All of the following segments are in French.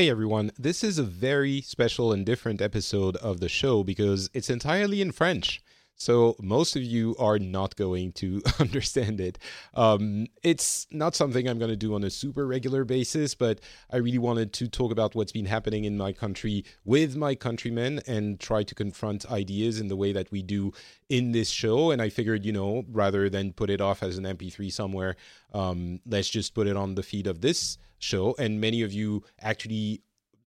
Hey everyone, this is a very special and different episode of the show because it's entirely in French. So most of you are not going to understand it. Um, it's not something I'm going to do on a super regular basis, but I really wanted to talk about what's been happening in my country with my countrymen and try to confront ideas in the way that we do in this show. And I figured, you know, rather than put it off as an MP3 somewhere, um, let's just put it on the feed of this show. And many of you actually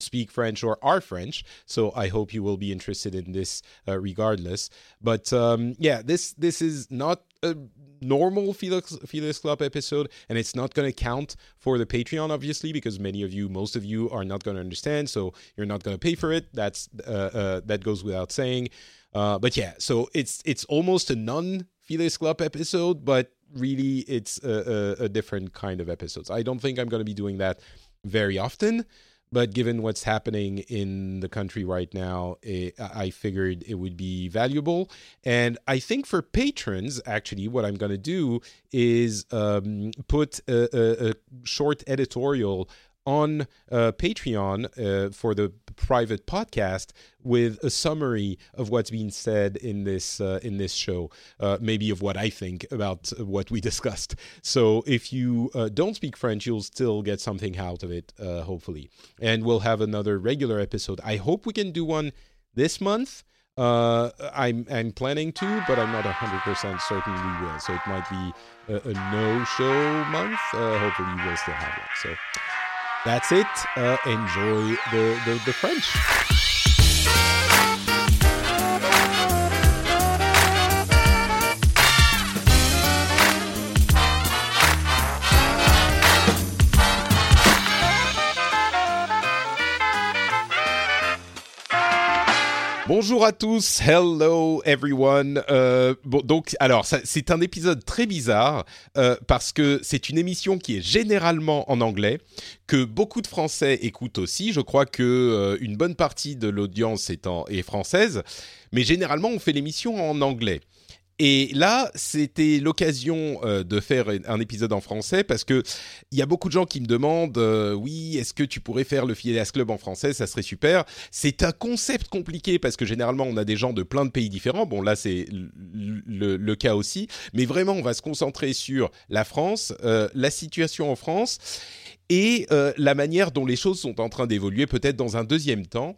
speak French or are French. So I hope you will be interested in this uh, regardless. But um, yeah, this this is not a normal Felix, Felix Club episode, and it's not going to count for the Patreon, obviously, because many of you, most of you, are not going to understand. So you're not going to pay for it. That's uh, uh, that goes without saying. Uh, but yeah, so it's it's almost a non Felix Club episode, but really it's a, a, a different kind of episodes. I don't think I'm going to be doing that very often. But given what's happening in the country right now, it, I figured it would be valuable. And I think for patrons, actually, what I'm going to do is um, put a, a, a short editorial on uh, Patreon uh, for the private podcast with a summary of what's being said in this uh, in this show, uh, maybe of what I think about what we discussed. So if you uh, don't speak French, you'll still get something out of it, uh, hopefully. And we'll have another regular episode. I hope we can do one this month. I'm I'm planning to, but I'm not hundred percent certain we will. So it might be a, a no-show month. Uh, hopefully, we'll still have one. So that's it. Uh, enjoy the, the, the French. Bonjour à tous, hello everyone. Euh, bon, donc, alors, c'est un épisode très bizarre euh, parce que c'est une émission qui est généralement en anglais, que beaucoup de Français écoutent aussi. Je crois que euh, une bonne partie de l'audience est, est française, mais généralement on fait l'émission en anglais. Et là, c'était l'occasion euh, de faire un épisode en français parce que il y a beaucoup de gens qui me demandent euh, oui, est-ce que tu pourrais faire le Phileas Club en français? Ça serait super. C'est un concept compliqué parce que généralement on a des gens de plein de pays différents. Bon, là c'est le, cas aussi, mais vraiment on va se concentrer sur la France, euh, la situation en France et la manière dont les choses sont en train d'évoluer peut-être dans un deuxième temps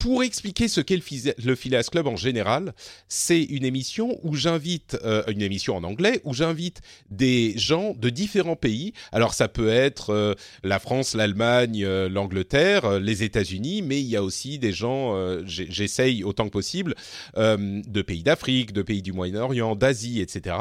pour expliquer ce qu'est le Phileas Club en général, c'est une émission où j'invite, euh, une émission en anglais, où j'invite des gens de différents pays. Alors ça peut être euh, la France, l'Allemagne, euh, l'Angleterre, les États-Unis, mais il y a aussi des gens, j'essaye autant que possible, de pays d'Afrique, de pays du Moyen-Orient, d'Asie, etc.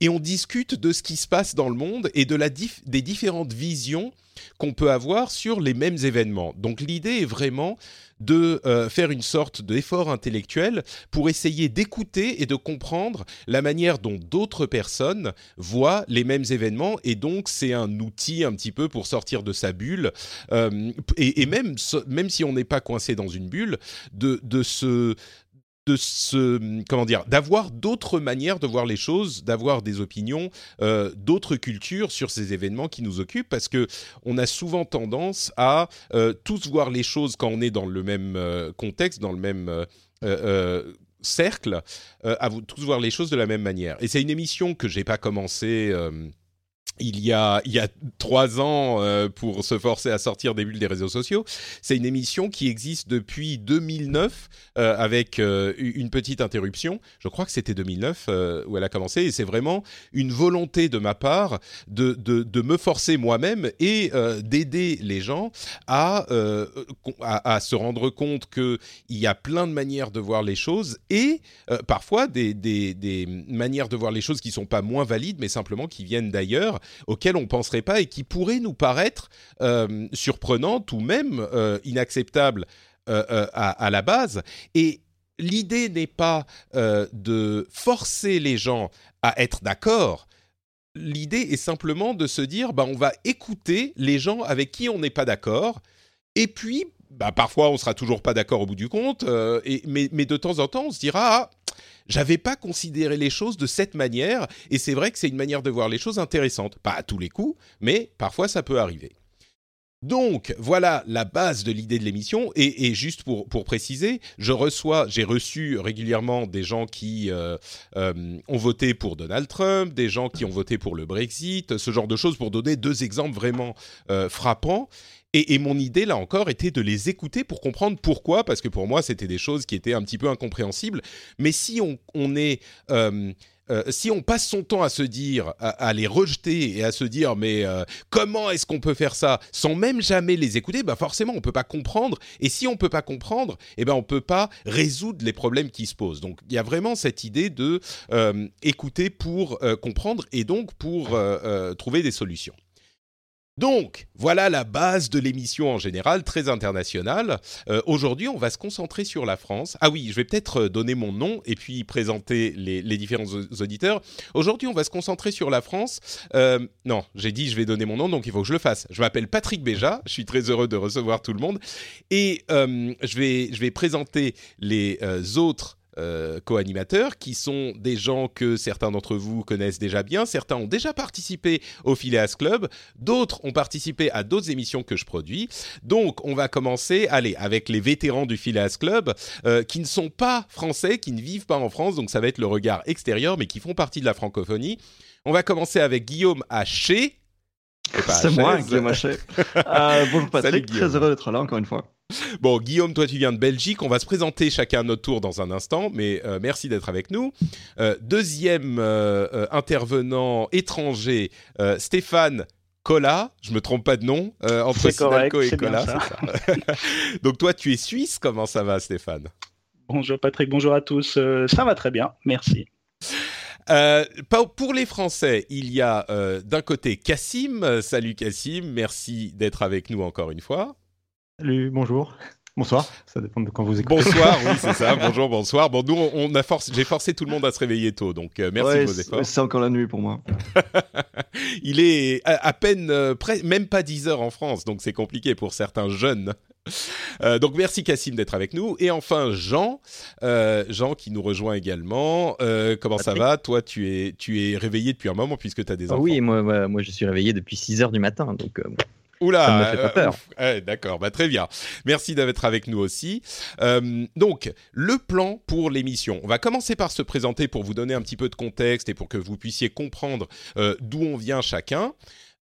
Et on discute de ce qui se passe dans le monde et de la des différentes visions qu'on peut avoir sur les mêmes événements. Donc l'idée est vraiment de euh, faire une sorte d'effort intellectuel pour essayer d'écouter et de comprendre la manière dont d'autres personnes voient les mêmes événements et donc c'est un outil un petit peu pour sortir de sa bulle euh, et, même même si on n'est pas coincé dans une bulle de, de se de se comment dire d'avoir d'autres manières de voir les choses d'avoir des opinions euh, d'autres cultures sur ces événements qui nous occupent parce que on a souvent tendance à euh, tous voir les choses quand on est dans le même euh, contexte dans le même cercle à tous voir les choses de la même manière. Et c'est une émission que j'ai pas commencé il y a il y a trois ans euh, pour se forcer à sortir des bulles des réseaux sociaux. C'est une émission qui existe depuis 2009 euh, avec euh, une petite interruption. Je crois que c'était 2009 où elle a commencé et c'est vraiment une volonté de ma part de de, de me forcer moi-même et d'aider les gens à, à, se rendre compte que il y a plein de manières de voir les choses et parfois des, des des manières de voir les choses qui sont pas moins valides mais simplement qui viennent d'ailleurs auxquelles on ne penserait pas et qui pourraient nous paraître surprenantes ou même inacceptables à, la base. Et l'idée n'est pas de forcer les gens à être d'accord, l'idée est simplement de se dire, bah, on va écouter les gens avec qui on n'est pas d'accord, et puis, bah, parfois, on sera toujours pas d'accord au bout du compte, euh, mais, de temps en temps, on se dira, ah, j'avais pas considéré les choses de cette manière, et c'est vrai que c'est une manière de voir les choses intéressante. Pas à tous les coups, mais parfois ça peut arriver. Donc voilà la base de l'idée de l'émission et, juste pour, préciser, je reçois, j'ai reçu régulièrement des gens qui euh, euh, ont voté pour Donald Trump, des gens qui ont voté pour le Brexit, ce genre de choses pour donner deux exemples vraiment euh, frappants. Et, mon idée, là encore, était de les écouter pour comprendre pourquoi, parce que pour moi, c'était des choses qui étaient un petit peu incompréhensibles. Mais si on, est euh, si on passe son temps à se dire, à, les rejeter et à se dire, mais euh, comment est-ce qu'on peut faire ça sans même jamais les écouter, bah forcément on peut pas comprendre. Et si on peut pas comprendre, eh ben on peut pas résoudre les problèmes qui se posent. Donc il y a vraiment cette idée de euh, écouter pour comprendre et donc pour trouver des solutions. Donc, voilà la base de l'émission en général, très internationale. Euh, aujourd'hui, on va se concentrer sur la France. Ah oui, je vais peut-être euh, donner mon nom et puis présenter les, différents auditeurs. Aujourd'hui, on va se concentrer sur la France. Euh, non, j'ai dit je vais donner mon nom, donc il faut que je le fasse. Je m'appelle Patrick Béja, je suis très heureux de recevoir tout le monde. Et je, vais, je vais présenter les autres euh, co-animateurs, qui sont des gens que certains d'entre vous connaissent déjà bien. Certains ont déjà participé au Phileas Club, d'autres ont participé à d'autres émissions que je produis. Donc, on va commencer, allez, avec les vétérans du Phileas Club, euh, qui ne sont pas français, qui ne vivent pas en France, donc ça va être le regard extérieur, mais qui font partie de la francophonie. On va commencer avec Guillaume Haché. C'est moi, Guillaume Haché. Euh, bonjour Patrick, très heureux d'être là encore une fois. Bon, Guillaume, toi tu viens de Belgique. On va se présenter chacun à notre tour dans un instant, mais euh, merci d'être avec nous. Euh, deuxième euh, intervenant étranger, Stéphane Cola, je me trompe pas de nom, entre Sinalco et Cola. Donc toi tu es suisse, comment ça va Stéphane? Bonjour Patrick, bonjour à tous. ça va très bien, merci. pour les Français, il y a d'un côté Cassim. Salut Cassim, merci d'être avec nous encore une fois. Salut, bonjour. Bonsoir, ça dépend de quand vous écoutez. Bonsoir, oui, c'est ça. Bonjour, bonsoir. Bon, nous, on a forcé, j'ai forcé tout le monde à se réveiller tôt, donc euh, merci de vos efforts. C'est encore la nuit pour moi. Il est à, peine, euh, même pas 10 heures en France, donc c'est compliqué pour certains jeunes. Euh, donc merci Cassim d'être avec nous et enfin Jean, Jean qui nous rejoint également. comment ça va? Toi tu es tu es réveillé depuis un moment puisque tu as des enfants. Oui moi, moi, je suis réveillé depuis 6 heures du matin donc Oula, euh, d'accord, bah, très bien. Merci d'être avec nous aussi. Euh, donc, le plan pour l'émission. On va commencer par se présenter pour vous donner un petit peu de contexte et pour que vous puissiez comprendre euh, d'où on vient chacun.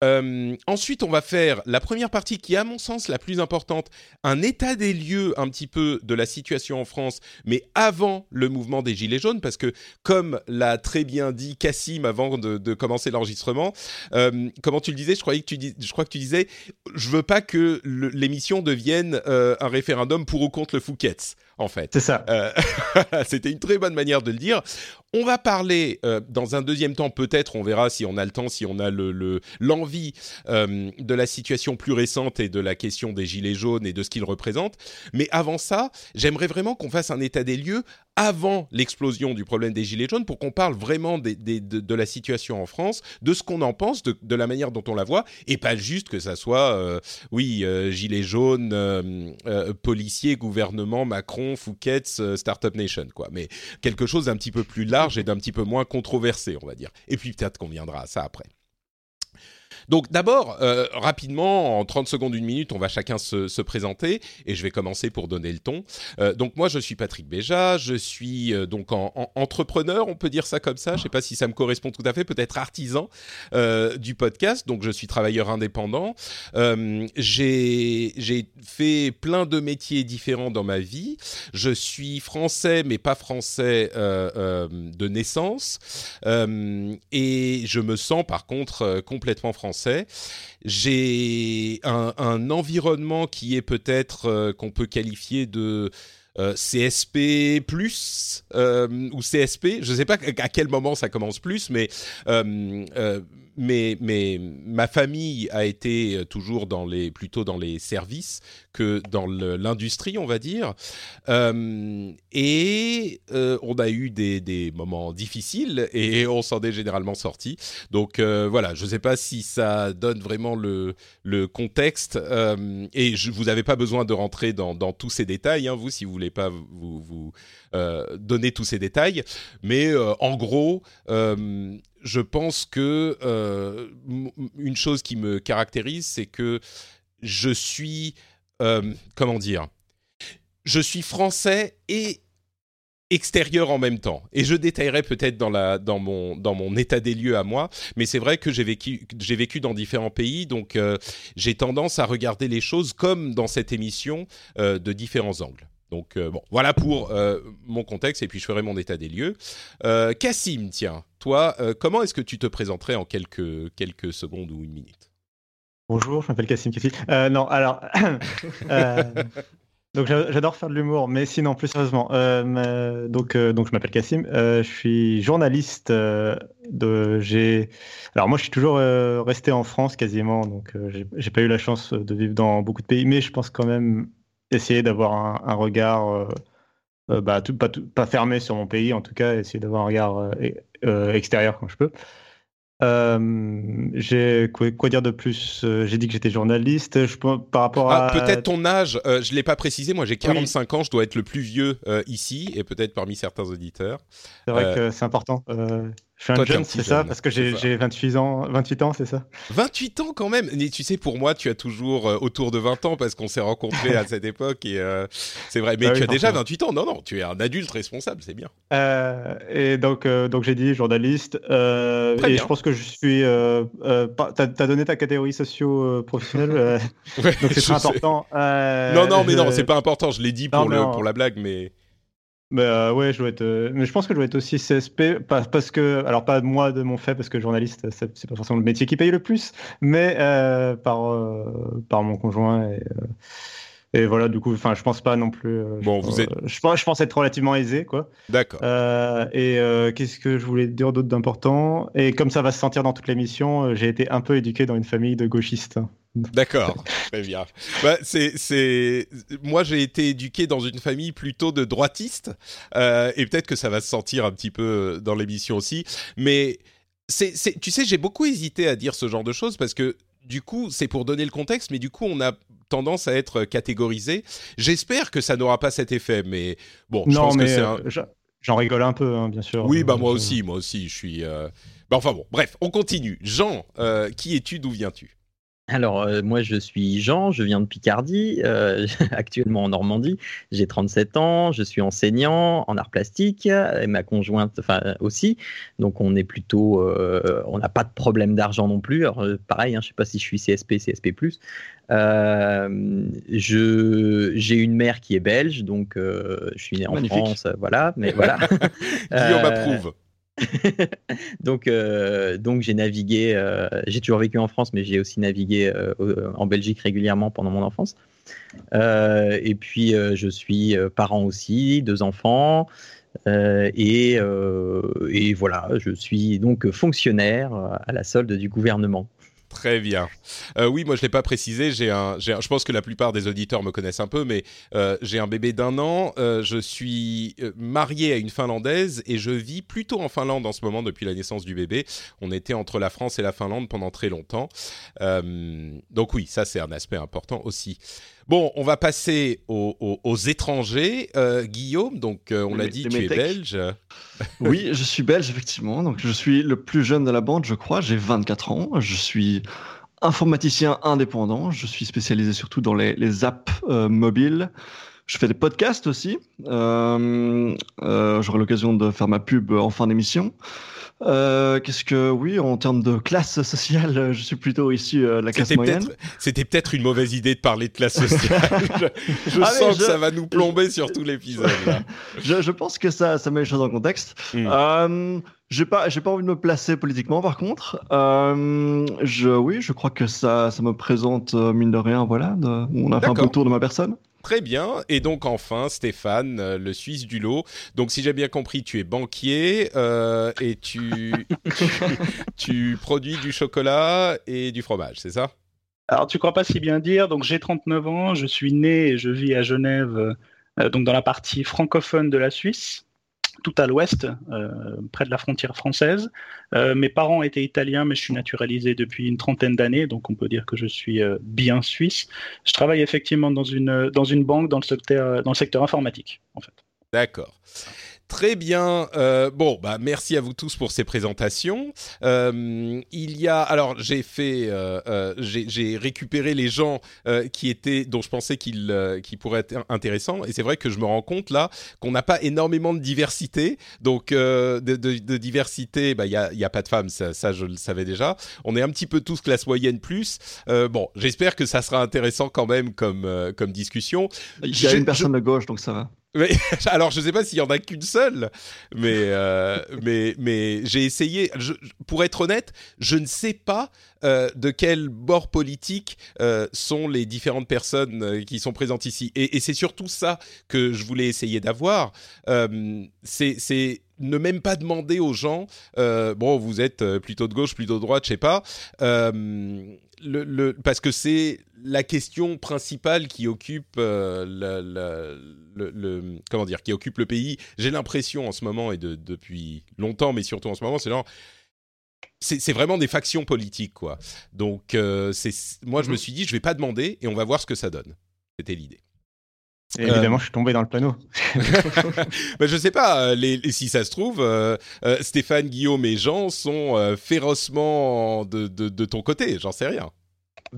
Euh, ensuite, on va faire la première partie qui est à mon sens la plus importante, un état des lieux un petit peu de la situation en France, mais avant le mouvement des Gilets jaunes, parce que comme l'a très bien dit Cassim avant de, commencer l'enregistrement, euh, comment tu le disais, je, croyais que tu crois que tu disais, je veux pas que l'émission devienne euh, un référendum pour ou contre le Fouquet's en fait. C'est ça. Euh, c'était une très bonne manière de le dire. On va parler euh, dans un deuxième temps, peut-être, on verra si on a le temps, si on a l'envie le, euh, de la situation plus récente et de la question des gilets jaunes et de ce qu'ils représentent. Mais avant ça, j'aimerais vraiment qu'on fasse un état des lieux avant l'explosion du problème des Gilets jaunes pour qu'on parle vraiment de, la situation en France, de ce qu'on en pense, de, la manière dont on la voit, et pas juste que ça soit, euh, oui, euh, Gilets jaunes, euh, policiers, gouvernement, Macron, Fouquet's, Startup Nation, quoi. Mais quelque chose d'un petit peu plus large et d'un petit peu moins controversé, on va dire. Et puis peut-être qu'on viendra à ça après. Donc d'abord, euh, rapidement, en 30 secondes, une minute, on va chacun se, présenter et je vais commencer pour donner le ton. Euh, donc moi, je suis Patrick Béja, je suis euh, donc en, entrepreneur, on peut dire ça comme ça, je ne sais pas si ça me correspond tout à fait, peut-être artisan du podcast, donc je suis travailleur indépendant. J'ai fait plein de métiers différents dans ma vie. Je suis français, mais pas français de naissance. et je me sens par contre complètement français j'ai un, environnement qui est peut-être euh, qu'on peut qualifier de CSP plus ou CSP. Je ne sais pas à quel moment ça commence plus, mais mais, mais ma famille a été euh, toujours dans les, plutôt dans les services que dans l'industrie, on va dire. Euh, et euh, on a eu des, des, moments difficiles et on s'en est généralement sorti. Donc voilà, je ne sais pas si ça donne vraiment le, le contexte. et vous n'avez pas besoin de rentrer dans, dans tous ces détails, hein, vous, si vous voulez pas vous, vous donner tous ces détails. Mais en gros, je pense que euh, une chose qui me caractérise, c'est que je suis, euh, comment dire, je suis français et extérieur en même temps. Et je détaillerai peut-être dans, mon, état des lieux à moi, mais c'est vrai que j'ai vécu, dans différents pays, donc euh, j'ai tendance à regarder les choses comme dans cette émission de différents angles. Donc bon, voilà pour mon contexte et puis je ferai mon état des lieux. Cassim, tiens, toi, euh, comment est-ce que tu te présenterais en quelques secondes ou une minute? Bonjour, je m'appelle Cassim. Euh, non, alors. Euh, donc j'adore faire de l'humour, mais sinon, plus sérieusement. donc, donc je m'appelle Cassim. je suis journaliste de. Alors moi, je suis toujours resté en France quasiment, donc j'ai pas eu la chance de vivre dans beaucoup de pays, mais je pense quand même essayer d'avoir un, regard. bah, pas, fermé sur mon pays, en tout cas, essayer d'avoir un regard euh, extérieur quand je peux. Euh, j'ai quoi, dire de plus euh, J'ai dit que j'étais journaliste. Je, par rapport ah, à peut-être ton âge. je je l'ai pas précisé. Moi, j'ai 45 ans. Je dois être le plus vieux ici et peut-être parmi certains auditeurs. C'est vrai que c'est important. Je suis un jeune, c'est ça Parce que j'ai 28 ans, 28 ans, c'est ça? 28 ans quand même Et tu sais, pour moi, tu as toujours euh, autour de 20 ans parce qu'on s'est rencontrés à cette époque et euh, c'est vrai. Mais bah tu as déjà 28 ans Non, non, tu es un adulte responsable, c'est bien. Euh, et donc, donc j'ai dit journaliste. et bien. je pense que je suis. tu as, donné ta catégorie socio-professionnelle, donc c'est très important. non, non, mais non, c'est pas important. Je l'ai dit pour, le, pour la blague, mais. Bah ouais, je dois être. Euh, mais je pense que je dois être aussi CSP parce que, alors pas moi de mon fait parce que journaliste, c'est pas forcément le métier qui paye le plus, mais euh, par euh, par mon conjoint et, et voilà. Du coup, enfin, je pense pas non plus. bon, vous êtes. Je pense, je pense être relativement aisé, quoi. D'accord. et qu'est-ce que je voulais dire d'autre d'important? Et comme ça va se sentir dans toute l'émission, j'ai été un peu éduqué dans une famille de gauchistes. D'accord, très bien. Bah, c'est, Moi, j'ai été éduqué dans une famille plutôt de droitistes, euh, et peut-être que ça va se sentir un petit peu dans l'émission aussi. Mais c'est, tu sais, j'ai beaucoup hésité à dire ce genre de choses parce que du coup, c'est pour donner le contexte, mais du coup, on a tendance à être catégorisé. J'espère que ça n'aura pas cet effet, mais bon, je pense que c'est un... Euh, j'en rigole un peu, hein, bien sûr. Oui, bah moi aussi, moi aussi, je suis. Euh, bah, enfin bon, bref, on continue. Jean, qui es-tu D'où viens-tu? Alors, euh, moi, je suis Jean, je viens de Picardie, euh, actuellement en Normandie. J'ai 37 ans, je suis enseignant en art plastique, et ma conjointe aussi. Donc, on est plutôt. Euh, on n'a pas de problème d'argent non plus. Alors, pareil, hein, je ne sais pas si je suis CSP, CSP. J'ai une mère qui est belge, donc je suis né en France, voilà. Mais voilà. Guillaume approuve. donc, euh, donc j'ai navigué, euh, j'ai toujours vécu en France, mais j'ai aussi navigué euh, en Belgique régulièrement pendant mon enfance. et puis, je suis parent aussi, deux enfants. Et, et, voilà, je suis donc fonctionnaire à la solde du gouvernement. Très bien. Euh, oui, moi je l'ai pas précisé. J'ai un, je pense que la plupart des auditeurs me connaissent un peu, mais euh, j'ai un bébé d'un an. Euh, je suis marié à une Finlandaise et je vis plutôt en Finlande en ce moment depuis la naissance du bébé. On était entre la France et la Finlande pendant très longtemps. donc oui, ça c'est un aspect important aussi. Bon, on va passer aux, étrangers. Euh, Guillaume, donc euh, on l'a dit, tu es belge. oui, je suis belge, effectivement. Donc je suis le plus jeune de la bande, je crois. J'ai 24 ans. Je suis informaticien indépendant. Je suis spécialisé surtout dans les, apps euh, mobiles. Je fais des podcasts aussi. J'aurai l'occasion de faire ma pub en fin d'émission. Euh, qu'est-ce que, oui, en termes de classe sociale, je suis plutôt issu euh, de la classe moyenne. C'était peut-être une mauvaise idée de parler de classe sociale. je, ah, sens que ça va nous plomber sur tout l'épisode. je, je, pense que ça, ça met les choses en contexte. Hmm. Euh, j'ai pas, j'ai pas envie de me placer politiquement, par contre. Euh, je, oui, je crois que ça, ça me présente mine de rien. Voilà, on a fait un peu le tour de ma personne. Très bien. Et donc enfin, Stéphane, euh, le Suisse du lot. Donc si j'ai bien compris, tu es banquier euh, et tu, tu produis du chocolat et du fromage, c'est ça? Alors tu crois pas si bien dire. Donc j'ai 39 ans, je suis né et je vis à Genève, euh, donc dans la partie francophone de la Suisse tout à l'ouest, euh, près de la frontière française. Euh, mes parents étaient italiens, mais je suis naturalisé depuis une trentaine d'années, donc on peut dire que je suis euh, bien suisse. Je travaille effectivement dans une, dans une banque dans le secteur, dans le secteur informatique, en fait. D'accord. Très bien. Euh, bon, bah merci à vous tous pour ces présentations. Euh, il y a, alors j'ai fait, euh, euh j'ai récupéré les gens euh, qui étaient, dont je pensais qu'ils euh, qui pourraient être intéressants, et c'est vrai que je me rends compte là qu'on n'a pas énormément de diversité. Donc de, de, de, diversité, bah il y a, y a pas de femmes, ça, ça, je le savais déjà. On est un petit peu tous classe moyenne plus. bon, j'espère que ça sera intéressant quand même comme comme discussion. Il y a une personne je... à gauche, donc ça va. Alors, je ne sais pas s'il y en a qu'une seule, mais euh, mais mais j'ai essayé. Pour être honnête, je ne sais pas euh, de quel bord politique euh, sont les différentes personnes qui sont présentes ici. Et, c'est surtout ça que je voulais essayer d'avoir. C'est ne même pas demander aux gens, bon, vous êtes plutôt de gauche, plutôt de droite, je sais pas, le, le, parce que c'est la question principale qui occupe euh, la, la, le, le, comment dire, qui occupe le pays. J'ai l'impression en ce moment et de, depuis longtemps, mais surtout en ce moment, c'est genre c'est vraiment des factions politiques, quoi. Donc, euh, moi, je me suis dit, je vais pas demander et on va voir ce que ça donne. C'était l'idée. Évidemment, euh... je suis tombé dans le panneau. ben, je sais pas, les, les, si ça se trouve, euh, euh, Stéphane, Guillaume et Jean sont euh, férocement de, de, de, ton côté, j'en sais rien.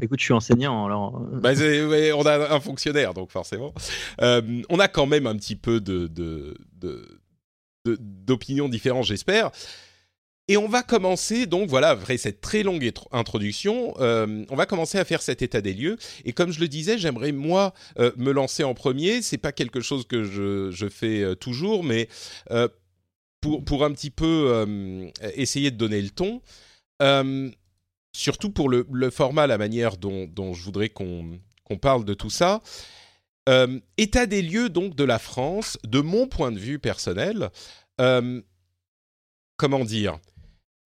Écoute, je suis enseignant, alors. Bah, ouais, on a un fonctionnaire, donc forcément. on a quand même un petit peu de d'opinions différentes, j'espère. Et on va commencer, donc voilà, après cette très longue introduction, euh, on va commencer à faire cet état des lieux. Et comme je le disais, j'aimerais moi euh, me lancer en premier. C'est pas quelque chose que je, fais euh, toujours, mais pour, pour un petit peu essayer de donner le ton, surtout pour le, le, format, la manière dont, dont je voudrais qu'on qu'on parle de tout ça. état des lieux donc de la France, de mon point de vue personnel. comment dire?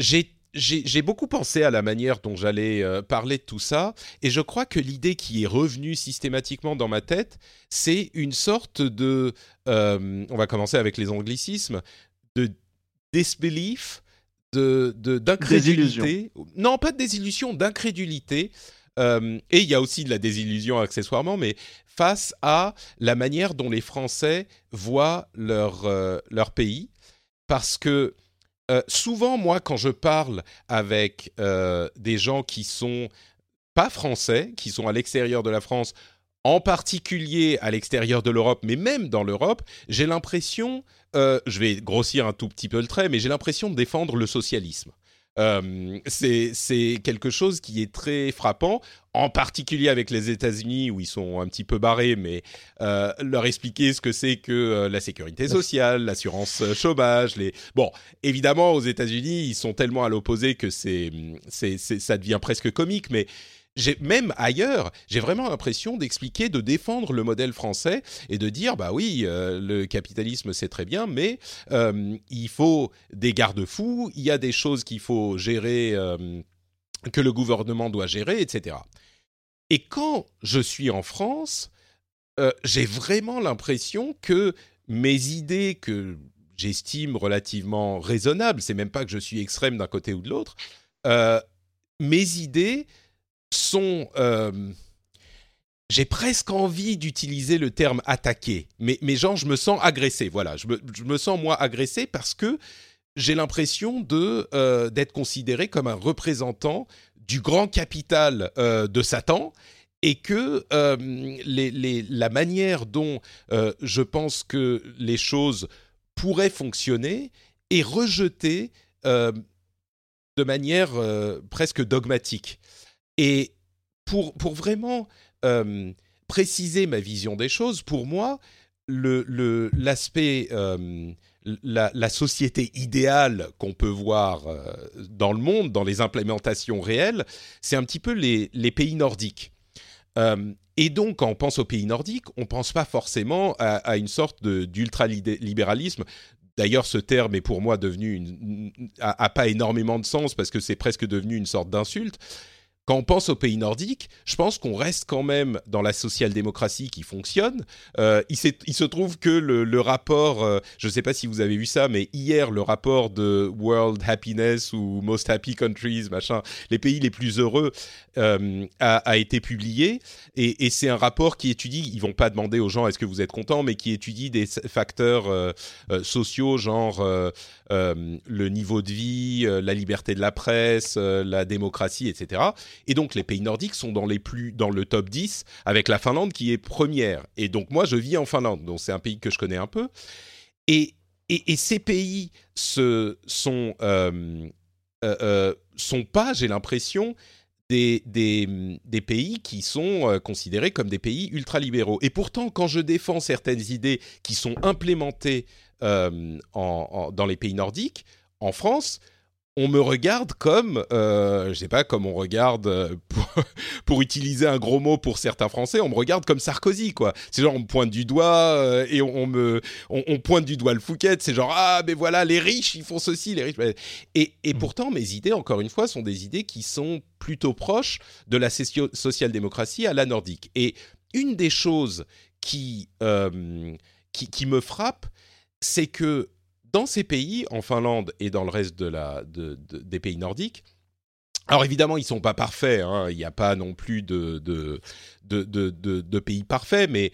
J'ai beaucoup pensé à la manière dont j'allais euh, parler de tout ça, et je crois que l'idée qui est revenue systématiquement dans ma tête, c'est une sorte de, euh, on va commencer avec les anglicismes, de disbelief, de d'incrédulité. Non, pas de désillusion, d'incrédulité. Euh, et il y a aussi de la désillusion accessoirement, mais face à la manière dont les Français voient leur, leur pays, parce que euh, souvent, moi, quand je parle avec euh, des gens qui sont pas français, qui sont à l'extérieur de la France, en particulier à l'extérieur de l'Europe, mais même dans l'Europe, j'ai l'impression, euh, je vais grossir un tout petit peu le trait, mais j'ai l'impression de défendre le socialisme. Euh, c'est quelque chose qui est très frappant, en particulier avec les États-Unis où ils sont un petit peu barrés, mais euh, leur expliquer ce que c'est que euh, la sécurité sociale, l'assurance chômage, les bon, évidemment aux États-Unis ils sont tellement à l'opposé que c'est ça devient presque comique, mais j'ai même ailleurs, j'ai vraiment l'impression d'expliquer, de défendre le modèle français et de dire bah oui, euh, le capitalisme c'est très bien, mais euh, il faut des garde-fous, il y a des choses qu'il faut gérer, euh, que le gouvernement doit gérer, etc. Et quand je suis en France, j'ai vraiment l'impression que mes idées que j'estime relativement raisonnables, c'est même pas que je suis extrême d'un côté ou de l'autre, mes idées sont... Euh, j'ai presque envie d'utiliser le terme attaqué, mais, mais genre je me sens agressé, voilà, je me, je me sens moi agressé parce que j'ai l'impression de euh, d'être considéré comme un représentant du grand capital euh, de Satan et que les, les, la manière dont je pense que les choses pourraient fonctionner est rejetée de manière presque dogmatique. Et pour, pour vraiment euh, préciser ma vision des choses, pour moi, l'aspect, euh, la, société idéale qu'on peut voir euh, dans le monde, dans les implémentations réelles, c'est un petit peu les, pays nordiques. et donc, quand on pense aux pays nordiques, on ne pense pas forcément à, une sorte d'ultralibéralisme. D'ailleurs, ce terme est pour moi devenu pas énormément de sens parce que c'est presque devenu une sorte d'insulte quand on pense aux pays nordiques, je pense qu'on reste quand même dans la social-démocratie qui fonctionne. Euh, il, se trouve que le, rapport, euh, je ne sais pas si vous avez vu ça, mais hier, le rapport de World Happiness ou Most Happy Countries, machin, les pays les plus heureux, euh, a, été publié. Et, et c'est un rapport qui étudie, ils vont pas demander aux gens est-ce que vous êtes content, mais qui étudie des facteurs sociaux, genre le niveau de vie, la liberté de la presse, la démocratie, etc. Et donc les pays nordiques sont dans les plus dans le top 10 avec la Finlande qui est première. Et donc moi je vis en Finlande, donc c'est un pays que je connais un peu. Et et, ces pays se sont euh, euh, euh, sont pas, j'ai l'impression, des, des, des, pays qui sont considérés comme des pays ultralibéraux. Et pourtant, quand je défends certaines idées qui sont implémentées en, dans les pays nordiques, en France, on me regarde comme, euh, je sais pas, comme on regarde, euh, pour, utiliser un gros mot pour certains Français, on me regarde comme Sarkozy, quoi. C'est genre, on me pointe du doigt euh, et on, me, on, pointe du doigt le Fouquet. C'est genre, ah, mais voilà, les riches, ils font ceci, les riches. Et, et mmh. pourtant, mes idées, encore une fois, sont des idées qui sont plutôt proches de la social-démocratie à la nordique. Et une des choses qui, euh, qui, qui me frappe, c'est que dans ces pays, en Finlande et dans le reste des pays nordiques, alors évidemment, ils sont pas parfaits. Hein, il n'y a pas non plus de, pays parfaits, mais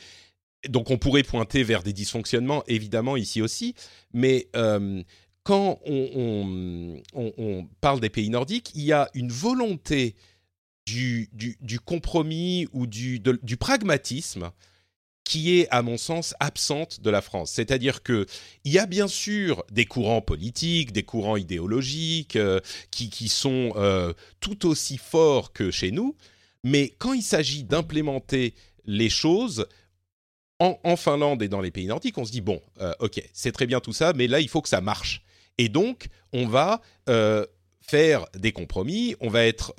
donc on pourrait pointer vers des dysfonctionnements, évidemment ici aussi. Mais euh, quand on, parle des pays nordiques, il y a une volonté du, compromis ou du pragmatisme qui est, à mon sens, absente de la France. C'est-à-dire que il y a bien sûr des courants politiques, des courants idéologiques euh, qui, qui, sont euh, tout aussi forts que chez nous, mais quand il s'agit d'implémenter les choses en, Finlande et dans les pays nordiques, on se dit bon, euh, ok, c'est très bien tout ça, mais là il faut que ça marche. Et donc on va faire des compromis, on va être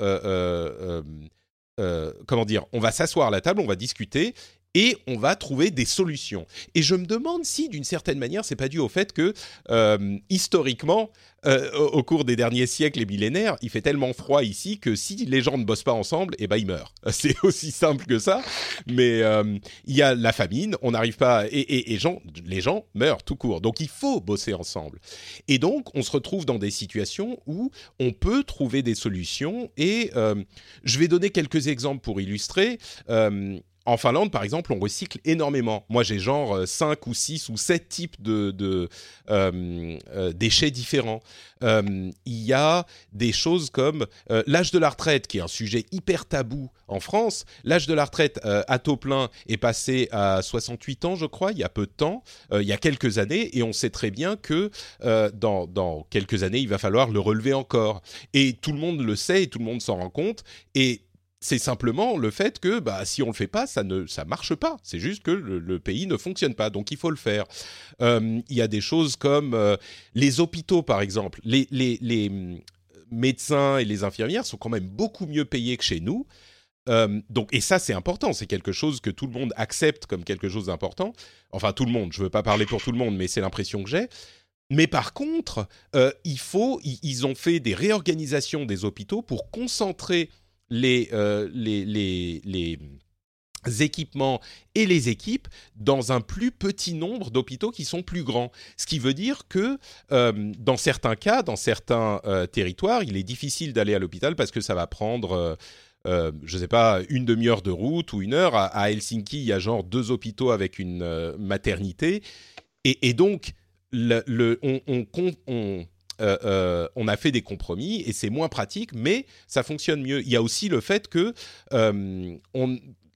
comment dire, on va s'asseoir à la table, on va discuter, et on va trouver des solutions. Et je me demande si, d'une certaine manière, c'est pas dû au fait que euh, historiquement, euh, au cours des derniers siècles et millénaires, il fait tellement froid ici que si les gens ne bossent pas ensemble, eh ben ils meurent. C'est aussi simple que ça. Mais euh, il y a la famine, on n'arrive pas et, et, les gens meurent tout court. Donc il faut bosser ensemble. Et donc on se retrouve dans des situations où on peut trouver des solutions. Et je vais donner quelques exemples pour illustrer. En Finlande, par exemple, on recycle énormément. Moi, j'ai genre 5 euh, ou 6 ou 7 types de, euh, euh, déchets différents. il y a des choses comme l'âge de la retraite, qui est un sujet hyper tabou en France. L'âge de la retraite à taux plein est passé à 68 ans, je crois, il y a peu de temps, il y a quelques années, et on sait très bien que dans, dans quelques années, il va falloir le relever encore. Et tout le monde le sait, et tout le monde s'en rend compte. Et c'est simplement le fait que bah, si on le fait pas, ça ne ça marche pas. C'est juste que le, pays ne fonctionne pas, donc il faut le faire. Euh, il y a des choses comme euh, les hôpitaux, par exemple. Les, les, mm, médecins et les infirmières sont quand même beaucoup mieux payés que chez nous. Euh, donc, et ça, c'est important. C'est quelque chose que tout le monde accepte comme quelque chose d'important. Enfin, tout le monde. Je ne veux pas parler pour tout le monde, mais c'est l'impression que j'ai. Mais par contre, il faut, ils ont fait des réorganisations des hôpitaux pour concentrer euh, les, équipements et les équipes dans un plus petit nombre d'hôpitaux qui sont plus grands. Ce qui veut dire que euh, dans certains cas, dans certains euh, territoires, il est difficile d'aller à l'hôpital parce que ça va prendre... je ne sais pas, une demi-heure de route ou une heure. À, Helsinki, il y a genre deux hôpitaux avec une maternité. Et, donc, on, euh, euh, on a fait des compromis et c'est moins pratique, mais ça fonctionne mieux. Il y a aussi le fait que euh,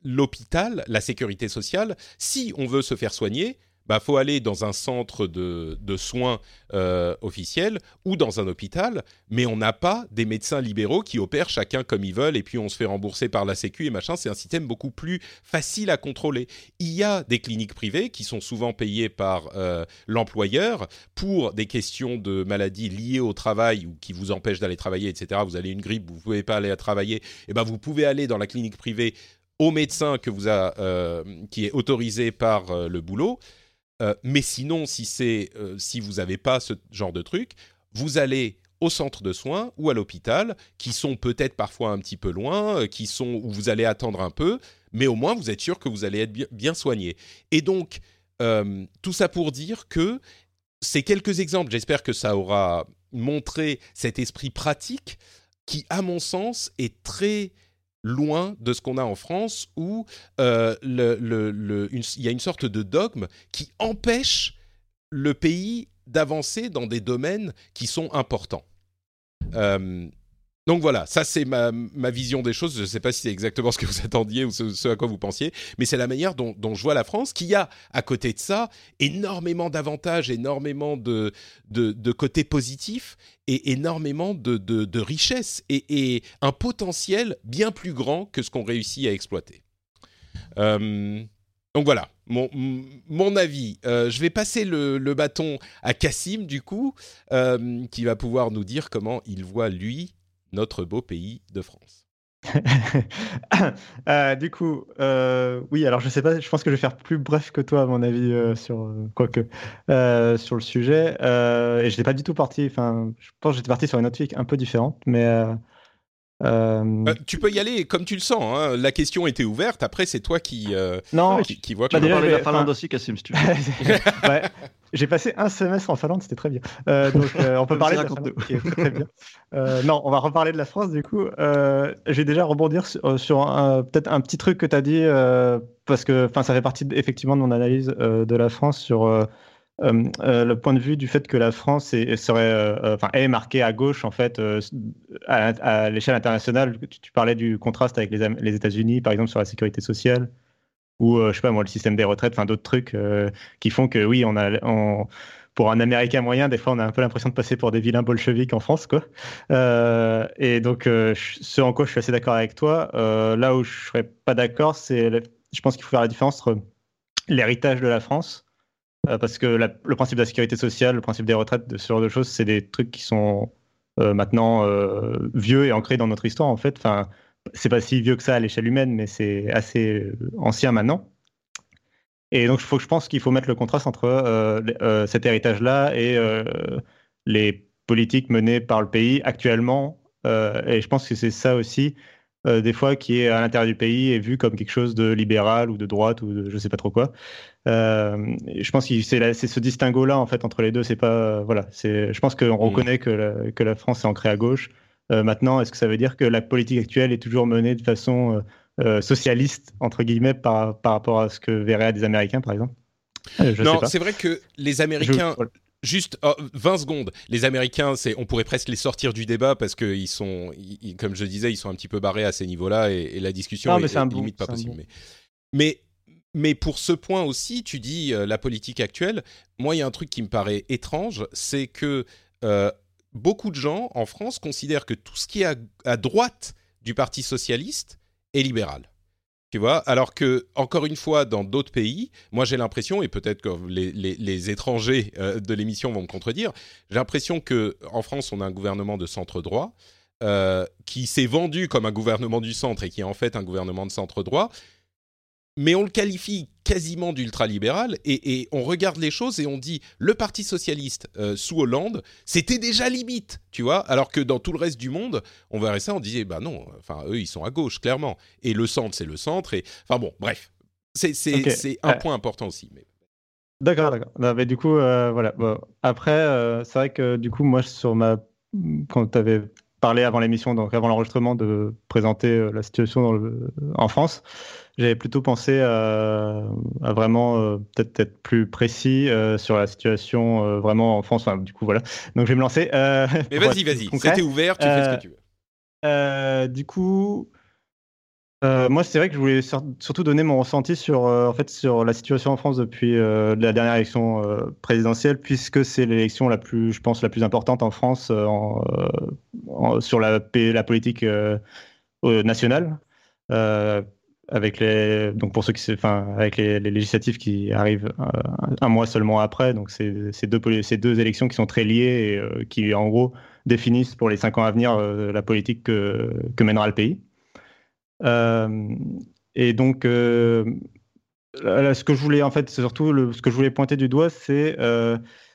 l'hôpital, la sécurité sociale, si on veut se faire soigner, bah, faut aller dans un centre de, soins euh, officiel ou dans un hôpital, mais on n'a pas des médecins libéraux qui opèrent chacun comme ils veulent et puis on se fait rembourser par la Sécu et machin. C'est un système beaucoup plus facile à contrôler. Il y a des cliniques privées qui sont souvent payées par euh, l'employeur pour des questions de maladies liées au travail ou qui vous empêchent d'aller travailler, etc. Vous avez une grippe, vous ne pouvez pas aller à travailler, et eh ben vous pouvez aller dans la clinique privée au médecin a, qui est autorisé par le boulot. Mais sinon, si, si vous n'avez pas ce genre de truc, vous allez au centre de soins ou à l'hôpital, qui sont peut-être parfois un petit peu loin, qui sont où vous allez attendre un peu, mais au moins vous êtes sûr que vous allez être bien, soigné. Et donc, tout ça pour dire que ces quelques exemples, j'espère que ça aura montré cet esprit pratique qui, à mon sens, est très loin de ce qu'on a en France, où euh, il y a une sorte de dogme qui empêche le pays d'avancer dans des domaines qui sont importants. Euh, donc voilà, ça c'est ma, vision des choses. Je ne sais pas si c'est exactement ce que vous attendiez ou ce, à quoi vous pensiez, mais c'est la manière dont, je vois la France, qui a à côté de ça énormément d'avantages, énormément de, de, côtés positifs et énormément de, de richesses et, un potentiel bien plus grand que ce qu'on réussit à exploiter. Euh, donc voilà, mon, mon avis. Euh, je vais passer le, bâton à Cassim, du coup, euh, qui va pouvoir nous dire comment il voit, lui, notre beau pays de France. Euh, du coup, euh, oui, alors je sais pas, je pense que je vais faire plus bref que toi, à mon avis, euh, sur quoique sur le sujet. et je n'étais pas du tout parti. Enfin, je pense que j'étais parti sur une autre fiche un peu différente, mais euh, euh, tu peux y aller comme tu le sens. Hein. La question était ouverte. Après, c'est toi qui, euh, non, qui, qui vois. Bah, déjà, parler de la Finlande aussi, Cassim, si tu veux. ouais. J'ai passé un semestre en Finlande, c'était très bien. donc, on peut parler de la Finlande. très bien. non, on va reparler de la France, du coup. je vais déjà rebondir sur, sur peut-être un petit truc que tu as dit, parce que ça fait partie effectivement de mon analyse de la France sur euh, euh, le point de vue du fait que la France est, serait, euh, est marquée à gauche en fait à, l'échelle internationale. Tu, parlais du contraste avec les, les États-Unis, par exemple sur la sécurité sociale ou je sais pas moi le système des retraites, enfin d'autres trucs qui font que oui, pour un Américain moyen, des fois, on a un peu l'impression de passer pour des vilains bolcheviques en France, quoi. et donc, ce en quoi je suis assez d'accord avec toi, là où je serais pas d'accord, c'est, je pense qu'il faut faire la différence entre l'héritage de la France euh, parce que le principe de la sécurité sociale, le principe des retraites, ce genre de choses, c'est des trucs qui sont euh, maintenant euh, vieux et ancrés dans notre histoire, en fait. C'est pas si vieux que ça à l'échelle humaine, mais c'est assez ancien maintenant. Et donc, faut, je pense qu'il faut mettre le contraste entre cet héritage-là et les politiques menées par le pays actuellement. et je pense que c'est ça aussi euh, des fois qui est à l'intérieur du pays est vu comme quelque chose de libéral ou de droite ou de je sais pas trop quoi. Euh, je pense que c'est ce distinguo-là en fait entre les deux. C'est pas voilà. C'est je pense qu'on mm. reconnaît que la, que la France est ancrée à gauche. Euh, maintenant, est-ce que ça veut dire que la politique actuelle est toujours menée de façon socialiste entre guillemets par, par rapport à ce que verraient des Américains par exemple? Non, c'est vrai que les Américains. Juste 20 secondes. Les Américains, c'est, on pourrait presque les sortir du débat parce qu'ils sont, comme je disais, ils sont un petit peu barrés à ces niveaux-là et, la discussion est, limite pas possible. Mais, mais, pour ce point aussi, tu dis euh, la politique actuelle. Moi, il y a un truc qui me paraît étrange, c'est que euh, beaucoup de gens en France considèrent que tout ce qui est à droite du Parti socialiste est libéral. Tu vois, alors que encore une fois, dans d'autres pays, moi j'ai l'impression, et peut-être que les, étrangers euh, de l'émission vont me contredire, j'ai l'impression que en France on a un gouvernement de centre droit euh, qui s'est vendu comme un gouvernement du centre et qui est en fait un gouvernement de centre droit, mais on le qualifie quasiment d'ultralibéral et, et, on regarde les choses et on dit le Parti socialiste euh, sous Hollande, c'était déjà limite, tu vois, alors que dans tout le reste du monde, on verrait ça, on disait bah non, enfin eux ils sont à gauche clairement et le centre c'est le centre et enfin bon bref, c'est un point important aussi. Mais... D'accord, d'accord. mais du coup, euh, voilà. Après, euh, c'est vrai que du coup, moi, sur ma. Quand tu avais parlé avant l'émission, donc avant l'enregistrement, de présenter la situation dans le... en France, j'avais plutôt pensé à, vraiment euh, peut-être être plus précis euh, sur la situation euh, vraiment en France. Enfin, du coup, voilà. Donc, je vais me lancer. Mais vas-y, vas-y. C'était ouvert, tu fais ce que tu veux. du coup, moi, c'est vrai que je voulais surtout donner mon ressenti sur, en fait, sur la situation en France depuis la dernière élection présidentielle, puisque c'est l'élection la plus, je pense, la plus importante en France sur la, politique nationale. Avec les donc pour ceux qui enfin avec les, législatives qui arrivent euh, un, mois seulement après donc c'est ces deux élections qui sont très liées et euh, qui en gros définissent pour les cinq ans à venir euh, la politique que, que, mènera le pays et donc, ce que je voulais, en fait, surtout ce que je voulais pointer du doigt, c'est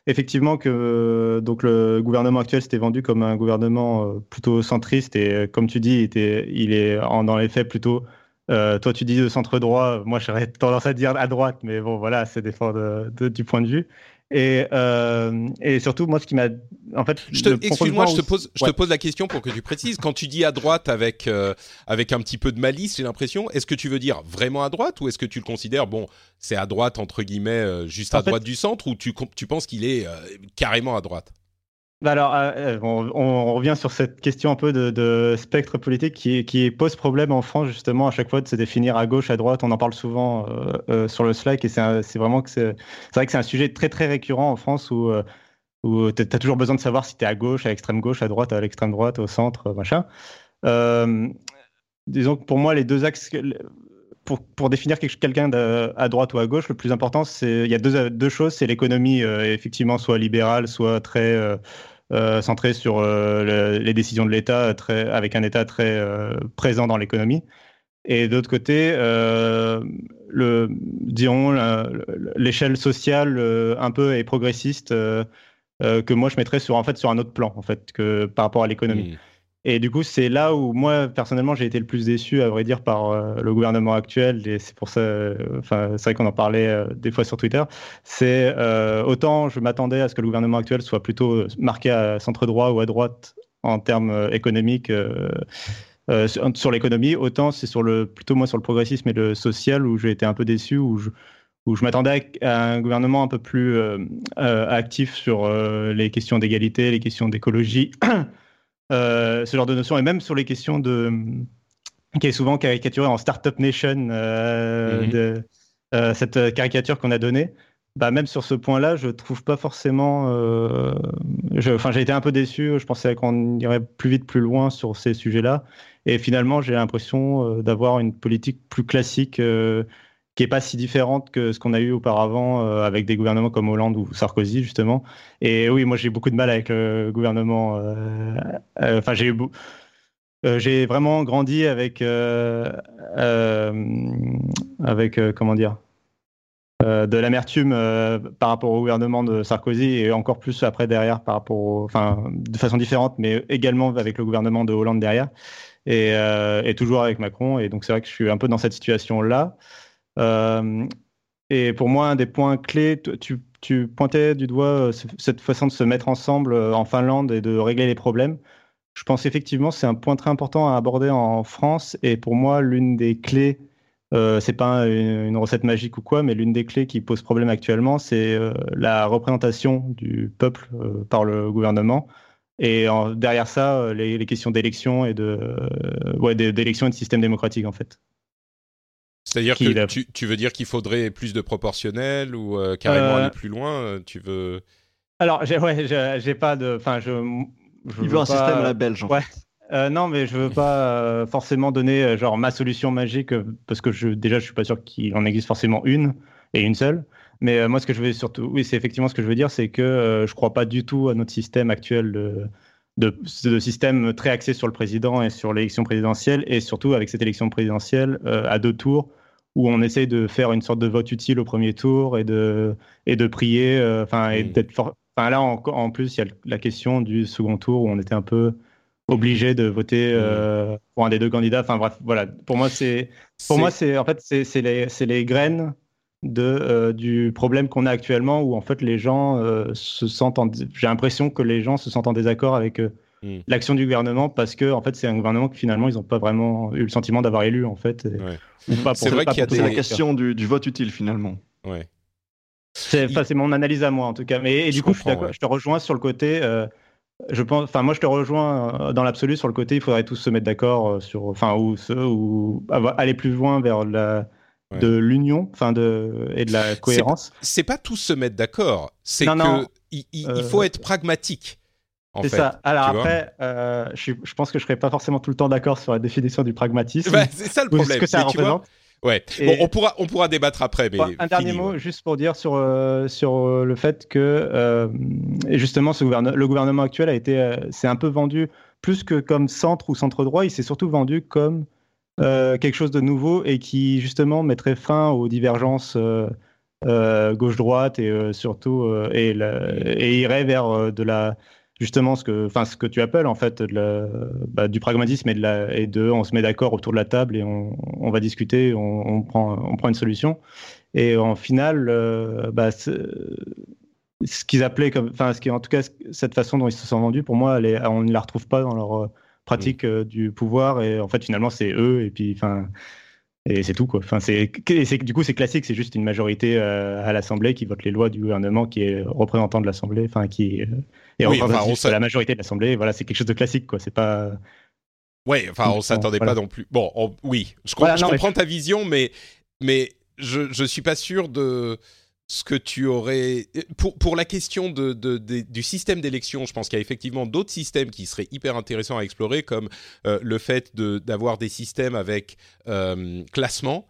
effectivement que donc le gouvernement actuel s'était vendu comme un gouvernement plutôt centriste et comme tu dis, il est dans les faits plutôt toi, tu dis de centre droit, moi j'aurais tendance à dire à droite, mais bon, voilà, c'est des de, du point de vue. Et, euh, et surtout, moi, ce qui m'a. En fait, excuse-moi, je, te pose, je te pose la question pour que tu précises. Quand tu dis à droite avec, euh, avec un petit peu de malice, j'ai l'impression, est-ce que tu veux dire vraiment à droite ou est-ce que tu le considères, bon, c'est à droite, entre guillemets, euh, juste à droite du centre ou tu, tu penses qu'il est carrément à droite? Bah alors, euh, euh, on, revient sur cette question un peu de, spectre politique qui, pose problème en France justement à chaque fois de se définir à gauche, à droite. On en parle souvent euh, sur le Slack et c'est vraiment que c'est vrai que c'est un sujet très très récurrent en France où, où tu as toujours besoin de savoir si tu es à gauche, à l'extrême gauche, à droite, à l'extrême droite, au centre, machin. disons que pour moi, les deux axes, pour, définir quelqu'un à droite ou à gauche, le plus important, c'est il y a deux, choses. C'est l'économie, euh, effectivement, soit libérale, soit très euh, euh centrée sur les décisions de l'État, avec un État très présent dans l'économie. Et d'autre côté, l'échelle sociale un peu et progressiste que moi je mettrais sur en fait sur un autre plan en fait que par rapport à l'économie. Mmh. Et du coup, c'est là où moi, personnellement, j'ai été le plus déçu, à vrai dire, par euh, le gouvernement actuel. Et c'est pour ça, euh, enfin, c'est vrai qu'on en parlait euh, des fois sur Twitter. C'est autant je m'attendais à ce que le gouvernement actuel soit plutôt marqué à centre droit ou à droite en termes économiques. sur, l'économie, autant c'est sur le plutôt moi sur le progressisme et le social où j'ai été un peu déçu, où je, où je m'attendais à, un gouvernement un peu plus actif sur les questions d'égalité, les questions d'écologie. Euh, ce genre de notion, et même sur les questions de qui est souvent caricaturé en Startup Nation, euh, mhm. de, euh, cette caricature qu'on a donnée. Bah, même sur ce point-là, je trouve pas forcément. Enfin, j'ai été un peu déçu. Je pensais qu'on irait plus vite, plus loin sur ces sujets-là. Et finalement, j'ai l'impression d'avoir une politique plus classique qui est pas si différente que ce qu'on a eu auparavant euh, avec des gouvernements comme Hollande ou Sarkozy justement. Et oui, moi j'ai beaucoup de mal avec le gouvernement. Euh, euh, enfin, j'ai j'ai vraiment grandi avec avec comment dire de l'amertume par rapport au gouvernement de Sarkozy et encore plus après derrière par rapport, de façon différente, mais également avec le gouvernement de Hollande derrière et, et toujours avec Macron. Et donc c'est vrai que je suis un peu dans cette situation là. Euh, et pour moi, un des points clés, tu, pointais du doigt euh, cette façon de se mettre ensemble euh, en Finlande et de régler les problèmes. Je pense effectivement c'est un point très important à aborder en France. Et pour moi, l'une des clés, euh, c'est pas une, recette magique ou quoi, mais l'une des clés qui pose problème actuellement, c'est la représentation du peuple par le gouvernement. Et derrière ça, les, les questions d'élection et de ouais, d'élection et de système démocratique en fait. C'est-à-dire que tu, veux dire qu'il faudrait plus de proportionnel ou euh, carrément euh, aller plus loin euh, Tu veux Alors, j'ai, ouais, j'ai, pas de. Enfin, je. je Il veut un système à la belge. En ouais. non, mais je veux pas forcément donner genre ma solution magique parce que je, déjà je suis pas sûr qu'il en existe forcément une et une seule. Mais moi, ce que je veux surtout, oui, c'est effectivement ce que je veux dire, c'est que je crois pas du tout à notre système actuel de, de, de, système très axé sur le président et sur l'élection présidentielle, et surtout avec cette élection présidentielle à deux tours, où on essaye de faire une sorte de vote utile au premier tour et de, et de prier. Euh, enfin, mm. d'être Enfin, là, en, plus, il y a la question du second tour où on était un peu obligé de voter mm. euh, pour un des deux candidats. Enfin, bref, voilà. Pour moi, c'est, pour moi, c'est, en fait, c'est, les, les graines de, euh, du problème qu'on a actuellement où, en fait, les gens se sentent j'ai l'impression que les gens se sentent en désaccord avec Hmm. l'action du gouvernement parce que en fait c'est un gouvernement que finalement ils n'ont pas vraiment eu le sentiment d'avoir élu en fait. C'est vrai qu'il y a des... la question du, vote utile finalement. Ouais. C'est mon analyse à moi en tout cas. Mais et du coup je, je, te rejoins sur le côté. Euh, je pense, enfin moi je te rejoins euh, dans l'absolu sur le côté. Il faudrait tous se mettre d'accord euh, sur, enfin ou, ou aller plus loin vers la de l'union, enfin de et de la cohérence. C'est pas tous se mettre d'accord. C'est que il, faut être pragmatique. C'est ça. Alors après, euh, je, pense que je serais pas forcément tout le temps d'accord sur la définition du pragmatisme. Bah, c'est ça le problème. Ce que ça représente. ouais. bon, on pourra, on pourra débattre après. Mais un dernier mot, juste pour dire sur, euh, sur euh, le fait que, justement, ce le gouvernement actuel a été, c'est un peu vendu plus que comme centre ou centre droit, il s'est surtout vendu comme quelque chose de nouveau et qui justement mettrait fin aux divergences gauche-droite et surtout et, et, irait vers de la justement ce que, enfin, ce que tu appelles en fait bah, du pragmatisme et de, la, et de on se met d'accord autour de la table et on, on va discuter, on, on, prend, on prend une solution. Et en final, euh, bah, ce qu'ils appelaient comme, enfin, ce qui en tout cas cette façon dont ils se sont vendus, pour moi, on ne la retrouve pas dans leur euh, pratique mm. euh, du pouvoir. Et en fait, finalement, c'est eux. Et puis, enfin. Et c'est tout quoi. Enfin, c'est du coup c'est classique, c'est juste une majorité à l'Assemblée qui vote les lois du gouvernement, qui est représentant de l'Assemblée, enfin qui et oui, enfin, la majorité de l'Assemblée. Voilà, c'est quelque chose de classique, quoi. C'est pas. Ouais, enfin, on s'attendait pas non plus. Bon, oui, je, comprends ta vision, mais mais je je suis pas sûr de ce que tu aurais pour pour la question de, de, du système d'élection. Je pense qu'il y a effectivement d'autres systèmes qui seraient hyper intéressants à explorer, comme euh, le fait d'avoir des systèmes avec euh, classement.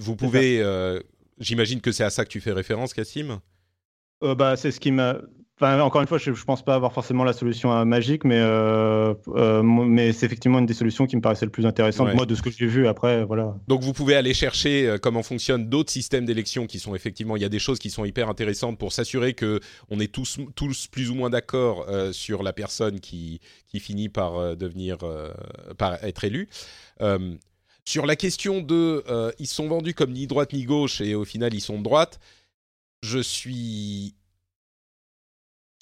Vous pouvez, euh, j'imagine que c'est à ça que tu fais référence, Cassim? Euh, bah, c'est ce qui m'a encore une fois, je, ne pense pas avoir forcément la solution euh, magique, mais, euh, euh, mais c'est effectivement une des solutions qui me paraissait le plus intéressante, moi, de ce que j'ai vu après. Voilà. Donc, vous pouvez aller chercher comment fonctionnent d'autres systèmes d'élection qui sont effectivement, il y a des choses qui sont hyper intéressantes pour s'assurer que on est tous, tous plus ou moins d'accord sur la personne qui, qui finit par devenir, par être élu. sur la question de, ils sont vendus comme ni droite ni gauche et au final ils sont de droite, je suis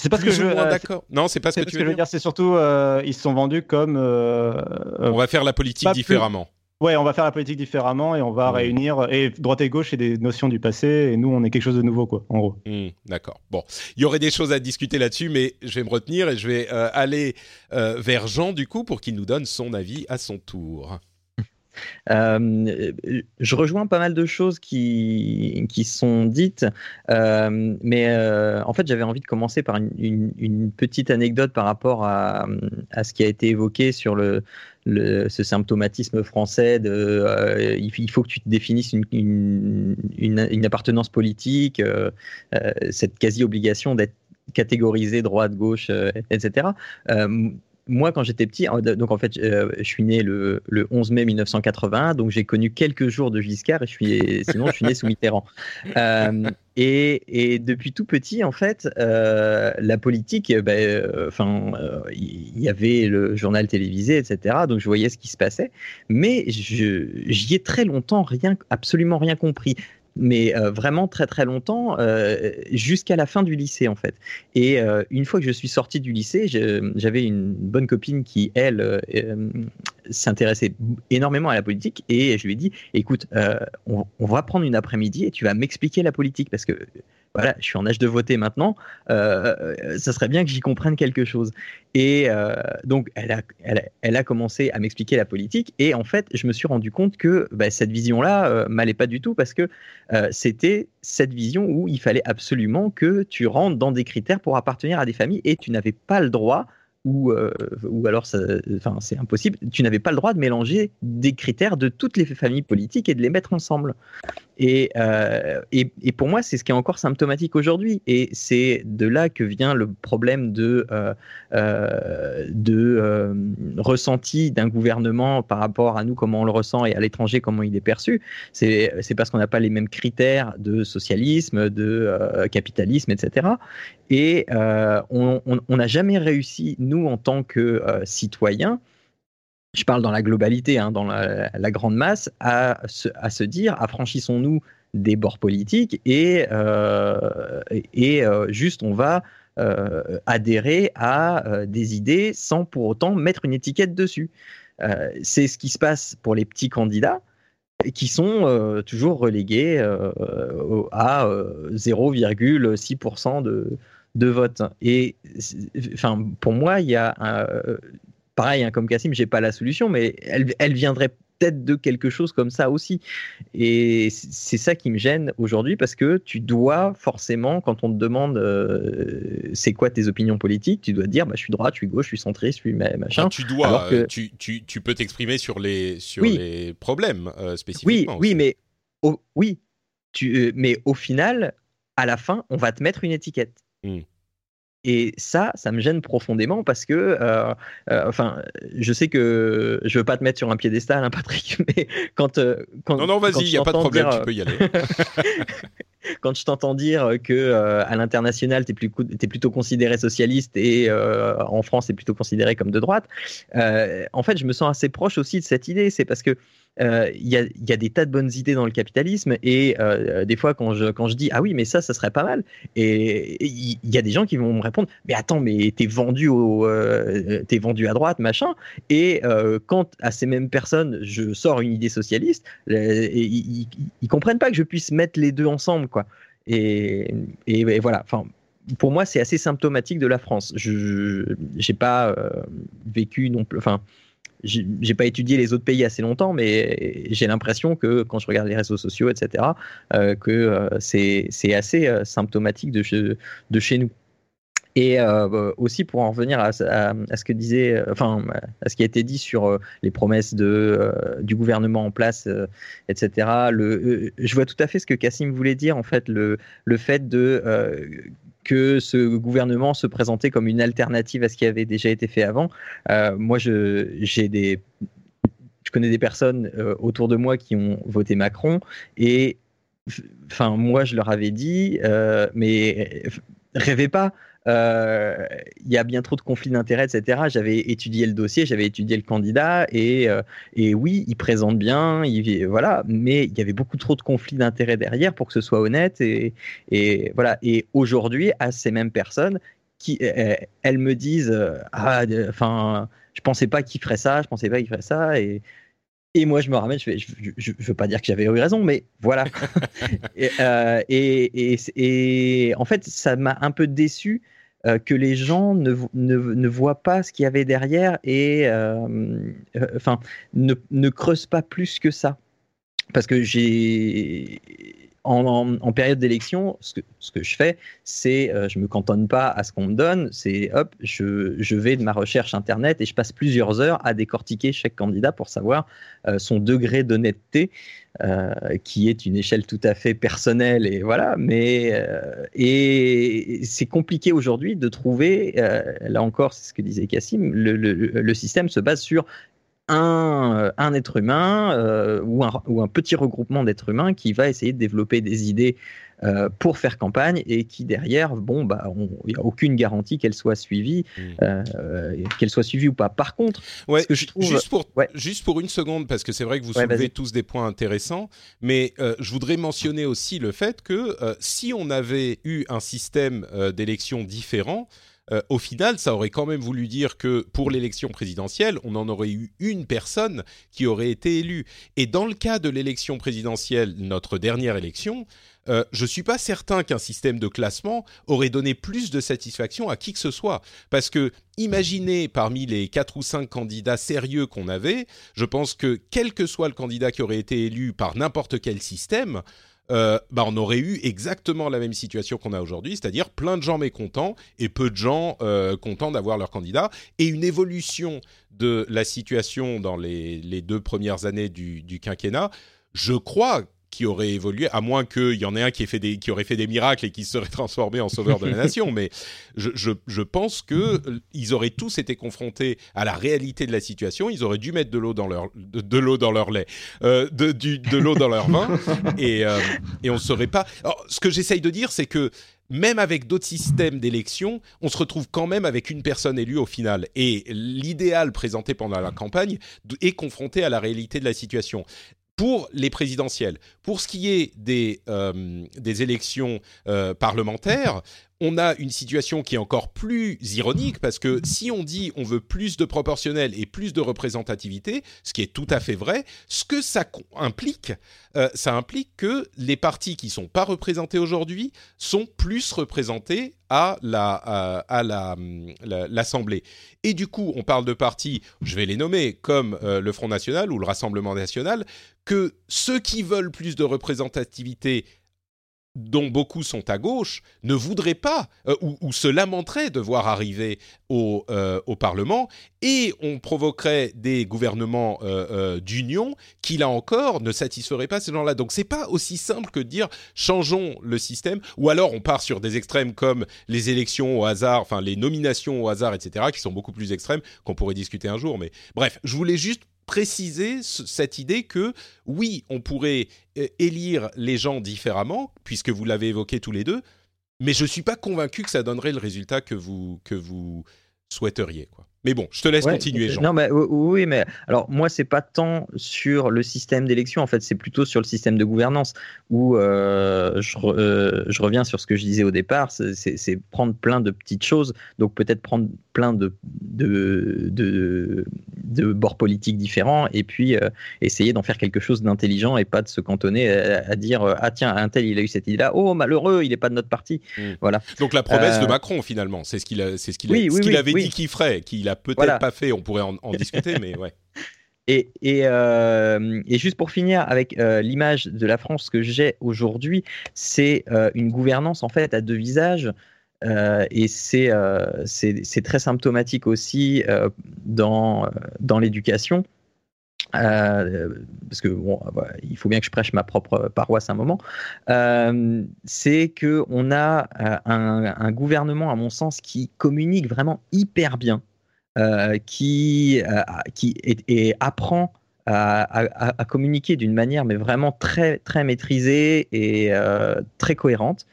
c'est pas ce que je veux d'accord. Non, c'est pas ce que tu veux, dire. C'est surtout euh, ils se sont vendus comme. Euh, on va faire la politique différemment. Ouais, on va faire la politique différemment et on va mmh. réunir et droite et gauche et des notions du passé et nous on est quelque chose de nouveau quoi, en gros. Mmh, d'accord. Bon, il y aurait des choses à discuter là-dessus, mais je vais me retenir et je vais euh, aller vers Jean du coup pour qu'il nous donne son avis à son tour. Euh, je rejoins pas mal de choses qui, qui sont dites, euh, mais euh, en fait j'avais envie de commencer par une, petite anecdote par rapport à, à, ce qui a été évoqué sur le, ce symptomatisme français de il faut que tu te définisses une, une appartenance politique, cette quasi-obligation d'être catégorisé droite, gauche, etc moi, quand j'étais petit, donc en fait, euh, je suis né le, 11 mai 1981, donc j'ai connu quelques jours de Giscard, et je suis, sinon je suis né sous Mitterrand. Euh, et, depuis tout petit, en fait, euh, la politique, ben, enfin, il y avait le journal télévisé, etc. Donc je voyais ce qui se passait, mais j'y ai très longtemps rien, absolument rien compris mais euh, vraiment très très longtemps, euh, jusqu'à la fin du lycée en fait. Et euh, une fois que je suis sorti du lycée, j'avais une bonne copine qui, elle, s'intéressait énormément à la politique, et je lui ai dit, écoute, on, on, va prendre une après-midi et tu vas m'expliquer la politique, parce que voilà, je suis en âge de voter maintenant, euh, ça serait bien que j'y comprenne quelque chose. Et euh, donc, elle a, commencé à m'expliquer la politique, et en fait, je me suis rendu compte que bah, cette vision-là euh, m'allait pas du tout, parce que euh, c'était cette vision où il fallait absolument que tu rentres dans des critères pour appartenir à des familles, et tu n'avais pas le droit ou, euh, ou alors enfin, c'est impossible, tu n'avais pas le droit de mélanger des critères de toutes les familles politiques et de les mettre ensemble. Et, euh, et, pour moi, c'est ce qui est encore symptomatique aujourd'hui. Et c'est de là que vient le problème de, euh, euh, ressenti d'un gouvernement par rapport à nous, comment on le ressent, et à l'étranger, comment il est perçu. C'est parce qu'on n'a pas les mêmes critères de socialisme, de capitalisme, etc. Et on n'a jamais réussi, nous, en tant que citoyens, je parle dans la globalité, hein, dans la, grande masse, à se, dire affranchissons-nous des bords politiques et, euh, euh, juste on va euh, adhérer à des idées sans pour autant mettre une étiquette dessus. C'est ce qui se passe pour les petits candidats qui sont toujours relégués à 0,6% de, de vote. Et enfin, pour moi, il y a pareil, hein, comme Cassim, j'ai pas la solution, mais elle, elle viendrait peut-être de quelque chose comme ça aussi. Et c'est ça qui me gêne aujourd'hui parce que tu dois forcément, quand on te demande euh, c'est quoi tes opinions politiques, tu dois dire bah, je suis droite, je suis gauche, je suis centriste, je suis machin. tu dois, tu, tu, tu, peux t'exprimer sur les, sur les problèmes euh, spécifiquement. Oui, oui, mais au, oui, tu, euh, mais au final, à la fin, on va te mettre une étiquette. Hmm. Et ça, ça me gêne profondément parce que, euh, euh, enfin, je sais que je veux pas te mettre sur un piédestal, hein, Patrick, mais quand, euh, quand non, non, vas-y, il n'y a pas de problème, dire, tu peux y aller. quand je t'entends dire que à l'international, tu es, es, plutôt considéré socialiste et en France, tu es plutôt considéré comme de droite, en fait, je me sens assez proche aussi de cette idée. C'est parce que euh, il y, a, des tas de bonnes idées dans le capitalisme et euh, des fois quand je, dis ah oui mais ça ça serait pas mal et il y, a des gens qui vont me répondre mais attends mais t'es vendu euh, t'es vendu à droite machin et euh, quand à ces mêmes personnes je sors une idée socialiste ils, comprennent pas que je puisse mettre les deux ensemble quoi et, et, voilà enfin pour moi, c'est assez symptomatique de la France. Je n'ai pas euh, vécu non plus. Enfin, j'ai pas étudié les autres pays assez longtemps, mais j'ai l'impression que quand je regarde les réseaux sociaux, etc., euh, que euh, c'est assez euh, symptomatique de, de chez nous. Et aussi pour en revenir à, à, à, ce que disait, enfin, à ce qui a été dit sur les promesses de, du gouvernement en place, etc. Je vois tout à fait ce que Cassim voulait dire, en fait, le, le fait de que ce gouvernement se présentait comme une alternative à ce qui avait déjà été fait avant. Euh, moi, je, j'ai des, je connais des personnes euh, autour de moi qui ont voté Macron et enfin moi je leur avais dit euh, mais rêvez pas euh, il y a bien trop de conflits d'intérêts, etc. J'avais étudié le dossier, j'avais étudié le candidat, et, euh, et oui, il présente bien, il, voilà, mais il y avait beaucoup trop de conflits d'intérêts derrière pour que ce soit honnête, et, et voilà. Et aujourd'hui, à ces mêmes personnes, qui, elles me disent, ah, enfin, je pensais pas qu'il ferait ça, je pensais pas qu'il ferait ça, et et moi, je me ramène, je ne je, veux pas dire que j'avais eu raison, mais voilà. Euh, et, et, et, en fait, ça m'a un peu déçu euh, que les gens ne, ne, ne, voient pas ce qu'il y avait derrière et euh, enfin, ne, ne creusent pas plus que ça. Parce que j'ai en, période d'élection, ce que, je fais, c'est euh, je me cantonne pas à ce qu'on me donne, c'est hop, je, vais de ma recherche internet et je passe plusieurs heures à décortiquer chaque candidat pour savoir euh, son degré d'honnêteté, euh, qui est une échelle tout à fait personnelle et voilà. Mais euh, c'est compliqué aujourd'hui de trouver, là encore, c'est ce que disait Cassim, le système se base sur un, euh, un être humain euh, ou, un, ou, un, petit regroupement d'êtres humains qui va essayer de développer des idées euh, pour faire campagne et qui derrière, bon, bah, il n'y a aucune garantie qu'elle soit suivie, mmh. euh, qu'elle soit suivie ou pas. Par contre, ouais, que je trouve... juste, pour, ouais. juste pour une seconde, parce que c'est vrai que vous soulevez tous des points intéressants, mais euh, je voudrais mentionner aussi le fait que si on avait eu un système d'élection différent, euh, au final, ça aurait quand même voulu dire que pour l'élection présidentielle, on en aurait eu une personne qui aurait été élue. Et dans le cas de l'élection présidentielle, notre dernière élection, euh, je ne suis pas certain qu'un système de classement aurait donné plus de satisfaction à qui que ce soit. Parce que, imaginez parmi les quatre ou cinq candidats sérieux qu'on avait, je pense que quel que soit le candidat qui aurait été élu par n'importe quel système, euh, bah, on aurait eu exactement la même situation qu'on a aujourd'hui, c'est-à-dire plein de gens mécontents et peu de gens euh, contents d'avoir leur candidat, et une évolution de la situation dans les, deux premières années du quinquennat. Je crois qui aurait évolué, à moins qu'il y en ait un qui, ait fait des, qui aurait fait des miracles et qui serait transformé en sauveur de la nation. Mais je, je, je pense qu'ils auraient tous été confrontés à la réalité de la situation. Ils auraient dû mettre de l'eau dans leur, de, de l'eau dans leur lait, euh, de, du, de l'eau dans leur vin, et, euh, et on ne saurait pas. Alors, ce que j'essaye de dire, c'est que même avec d'autres systèmes d'élection, on se retrouve quand même avec une personne élue au final. Et l'idéal présenté pendant la campagne est confronté à la réalité de la situation pour les présidentielles. Pour ce qui est des, euh, élections euh, parlementaires, on a une situation qui est encore plus ironique parce que si on dit on veut plus de proportionnel et plus de représentativité, ce qui est tout à fait vrai, ce que ça implique, euh, ça implique que les partis qui sont pas représentés aujourd'hui sont plus représentés à la à, la l'Assemblée. Et du coup, on parle de partis, je vais les nommer comme euh, le Front National ou le Rassemblement National, que ceux qui veulent plus de représentativité dont beaucoup sont à gauche, ne voudraient pas euh, ou, se lamenteraient de voir arriver au, euh, Parlement, et on provoquerait des gouvernements euh, d'union qui, là encore, ne satisferaient pas ces gens-là. Donc c'est pas aussi simple que de dire changeons le système, ou alors on part sur des extrêmes comme les élections au hasard, enfin les nominations au hasard, etc., qui sont beaucoup plus extrêmes, qu'on pourrait discuter un jour. Mais bref, je voulais juste préciser cette idée que oui, on pourrait euh, élire les gens différemment, puisque vous l'avez évoqué tous les deux, mais je ne suis pas convaincu que ça donnerait le résultat que vous, que vous souhaiteriez. Quoi. Mais bon, je te laisse continuer, Jean. Non, mais oui, mais alors moi, c'est pas tant sur le système d'élection, en fait, c'est plutôt sur le système de gouvernance où euh, je, euh, je, reviens sur ce que je disais au départ, c'est prendre plein de petites choses, donc peut-être prendre plein de, de, de, de bords politiques différents et puis euh, essayer d'en faire quelque chose d'intelligent et pas de se cantonner à, dire ah tiens, un tel il a eu cette idée-là, oh malheureux, il n'est pas de notre parti. Hmm. Voilà. Donc la promesse de Macron, finalement, c'est ce qu'il ce qu'il qu'il avait dit qu'il ferait, qu'il peut-être pas fait, on pourrait en, discuter, mais ouais. Et, et, euh, et, juste pour finir avec euh, l'image de la France que j'ai aujourd'hui, c'est euh, une gouvernance en fait à deux visages. et c'est c'est très symptomatique aussi dans, dans l'éducation. parce que bon, il faut bien que je prêche ma propre paroisse un moment. c'est que on a un, un, gouvernement, à mon sens, qui communique vraiment hyper bien euh, qui, euh, qui et, apprend à, communiquer d'une manière mais vraiment très très maîtrisée et euh, très cohérente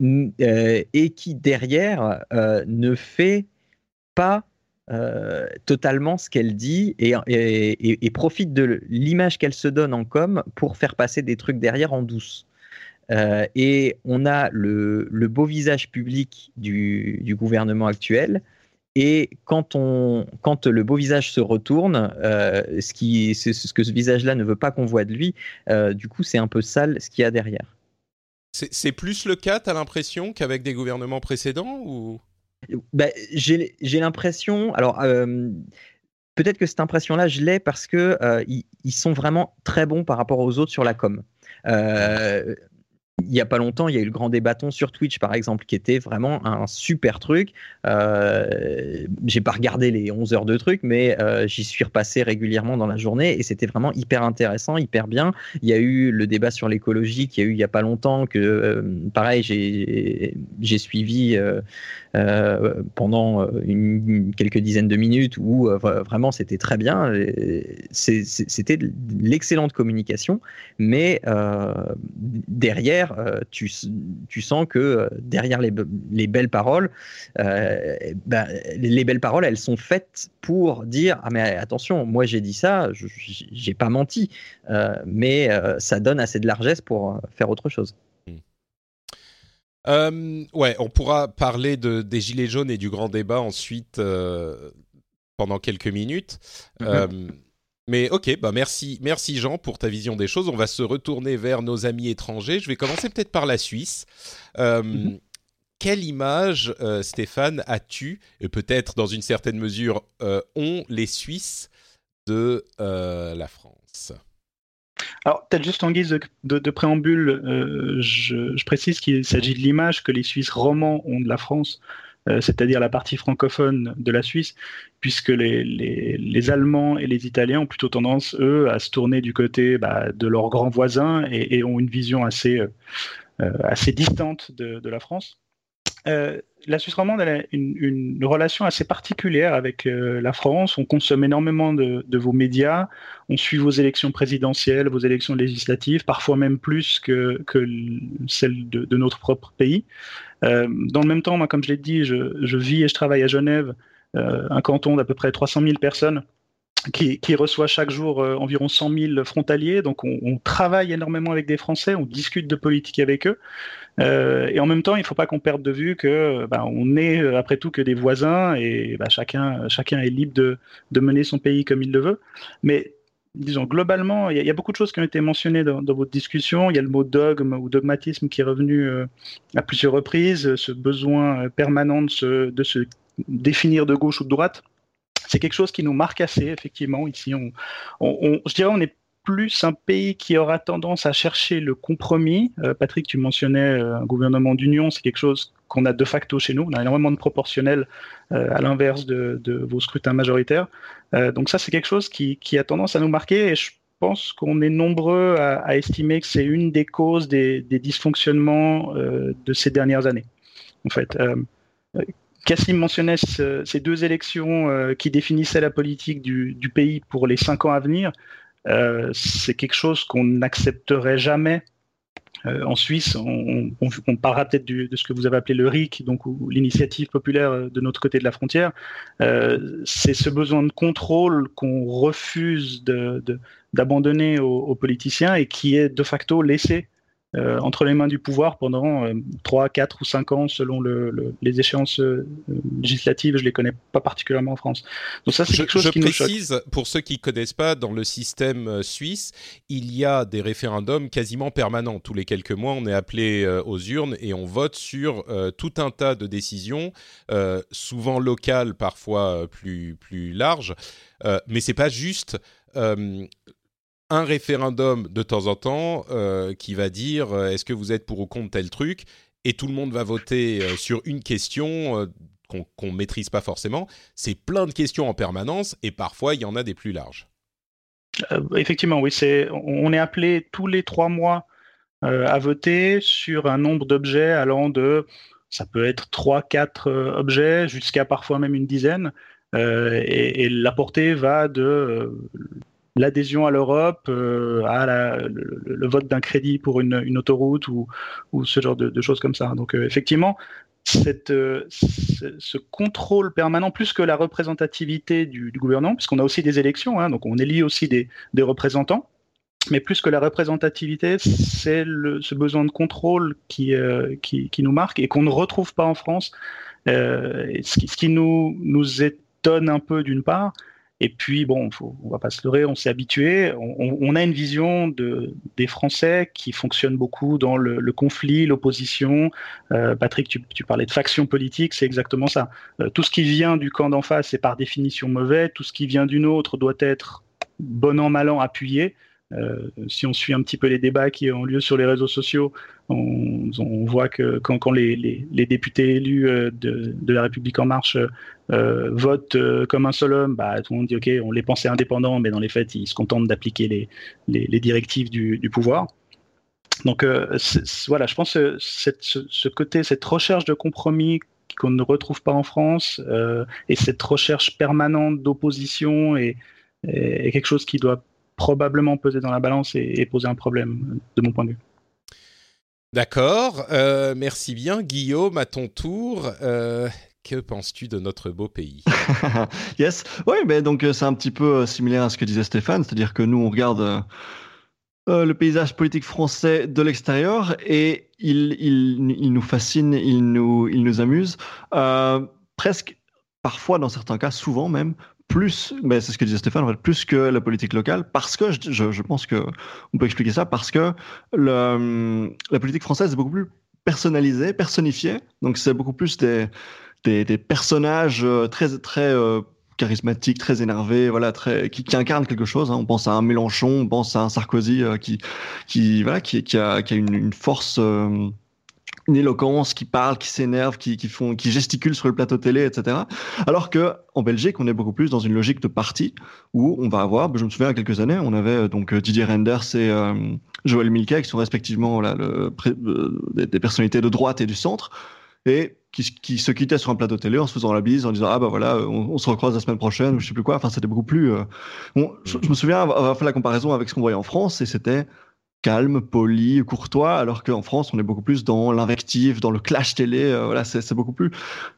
et qui derrière ne fait pas totalement ce qu'elle dit et, et, profite de l'image qu'elle se donne en com pour faire passer des trucs derrière en douce. et on a le, le beau visage public du, du gouvernement actuel et quand, on, quand le beau visage se retourne, euh, ce, qui, ce que ce visage-là ne veut pas qu'on voit de lui, euh, du coup, c'est un peu sale ce qu'il y a derrière. C'est plus le cas, tu as l'impression, qu'avec des gouvernements précédents ou... Bah, J'ai l'impression. Alors. Euh, peut-être que cette impression-là, je l'ai parce que ils, ils, sont vraiment très bons par rapport aux autres sur la com. Euh, il n'y a pas longtemps, il y a eu le grand débatton sur Twitch, par exemple, qui était vraiment un super truc. Euh, j'ai pas regardé les 11 heures de truc, mais euh, j'y suis repassé régulièrement dans la journée et c'était vraiment hyper intéressant, hyper bien. Il y a eu le débat sur l'écologie qui a eu il n'y a pas longtemps, que euh, pareil, j'ai suivi euh, pendant une, quelques dizaines de minutes où vraiment c'était très bien. C'était l'excellente communication, mais derrière, euh, tu, sens que euh, derrière les, belles paroles, euh, ben, les belles paroles, elles sont faites pour dire ah mais attention, moi j'ai dit ça, j'ai pas menti, mais ça donne assez de largesse pour faire autre chose. Ouais, on pourra parler de, des gilets jaunes et du grand débat ensuite pendant quelques minutes. Mm-hmm. Mais ok, bah merci, merci Jean pour ta vision des choses. On va se retourner vers nos amis étrangers. Je vais commencer peut-être par la Suisse. Euh, mhm. Quelle image, euh, Stéphane, as-tu, et peut-être dans une certaine mesure, euh, ont les Suisses de la France? Alors, peut-être juste en guise de, préambule, je, je, précise qu'il s'agit de l'image que les Suisses romans ont de la France. Euh, c'est-à-dire la partie francophone de la Suisse, puisque les, Allemands et les Italiens ont plutôt tendance, eux, à se tourner du côté bah, de leurs grands voisins et, ont une vision assez, euh, euh, assez distante de, la France. La Suisse romande a une, relation assez particulière avec la France. On consomme énormément de, vos médias, on suit vos élections présidentielles, vos élections législatives, parfois même plus que, celles de, notre propre pays. Euh, dans le même temps, moi, comme je l'ai dit, je, vis et je travaille à Genève, euh, un canton d'à peu près 300 000 personnes. Qui, reçoit chaque jour euh, environ 100 000 frontaliers. Donc on, travaille énormément avec des Français, on discute de politique avec eux. et en même temps, il ne faut pas qu'on perde de vue que bah, on est après tout que des voisins et bah, chacun, est libre de, mener son pays comme il le veut. Mais disons, globalement, il y, a beaucoup de choses qui ont été mentionnées dans, votre discussion. Il y a le mot dogme ou dogmatisme qui est revenu euh, à plusieurs reprises, ce besoin euh, permanent de se, définir de gauche ou de droite. C'est quelque chose qui nous marque assez, effectivement. Ici, je dirais on est plus un pays qui aura tendance à chercher le compromis. Euh, Patrick, tu mentionnais un gouvernement d'union, c'est quelque chose qu'on a de facto chez nous. On a énormément de proportionnels à l'inverse de, vos scrutins majoritaires. donc ça, c'est quelque chose qui, a tendance à nous marquer et je pense qu'on est nombreux à, estimer que c'est une des causes des, dysfonctionnements de ces dernières années. Cassim mentionnait ces deux élections euh, qui définissaient la politique du, pays pour les cinq ans à venir. Euh, c'est quelque chose qu'on n'accepterait jamais. Euh, en Suisse, on, parlera peut-être de ce que vous avez appelé le RIC, donc l'initiative populaire de notre côté de la frontière. c'est ce besoin de contrôle qu'on refuse d'abandonner aux, politiciens et qui est de facto laissé euh, entre les mains du pouvoir pendant euh, 3, 4 ou 5 ans selon les échéances euh, législatives. Je ne les connais pas particulièrement en France. Donc ça, c'est quelque chose je qui précise, pour ceux qui ne connaissent pas, dans le système euh, suisse, il y a des référendums quasiment permanents. Tous les quelques mois, on est appelé aux urnes et on vote sur tout un tas de décisions, souvent locales, parfois plus, plus larges. mais c'est pas juste un référendum de temps en temps euh, qui va dire euh, est-ce que vous êtes pour ou contre tel truc? Et tout le monde va voter euh, sur une question qu'on maîtrise pas forcément. C'est plein de questions en permanence et parfois il y en a des plus larges. effectivement, oui, c'est on est appelé tous les trois mois à voter sur un nombre d'objets allant de ça peut être trois, quatre objets jusqu'à parfois même une dizaine. et, la portée va de l'adhésion à l'Europe, euh, le, vote d'un crédit pour une, autoroute ou, ce genre de, choses comme ça. Donc euh, effectivement, euh, ce, contrôle permanent, plus que la représentativité du, gouvernement, puisqu'on a aussi des élections, hein, donc on élit aussi des, représentants, mais plus que la représentativité, c'est ce besoin de contrôle qui, nous marque et qu'on ne retrouve pas en France. ce, qui, nous étonne un peu d'une part, et puis, bon, faut, on va pas se leurrer, on s'est habitué. On, a une vision de, des Français qui fonctionne beaucoup dans le, conflit, l'opposition. Euh, Patrick, tu, parlais de faction politique, c'est exactement ça. Euh, tout ce qui vient du camp d'en face est par définition mauvais. Tout ce qui vient d'une autre doit être bon an, mal an appuyé. Euh, si on suit un petit peu les débats qui ont lieu sur les réseaux sociaux, on, voit que quand, les, députés élus euh, de, la République en marche euh, votent comme un seul homme, bah, tout le monde dit ok, on les pensait indépendants, mais dans les faits, ils se contentent d'appliquer les, directives du, pouvoir. Donc voilà, je pense que ce, côté, cette recherche de compromis qu'on ne retrouve pas en France, et cette recherche permanente d'opposition est, est, quelque chose qui doit probablement peser dans la balance et, poser un problème de mon point de vue. D'accord, euh, merci bien. Guillaume, à ton tour, euh, que penses-tu de notre beau pays? Yes, oui, mais donc euh, c'est un petit peu similaire à ce que disait Stéphane, c'est-à-dire que nous, on regarde le paysage politique français de l'extérieur et il, il, nous fascine, il nous, il nous amuse. presque, parfois, dans certains cas, souvent même, plus, mais c'est ce que disait Stéphane, plus que la politique locale, parce que je, je, pense que on peut expliquer ça, parce que le, la politique française est beaucoup plus personnalisée, personnifiée, donc c'est beaucoup plus des, des, personnages euh, très très euh, charismatiques, très énervés, voilà, très qui, qui incarnent quelque chose. Hein. On pense à un Mélenchon, on pense à un Sarkozy euh, qui qui voilà qui, qui, a, qui a une force une éloquence, qui parle, qui s'énerve, qui, qui, font, qui gesticulent sur le plateau télé, etc. Alors que en Belgique, on est beaucoup plus dans une logique de parti où on va avoir, je me souviens, il y a quelques années, on avait euh, donc euh, Didier Renders et euh, Joël Milquet qui sont respectivement là, le, des, personnalités de droite et du centre et qui, qui, se quittaient sur un plateau télé en se faisant la bise, en disant ah bah voilà, on, se recroise la semaine prochaine ou je sais plus quoi. Enfin, c'était beaucoup plus. Bon, je, je, me souviens avoir fait la comparaison avec ce qu'on voyait en France et c'était calme, poli, courtois, alors qu'en France, on est beaucoup plus dans l'invective, dans le clash télé. Euh, voilà, c'est beaucoup plus,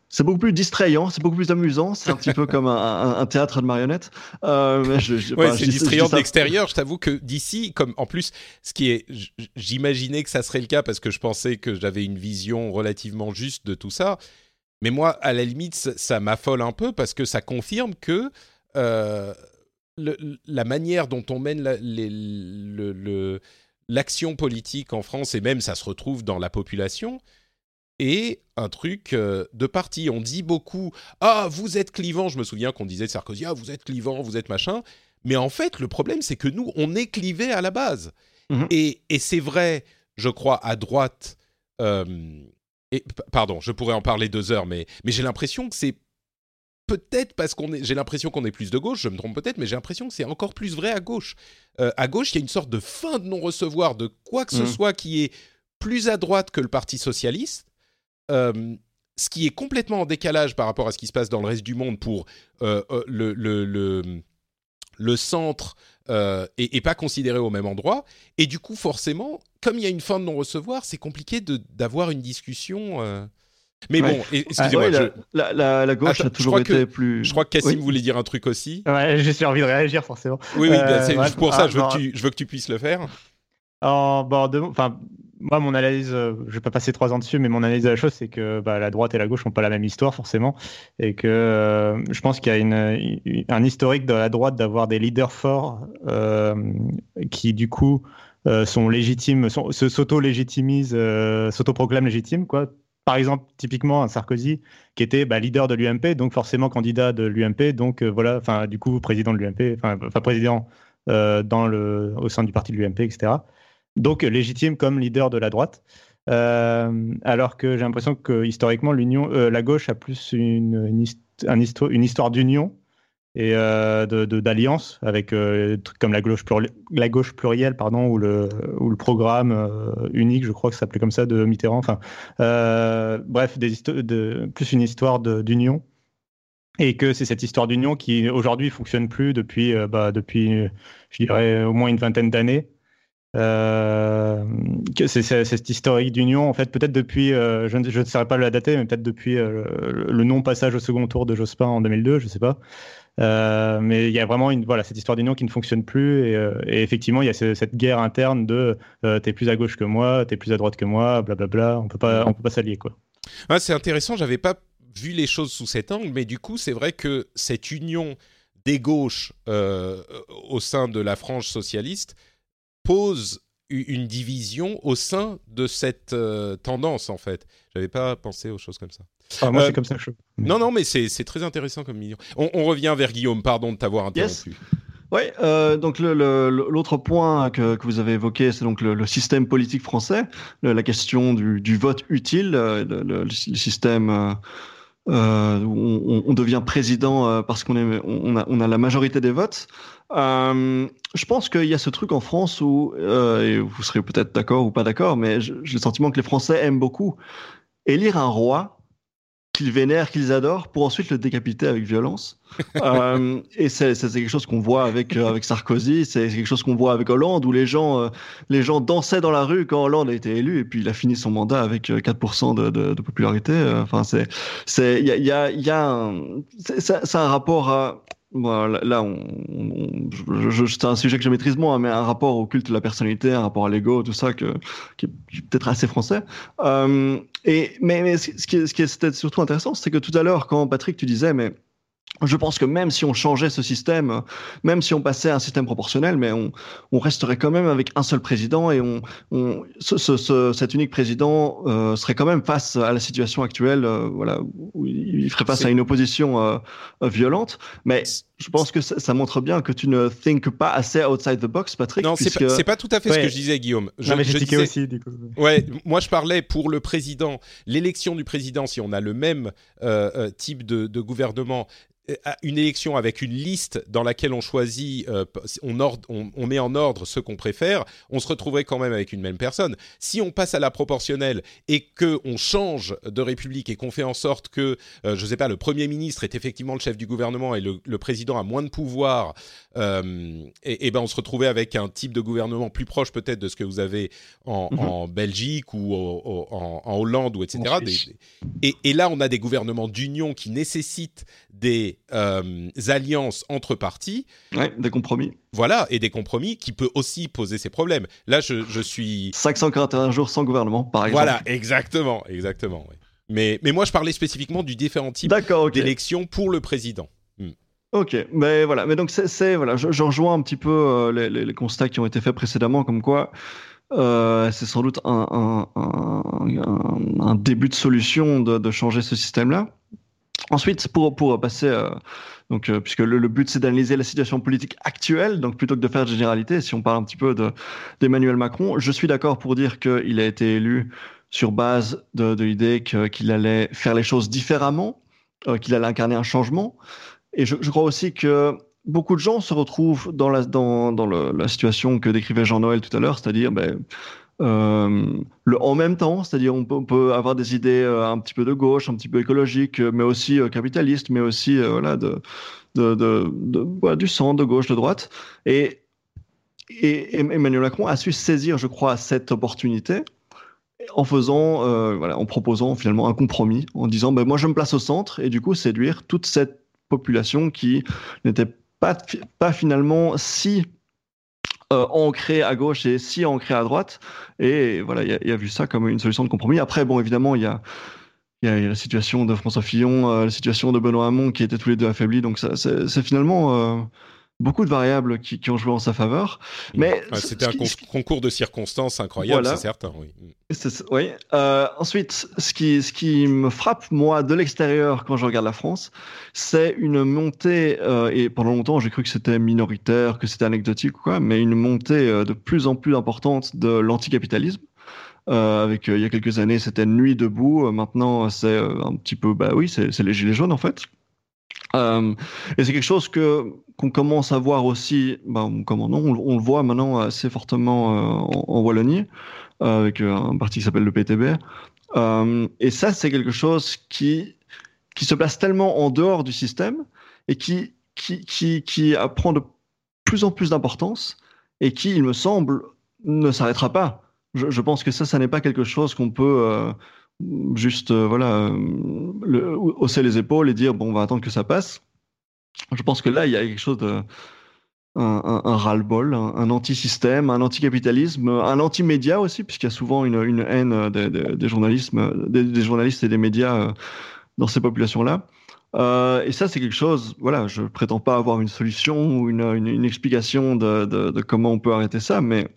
c'est beaucoup plus distrayant, c'est beaucoup plus amusant. C'est un petit peu comme un, théâtre de marionnettes. Euh, c'est distrayant de l'extérieur. Je t'avoue que d'ici, comme en plus, ce qui est, j'imaginais que ça serait le cas parce que je pensais que j'avais une vision relativement juste de tout ça. Mais moi, à la limite, ça, m'affole un peu parce que ça confirme que euh, la manière dont on mène le l'action politique en France, et même ça se retrouve dans la population, est un truc euh, de parti. On dit beaucoup Ah, vous êtes clivant. Je me souviens qu'on disait de Sarkozy Ah, vous êtes clivant, vous êtes machin. Mais en fait, le problème, c'est que nous, on est clivés à la base. Mhm. Et, et c'est vrai, je crois, à droite. euh, et, pardon, je pourrais en parler deux heures, mais, mais j'ai l'impression que c'est peut-être parce qu'on est. J'ai l'impression qu'on est plus de gauche, je me trompe peut-être, mais j'ai l'impression que c'est encore plus vrai à gauche. Euh, à gauche, il y a une sorte de fin de non-recevoir de quoi que ce Mhm. soit qui est plus à droite que le Parti socialiste. Euh, ce qui est complètement en décalage par rapport à ce qui se passe dans le reste du monde pour euh, le, le, le, le centre euh, est pas considéré au même endroit. Et du coup, forcément, comme il y a une fin de non-recevoir, c'est compliqué d'avoir une discussion. Euh. Mais Ouais. bon, et- excusez-moi, Ouais, je, la, la- la- la gauche Attends, a toujours été que- plus. je crois que Cassim Oui. voulait dire un truc aussi. Ouais, j'ai envie de réagir forcément. Oui, oui, Euh, bah, c'est ouais, pour ça, ah, je veux, que tu, je veux que tu puisses le faire. En bord de, enfin, moi, mon analyse, euh, je vais pas passer trois ans dessus, mais mon analyse de la chose, c'est que bah, la droite et la gauche n'ont pas la même histoire forcément, et que euh, je pense qu'il y a une, une- un historique de la droite d'avoir des leaders forts euh, qui du coup euh, sont légitimes, sont- se s'auto-légitimisent, euh, s'auto-proclament légitimes, quoi. Par exemple, typiquement un Sarkozy qui était bah, leader de l'UMP, donc forcément candidat de l'UMP, donc euh, voilà, enfin du coup président de l'UMP, enfin président euh, dans le, au sein du parti de l'UMP, etc. Donc légitime comme leader de la droite. Euh, alors que j'ai l'impression que historiquement, l'union, la gauche a plus une, une histoire d'union et euh, de- de- avec euh, des trucs comme la gauche, pluri- la gauche plurielle, pardon, ou le, ou le programme euh, unique, je crois que ça s'appelait comme ça, de Mitterrand. Enfin, euh, bref, plus une histoire d'union. Et que c'est cette histoire d'union qui aujourd'hui fonctionne plus depuis, euh, bah, depuis, euh, je dirais, au moins une vingtaine d'années. Euh, c'est cette historique d'union, en fait, peut-être depuis, euh, je, ne, je saurais pas la dater, mais peut-être depuis euh, le, le non-passage au second tour de Jospin en 2002, je ne sais pas. Euh, mais il y a vraiment une, voilà, cette histoire d'union qui ne fonctionne plus. Et, euh, effectivement, il y a ce- cette guerre interne de euh, t'es plus à gauche que moi, t'es plus à droite que moi, blablabla. On peut pas, on peut pas s'allier. Ah, c'est intéressant, j'avais pas vu les choses sous cet angle, mais du coup, c'est vrai que cette union des gauches au sein de la frange socialiste pose une division au sein de cette tendance, en fait. J'avais pas pensé aux choses comme ça. Enfin, moi, Euh, c'est comme ça que je. Non, non, mais c'est très intéressant comme million. On, on revient vers Guillaume, pardon de t'avoir Yes. interrompu. Oui, euh, donc le- le- l'autre point que, que vous avez évoqué, c'est donc le, le système politique français, le- la question du, du vote utile, euh, le, le- le système euh, euh, où on, on devient président euh, parce qu'on on a, on a la majorité des votes. Euh, je pense qu'il y a ce truc en France où, euh, et vous serez peut-être d'accord ou pas d'accord, mais j'ai le sentiment que les Français aiment beaucoup élire un roi qu'ils vénèrent, qu'ils adorent, pour ensuite le décapiter avec violence. Euh, et c'est c'est quelque chose qu'on voit avec euh, avec Sarkozy, c'est quelque chose qu'on voit avec Hollande, où les gens euh, les gens dansaient dans la rue quand Hollande a été élu, et puis il a fini son mandat avec euh, 4% de, de, de popularité. Enfin, c'est c'est il y a il y a, y a un, c'est un rapport à Bon, là, on, on- je- c'est un sujet que je maîtrise moins, mais un rapport au culte de la personnalité, un rapport à l'ego, tout ça, que, qui est, peut-être assez français. Euh, et, mais, mais ce qui ce qui peut-être surtout intéressant, c'est que tout à l'heure, quand Patrick, tu disais, mais je pense que même si on changeait ce système, même si on passait à un système proportionnel, mais on, on resterait quand même avec un seul président et on, on ce, ce, ce- cet unique président euh, serait quand même face à la situation actuelle, euh, voilà, où il ferait face à une opposition euh, violente. Mais je pense que ça, ça montre bien que tu ne think pas assez outside the box, Patrick. Non, c'est puisque... pas, c'est pas tout à fait ce que je disais, Guillaume. Je, non, mais je disais- aussi, du coup. Ouais, moi je parlais pour le président, l'élection du président, si on a le même type de, de gouvernement, une élection avec une liste dans laquelle on choisit, euh, on, ord- on, on met en ordre ce qu'on préfère, on se retrouverait quand même avec une même personne. Si on passe à la proportionnelle et que on change de république et qu'on fait en sorte que, euh, je sais pas, le premier ministre est effectivement le chef du gouvernement et le, le président a moins de pouvoir, euh, et, et ben on se retrouvait avec un type de gouvernement plus proche peut-être de ce que vous avez en, Mhm. en Belgique ou au- au- en, en Hollande ou etc. Des- et là, on a des gouvernements d'union qui nécessitent des euh, alliances entre partis, Ouais, des compromis. voilà, et des compromis qui peut aussi poser ces problèmes. Là, je, je suis 541 jours sans gouvernement, par exemple. voilà, exactement, exactement. ouais. Mais mais moi, je parlais spécifiquement du différent type D'accord, ok. d'élections pour le président. Ok, mais voilà, mais donc c'est- voilà, je, je rejoins un petit peu euh, les, les- les constats qui ont été faits précédemment, comme quoi euh, c'est sans doute un, un- un- un- un début de solution de, de changer ce système-là. Ensuite, pour, passer, euh, donc, euh, puisque le, but c'est d'analyser la situation politique actuelle, donc plutôt que de faire de généralité, si on parle un petit peu d'Emmanuel Macron, je suis d'accord pour dire qu'il a été élu sur base de, l'idée qu'il allait faire les choses différemment, euh, qu'il allait incarner un changement. Et je, crois aussi que beaucoup de gens se retrouvent dans la, la situation que décrivait Jean-Noël tout à l'heure, c'est-à-dire ben, le en même temps, c'est-à-dire on, peut, avoir des idées euh, un petit peu de gauche, un petit peu écologiques, mais aussi euh, capitalistes, mais aussi euh, voilà du centre, de gauche, de droite. Et, Emmanuel Macron a su saisir, je crois, cette opportunité en faisant, euh, voilà, en proposant finalement un compromis, en disant, ben moi je me place au centre et du coup séduire toute cette population qui n'était pas finalement si euh, ancré à gauche et si ancré à droite. Et voilà, il y, a vu ça comme une solution de compromis. Après, bon, évidemment, il y a, y a la situation de François Fillon, euh, la situation de Benoît Hamon qui étaient tous les deux affaiblis. Donc, c'est finalement euh, beaucoup de variables qui, qui, ont joué en sa faveur. Mais ouais, c'était un qui, concours de circonstances incroyable, voilà. c'est certain. Oui. oui. Euh, ensuite, ce qui, ce qui me frappe moi de l'extérieur quand je regarde la France, c'est une montée euh, et pendant longtemps j'ai cru que c'était minoritaire, que c'était anecdotique ou quoi, mais une montée euh, de plus en plus importante de l'anticapitalisme. Euh, avec il y a quelques années c'était Nuit debout, maintenant c'est un petit peu bah oui c'est les gilets jaunes en fait. Euh, et c'est quelque chose que qu'on commence à voir aussi, ben, comment non, on, on, le voit maintenant assez fortement euh, en, Wallonie, euh, avec un parti qui s'appelle le PTB. et ça, c'est quelque chose qui, qui se place tellement en dehors du système et qui, qui, qui, qui prend de plus en plus d'importance et qui, il me semble, ne s'arrêtera pas. Je, pense que ça, ça n'est pas quelque chose qu'on peut juste euh, voilà hausser les épaules et dire bon on va attendre que ça passe je pense que là il y a quelque chose de un, un, un ras-le-bol, un, un anti-système, un anti-capitalisme, un anti-média aussi, puisqu'il y a souvent une, une haine des, des, des, journalismes, des, des, journalistes et des médias euh, dans ces populations-là. Euh, et ça, c'est quelque chose, voilà, je prétends pas avoir une solution ou une, une, une explication de, de, de, comment on peut arrêter ça, mais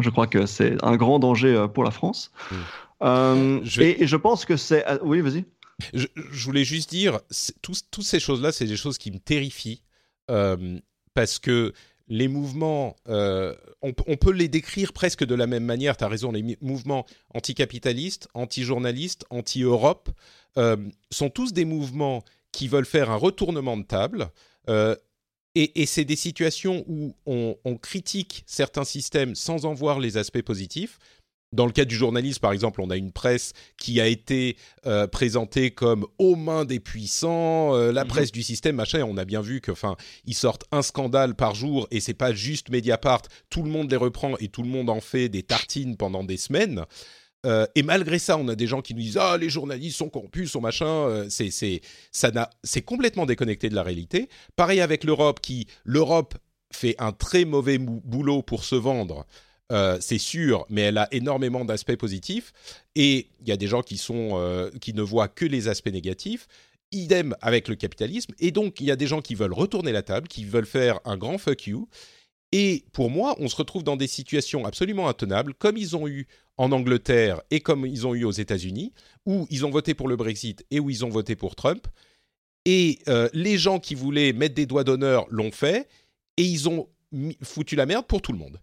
je crois que c'est un grand danger euh, pour la France. Mmh. Euh, je vais... et, et, je pense que c'est. Oui, vas-y. Je, voulais juste dire, toutes ces choses-là, c'est des choses qui me terrifient. Euh, parce que les mouvements, euh, on, peut les décrire presque de la même manière, tu as raison, les mouvements anticapitalistes, anti-journalistes, anti-Europe, euh, sont tous des mouvements qui veulent faire un retournement de table. Et, c'est des situations où on, critique certains systèmes sans en voir les aspects positifs. Dans le cas du journalisme, par exemple, on a une presse qui a été euh, présentée comme aux mains des puissants, euh, la mmh. presse du système, machin. Et on a bien vu que, enfin, ils sortent un scandale par jour et c'est pas juste Mediapart. Tout le monde les reprend et tout le monde en fait des tartines pendant des semaines. Euh, et malgré ça, on a des gens qui nous disent ah les journalistes sont corrompus, sont machin. C'est c'est ça n'a c'est complètement déconnecté de la réalité. Pareil avec l'Europe qui l'Europe fait un très mauvais boulot pour se vendre euh, c'est sûr, mais elle a énormément d'aspects positifs. Et il y a des gens qui, sont, euh, qui ne voient que les aspects négatifs. Idem avec le capitalisme. Et donc, il y a des gens qui veulent retourner la table, qui veulent faire un grand fuck you. Et pour moi, on se retrouve dans des situations absolument intenables, comme ils ont eu en Angleterre et comme ils ont eu aux États-Unis, où ils ont voté pour le Brexit et où ils ont voté pour Trump. Et euh, les gens qui voulaient mettre des doigts d'honneur l'ont fait, et ils ont foutu la merde pour tout le monde.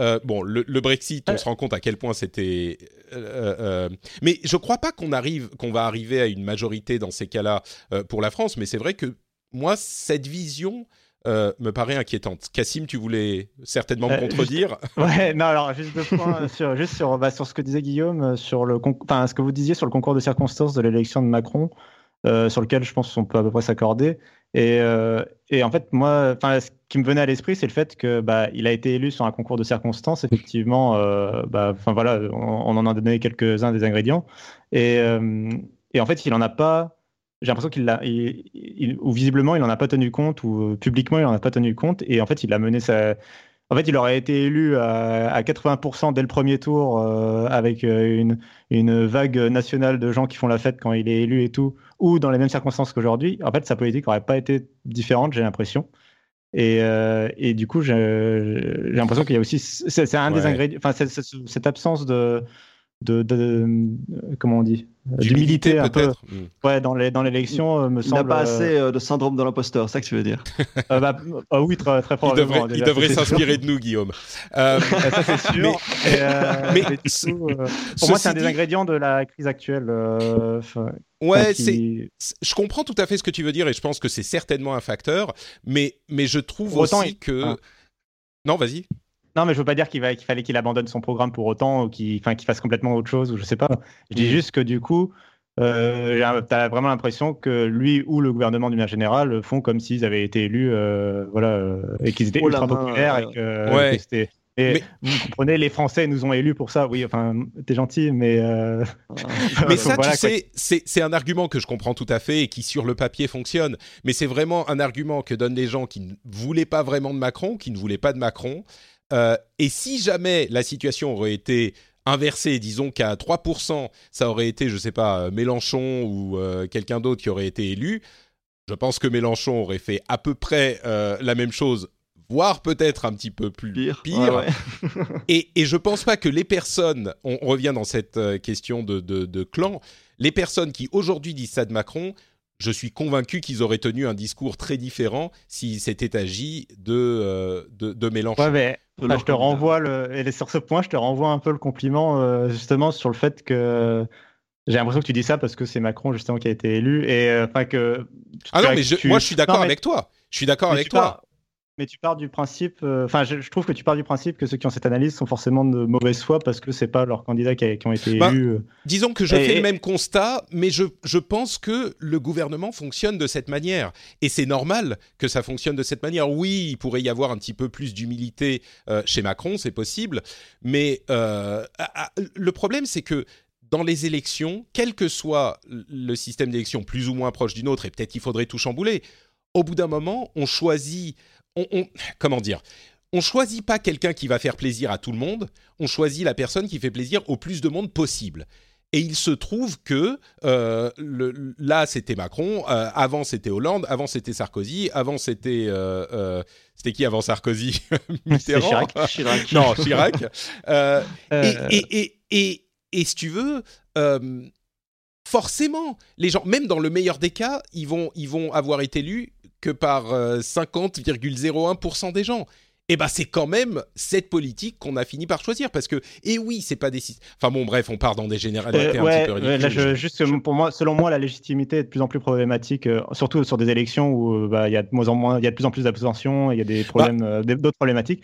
Euh, bon, le, le, Brexit, on euh. se rend compte à quel point c'était. Euh, euh mais je crois pas qu'on arrive, qu'on va arriver à une majorité dans ces cas-là euh, pour la France. Mais c'est vrai que moi, cette vision me paraît inquiétante. Cassim, tu voulais certainement me contredire. Juste... Ouais, non, alors juste deux points sur, juste sur, bah, sur ce que disait Guillaume, sur le, enfin, ce que vous disiez sur le concours de circonstances de l'élection de Macron. Euh, sur lequel je pense qu'on peut à peu près s'accorder. Et, euh, et, en fait, moi, ce qui me venait à l'esprit, c'est le fait que bah, il a été élu sur un concours de circonstances. Effectivement, euh, bah, voilà, on, en a donné quelques-uns des ingrédients. Et, euh, et, en fait, il en a pas. J'ai l'impression qu'il l'a, ou visiblement, il en a pas tenu compte, ou publiquement, il en a pas tenu compte. Et en fait, il a mené sa en fait, il aurait été élu à, à 80% dès le premier tour euh, avec euh, une, une, vague nationale de gens qui font la fête quand il est élu et tout, ou dans les mêmes circonstances qu'aujourd'hui. En fait, sa politique n'aurait pas été différente, j'ai l'impression. Et, euh, et, du coup, j'ai l'impression qu'il y a aussi, c'est un ouais. des ingrédients, enfin, cette absence de, de, de, comment on dit d'humilité un peu peut-être. Hmm. ouais dans les dans l'élection euh, me Il n'a semble pas euh, assez euh, de syndrome de l'imposteur, c'est ça que tu veux dire? Euh, bah, ah oui très, très Il probablement devrait, il devrait s'inspirer de nous, Guillaume. Euh, ça c'est sûr Mais- Et, euh, euh, pour moi c'est un des dit- ingrédients de la crise actuelle euh, ouais, qui- c'est. Je comprends tout à fait ce que tu veux dire et je pense que c'est certainement un facteur, mais, mais je trouve autant, aussi il- que. Ah. Non, vas-y. Non, mais je veux pas dire qu'il fallait qu'il abandonne son programme pour autant ou qu'il fasse complètement autre chose ou je sais pas. Je dis Mhm. juste que du coup, euh, un- t'as vraiment l'impression que lui ou le gouvernement d'une manière générale font comme s'ils avaient été élus, euh, voilà, euh, et qu'ils étaient Oh ultra main, populaires et que, Ouais. que c'était. Et Mais- vous comprenez, les Français nous ont élus pour ça. Oui, enfin, t'es gentil, mais. euh, Mais ça, voilà, tu sais, c'est c'est un argument que je comprends tout à fait et qui, sur le papier, fonctionne. Mais c'est vraiment un argument que donnent les gens qui ne voulaient pas vraiment de Macron, qui ne voulaient pas de Macron. Euh, et si jamais la situation aurait été inversée, disons qu'à 3%, ça aurait été, je sais pas, euh, Mélenchon ou euh, quelqu'un d'autre qui aurait été élu, je pense que Mélenchon aurait fait à peu près euh, la même chose, voire peut-être un petit peu plus Pire. pire. Ouais, ouais. Et, et je pense pas que les personnes, on revient dans cette question de, de, de clan, les personnes qui aujourd'hui disent ça de Macron, je suis convaincu qu'ils auraient tenu un discours très différent s'il s'était agi de, euh, de, de Mélenchon. Ouais, mais De je te renvoie le et sur ce point, je te renvoie un peu le compliment euh, justement sur le fait que j'ai l'impression que tu dis ça parce que c'est Macron justement qui a été élu et euh, enfin que ah non, mais je- tu- moi je suis d'accord avec toi. Je suis d'accord avec toi. Mais tu pars du principe, euh, enfin, je, je trouve que tu pars du principe que ceux qui ont cette analyse sont forcément de mauvaise foi parce que c'est pas leurs candidats qui, a- qui ont été Bah, élus. euh. Disons que je Et- fais le même constat, mais je, je pense que le gouvernement fonctionne de cette manière. Et c'est normal que ça fonctionne de cette manière. Oui, il pourrait y avoir un petit peu plus d'humilité euh, chez Macron, c'est possible. Mais euh, le problème, c'est que dans les élections, quel que soit le système d'élection plus ou moins proche d'une autre, et peut-être qu'il faudrait tout chambouler, au bout d'un moment, on choisit... On, on- comment dire on choisit pas quelqu'un qui va faire plaisir à tout le monde, on choisit la personne qui fait plaisir au plus de monde possible. Et il se trouve que euh, le- là, c'était Macron, euh, avant c'était Hollande, avant c'était Sarkozy, avant c'était... euh, c'était qui avant Sarkozy? Mitterrand Chirac. Chirac. Non, Chirac. Et, et, et, et, si tu veux, forcément, les gens, même dans le meilleur des cas, ils vont, ils vont avoir été lus que par euh, 50,01% des gens. Et ben c'est quand même cette politique qu'on a fini par choisir parce que et oui c'est pas des enfin bon bref on part dans des généralités Euh, un petit peu ouais, ridicules. là, je- juste que pour moi, selon moi, la légitimité est de plus en plus problématique, euh, surtout sur des élections où euh, bah, il y a de moins en moins, il y a de plus en plus d'abstention, il y a des problèmes, euh, des- d'autres problématiques.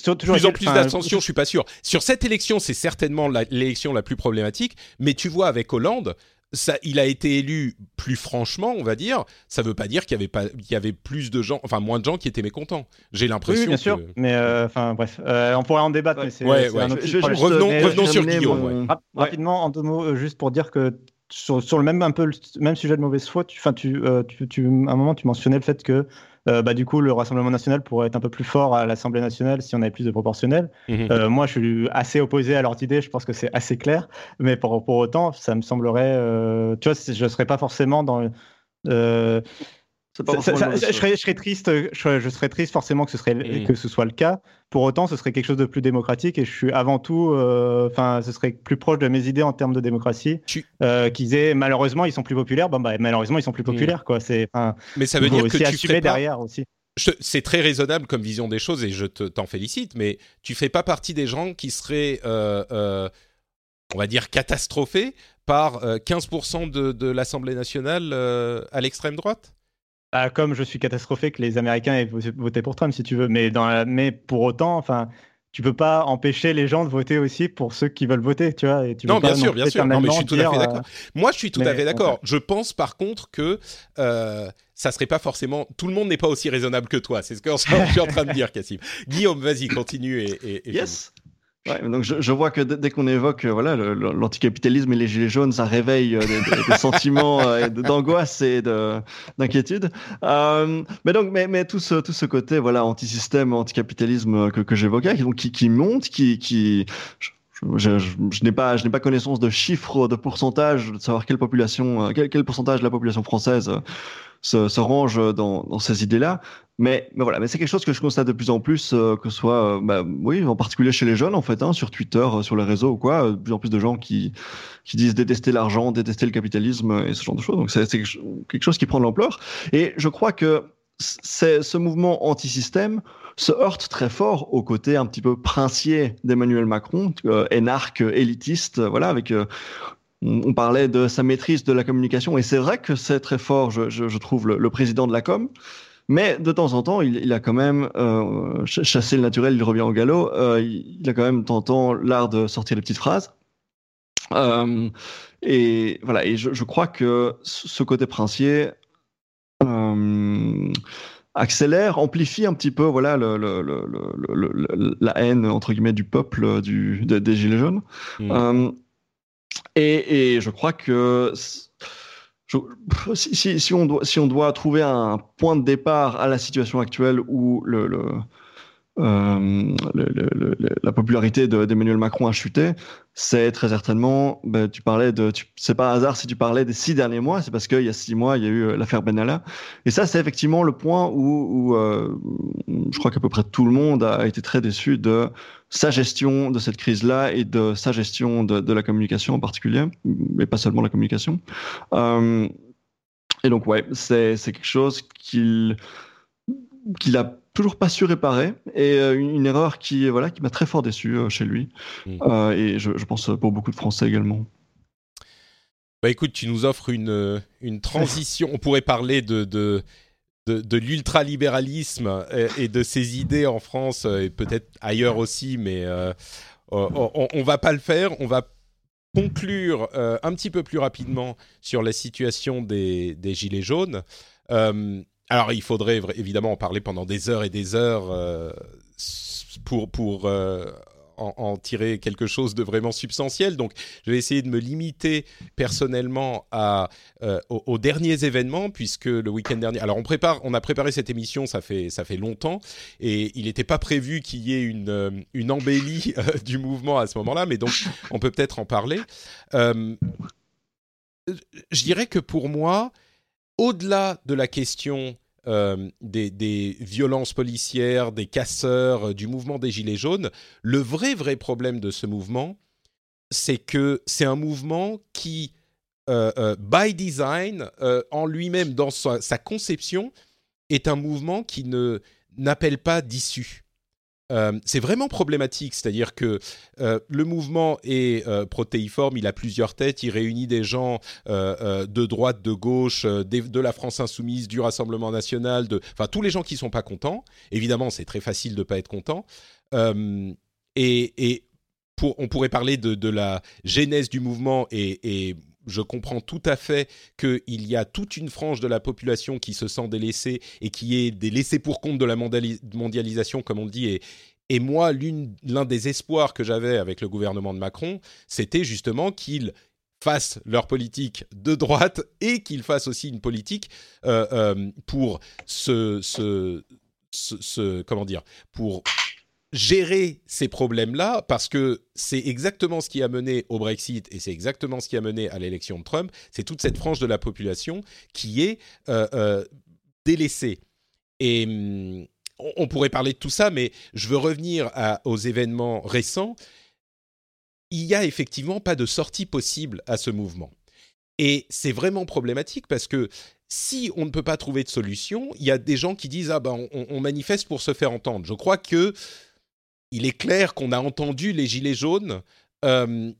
Sur- toujours plus en plus d'abstention, je suis pas sûr. Sur cette élection, c'est certainement la- l'élection la plus problématique, mais tu vois avec Hollande, ça, il a été élu plus franchement, on va dire. Ça veut pas dire qu'il y avait pas, qu'il y avait plus de gens, enfin moins de gens qui étaient mécontents. J'ai l'impression. oui, bien que- sûr. Mais euh, enfin, bref, euh, on pourrait en débattre, Ouais. mais c'est Ouais, c'est ouais. un autre Je- je- problème. Revenons- Mais, revenons sur Guillaume, mon- rap- Ouais. Rapidement, en deux mots, euh, juste pour dire que sur, sur le même un peu le même sujet de mauvaise foi, tu, enfin, tu, euh, tu, tu- à un moment, tu mentionnais le fait que euh, bah, du coup, le Rassemblement national pourrait être un peu plus fort à l'Assemblée nationale si on avait plus de proportionnel. Mhm. Euh, moi, je suis assez opposé à leurs idées. Je pense que c'est assez clair. Mais pour, pour autant, ça me semblerait. euh, tu vois, je ne serais pas forcément dans. euh, pas ça- ça- je, serais, je serais triste. Je, je serais triste forcément que ce serait que ce soit le cas. Pour autant, ce serait quelque chose de plus démocratique. Et je suis avant tout. euh, Enfin, ce serait plus proche de mes idées en termes de démocratie. Tu- Euh, qu'ils aient malheureusement ils sont plus populaires. Bon, bah, malheureusement ils sont plus populaires. Quoi. C'est. Enfin, Mais ça veut dire que tu ferais pas. derrière aussi. c'est très raisonnable comme vision des choses et je te- t'en félicite, mais tu fais pas partie des gens qui seraient, euh, euh, on va dire, catastrophés par euh, 15% de, de l'Assemblée nationale euh, à l'extrême droite? Ah, comme je suis catastrophé que les Américains aient vo- voté pour Trump, si tu veux. Mais, dans la- mais pour autant, enfin, tu peux pas empêcher les gens de voter aussi pour ceux qui veulent voter, tu vois. Et tu Non, bien sûr, bien sûr. Non, mais je suis tout à fait d'accord. Moi, je suis tout à fait d'accord. Je pense par contre que euh, ça serait pas forcément. Tout le monde n'est pas aussi raisonnable que toi. C'est ce que je suis en train de dire, Cassim. Guillaume, vas-y, continue et. et- et Yes. Ouais, donc je, je vois que dès qu'on évoque euh, voilà l'anticapitalisme et les gilets jaunes, ça réveille euh, des, des- des sentiments euh, d'angoisse et de- d'inquiétude. Euh, mais donc, mais, mais tout ce tout ce côté voilà anti-système, anticapitalisme que, que j'évoquais, qui, donc qui, qui monte, qui qui je, je, je, n'ai pas, connaissance de chiffres, de pourcentage, de savoir quelle population, quel, quel pourcentage de la population française se, se range dans, ces idées-là. Mais, voilà, mais c'est quelque chose que je constate de plus en plus, euh, que ce soit, euh, bah, oui, en particulier chez les jeunes en fait, hein, sur Twitter, euh, sur les réseaux ou quoi, de plus en plus de gens qui disent détester l'argent, détester le capitalisme et ce genre de choses. Donc c'est quelque chose qui prend de l'ampleur. Et je crois que ce mouvement anti-système se heurte très fort au côté un petit peu princier d'Emmanuel Macron, euh, énarque élitiste, voilà, avec on parlait de sa maîtrise de la communication, et c'est vrai que c'est très fort, je, trouve, le, président de la com. Mais de temps en temps, il, a quand même euh, chassé le naturel, il revient au galop. Euh, il, a quand même temps l'art de sortir des petites phrases. Euh, et voilà, et je, crois que ce côté princier euh, accélère, amplifie un petit peu voilà le, le, le, la haine entre guillemets du peuple du, des, des gilets jaunes. Mmh. Et, et, je crois que je, si, si, si, on doit, si on doit trouver un point de départ à la situation actuelle où le, le, euh, le, la popularité d'Emmanuel Macron a chuté, c'est très certainement, ben, tu parlais de, c'est pas hasard si tu parlais des six derniers mois, c'est parce qu'il y a six mois, il y a eu euh, l'affaire Benalla. Et ça, c'est effectivement le point où, où euh, je crois qu'à peu près tout le monde a été très déçu de sa gestion de cette crise-là et de sa gestion de, de, la communication en particulier, mais pas seulement la communication. Euh, et donc, ouais, c'est quelque chose qu'il qu'il a toujours pas su réparer et euh, une, erreur qui voilà qui m'a très fort déçu euh, chez lui mmh. euh, et je, je, pense pour beaucoup de Français également. Bah écoute, tu nous offres une, une transition. On pourrait parler de, de, de, de l'ultralibéralisme et, et, de ses idées en France et peut-être ailleurs aussi, mais euh, on, on, va pas le faire. On va conclure euh, un petit peu plus rapidement sur la situation des, des Gilets jaunes. Euh, alors, il faudrait évidemment en parler pendant des heures et des heures euh, pour, pour euh, en, tirer quelque chose de vraiment substantiel. Donc, je vais essayer de me limiter personnellement à, euh, aux, aux, derniers événements, puisque le week-end dernier. Alors, on prépare, on a préparé cette émission, ça fait ça fait longtemps, et il n'était pas prévu qu'il y ait une une embellie du mouvement à ce moment-là, mais donc on peut peut-être en parler. Je dirais que pour moi, au-delà de la question euh, des, violences policières, des casseurs, euh, du mouvement des Gilets jaunes, le vrai, vrai problème de ce mouvement, c'est que c'est un mouvement qui, euh, by design, en lui-même, dans sa, sa, conception, est un mouvement qui ne n'appelle pas d'issue. Euh, c'est vraiment problématique, c'est-à-dire que euh, le mouvement est euh, protéiforme, il a plusieurs têtes, il réunit des gens de droite, de gauche, de, la France insoumise, du Rassemblement national, enfin tous les gens qui sont pas contents. Évidemment, c'est très facile de pas être content. et, on pourrait parler de, la genèse du mouvement et je comprends tout à fait qu'il y a toute une frange de la population qui se sent délaissée et qui est des laissés pour compte de la mondialisation, comme on dit. Et, moi, l'un des espoirs que j'avais avec le gouvernement de Macron, c'était justement qu'ils fassent leur politique de droite et qu'ils fassent aussi une politique euh, euh, pour se, comment dire, pour gérer ces problèmes-là, parce que c'est exactement ce qui a mené au Brexit et c'est exactement ce qui a mené à l'élection de Trump, c'est toute cette frange de la population qui est euh, euh, délaissée. Et hum, on pourrait parler de tout ça, mais je veux revenir aux événements récents. Il n'y a effectivement pas de sortie possible à ce mouvement. Et c'est vraiment problématique parce que si on ne peut pas trouver de solution, il y a des gens qui disent ah ben on manifeste pour se faire entendre. Je crois que il est clair qu'on a entendu les gilets jaunes euh,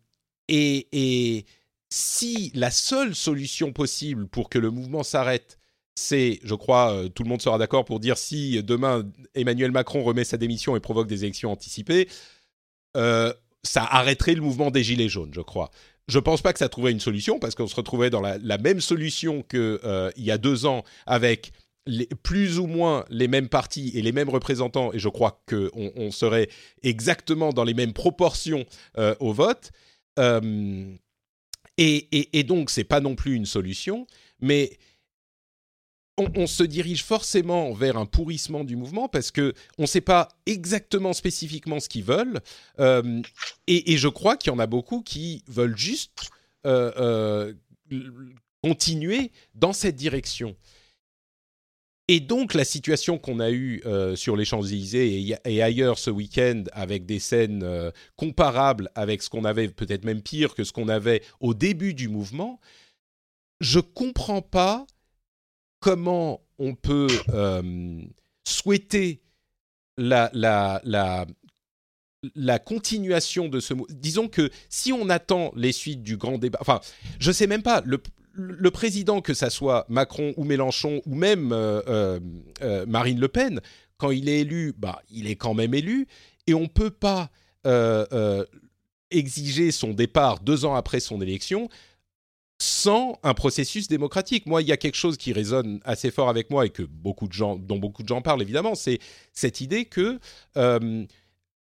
et, si la seule solution possible pour que le mouvement s'arrête, c'est, je crois, euh, tout le monde sera d'accord pour dire si demain Emmanuel Macron remet sa démission et provoque des élections anticipées, euh, ça arrêterait le mouvement des gilets jaunes, je crois. Je pense pas que ça trouverait une solution parce qu'on se retrouvait dans la, même solution qu'il y a deux ans avec plus ou moins les mêmes partis et les mêmes représentants, et je crois qu'on on serait exactement dans les mêmes proportions euh, au vote. Euh, et, et, et, donc, pas non plus une solution, mais on, se dirige forcément vers un pourrissement du mouvement parce que on ne sait pas exactement spécifiquement ce qu'ils veulent. Euh, et, je crois qu'il y en a beaucoup qui veulent juste continuer dans cette direction. Et donc la situation qu'on a eue sur les Champs-Élysées et, ailleurs ce week-end avec des scènes comparables avec ce qu'on avait, peut-être même pire que ce qu'on avait au début du mouvement, je comprends pas comment on peut euh, souhaiter la, continuation de ce... Disons que si on attend les suites du grand débat... Enfin, je ne sais même pas, le, le, président, que ça soit Macron ou Mélenchon ou même euh, euh, Marine Le Pen, quand il est élu, bah, il est quand même élu, et on ne peut pas exiger son départ deux ans après son élection sans un processus démocratique. Moi, il y a quelque chose qui résonne assez fort avec moi et que beaucoup de gens, dont beaucoup de gens parlent évidemment, c'est cette idée que euh,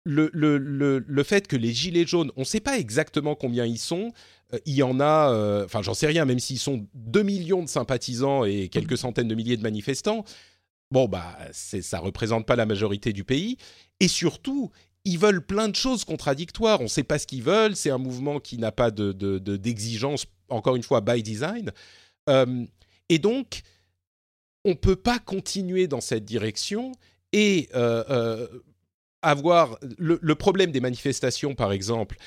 le, fait que les gilets jaunes, on ne sait pas exactement combien ils sont. Euh, il y en a, euh, enfin, j'en sais rien, même s'ils sont 2 millions de sympathisants et quelques centaines de milliers de manifestants. Bon, bah, ça représente pas la majorité du pays. Et surtout, ils veulent plein de choses contradictoires. On ne sait pas ce qu'ils veulent. C'est un mouvement qui n'a pas d'exigence, de, de, encore une fois, by design. Euh, et donc, on ne peut pas continuer dans cette direction et avoir le, problème des manifestations, par exemple,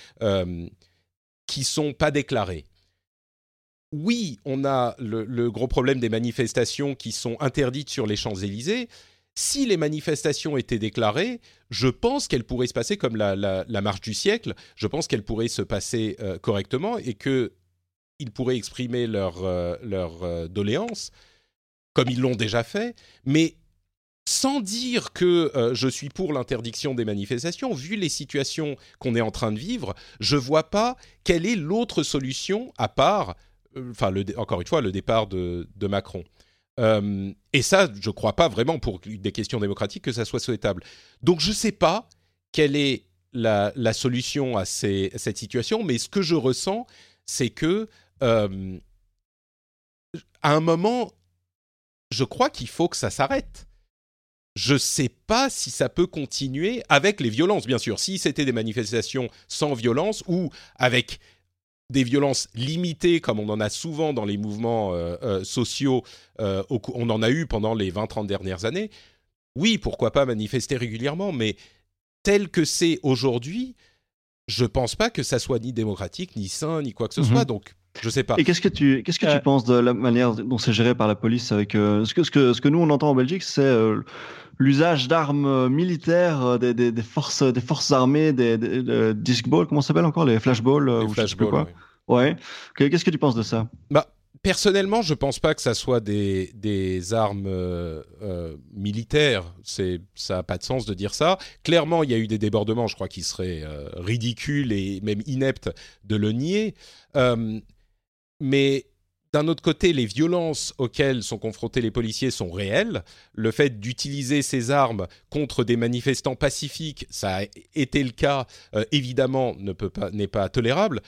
qui sont pas déclarées. Oui, on a le, gros problème des manifestations qui sont interdites sur les Champs-Élysées, si les manifestations étaient déclarées, je pense qu'elles pourraient se passer comme la, marche du siècle. Je pense qu'elles pourraient se passer euh, correctement et qu'ils pourraient exprimer leur, euh, euh, doléance, comme ils l'ont déjà fait. Mais sans dire que je suis pour l'interdiction des manifestations, vu les situations qu'on est en train de vivre, je vois pas quelle est l'autre solution à part, enfin, encore une fois, le départ de Macron. Euh, et ça, je ne crois pas vraiment pour des questions démocratiques que ça soit souhaitable. Donc je ne sais pas quelle est la, solution à, cette situation, mais ce que je ressens, c'est que euh, à un moment, je crois qu'il faut que ça s'arrête. Je ne sais pas si ça peut continuer avec les violences, bien sûr. Si c'était des manifestations sans violence ou avec des violences limitées, comme on en a souvent dans les mouvements euh, euh, sociaux, euh, on en a eu pendant les 20-30 dernières années, oui, pourquoi pas manifester régulièrement, mais tel que c'est aujourd'hui, je pense pas que ça soit ni démocratique, ni sain, ni quoi que ce mhm. soit. Donc, je sais pas. Et qu'est-ce que tu qu'est-ce que tu penses de la manière dont c'est géré par la police avec ce que ce que ce que nous on entend en Belgique, c'est l'usage d'armes militaires des, des, forces des forces armées, des, des disc balls, comment ça s'appelle encore les flashballs ou je sais plus quoi. Ouais. Qu'est-ce que tu penses de ça? Bah, personnellement, je pense pas que ça soit des, des armes euh, euh, militaires. C'est, ça n'a pas de sens de dire ça. Clairement, il y a eu des débordements. Je crois qu'il serait euh, ridicule et même inepte de le nier. mais d'un autre côté, les violences auxquelles sont confrontés les policiers sont réelles. Le fait d'utiliser ces armes contre des manifestants pacifiques, ça a été le cas, évidemment, peut pas, n'est pas tolérable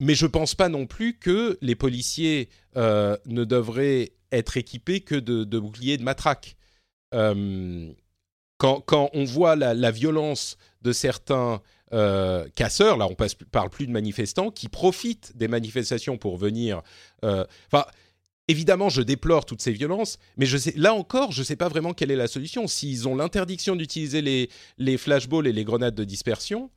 mais je ne pense pas non plus que les policiers euh, ne devraient être équipés que de, boucliers de matraques. Euh, quand, on voit la, violence de certains euh, casseurs, là on parle plus de manifestants, qui profitent des manifestations pour venir... Enfin, évidemment, je déplore toutes ces violences, mais je sais, là encore, je ne sais pas vraiment quelle est la solution. S'ils ont l'interdiction d'utiliser les, les flashballs et les grenades de dispersion,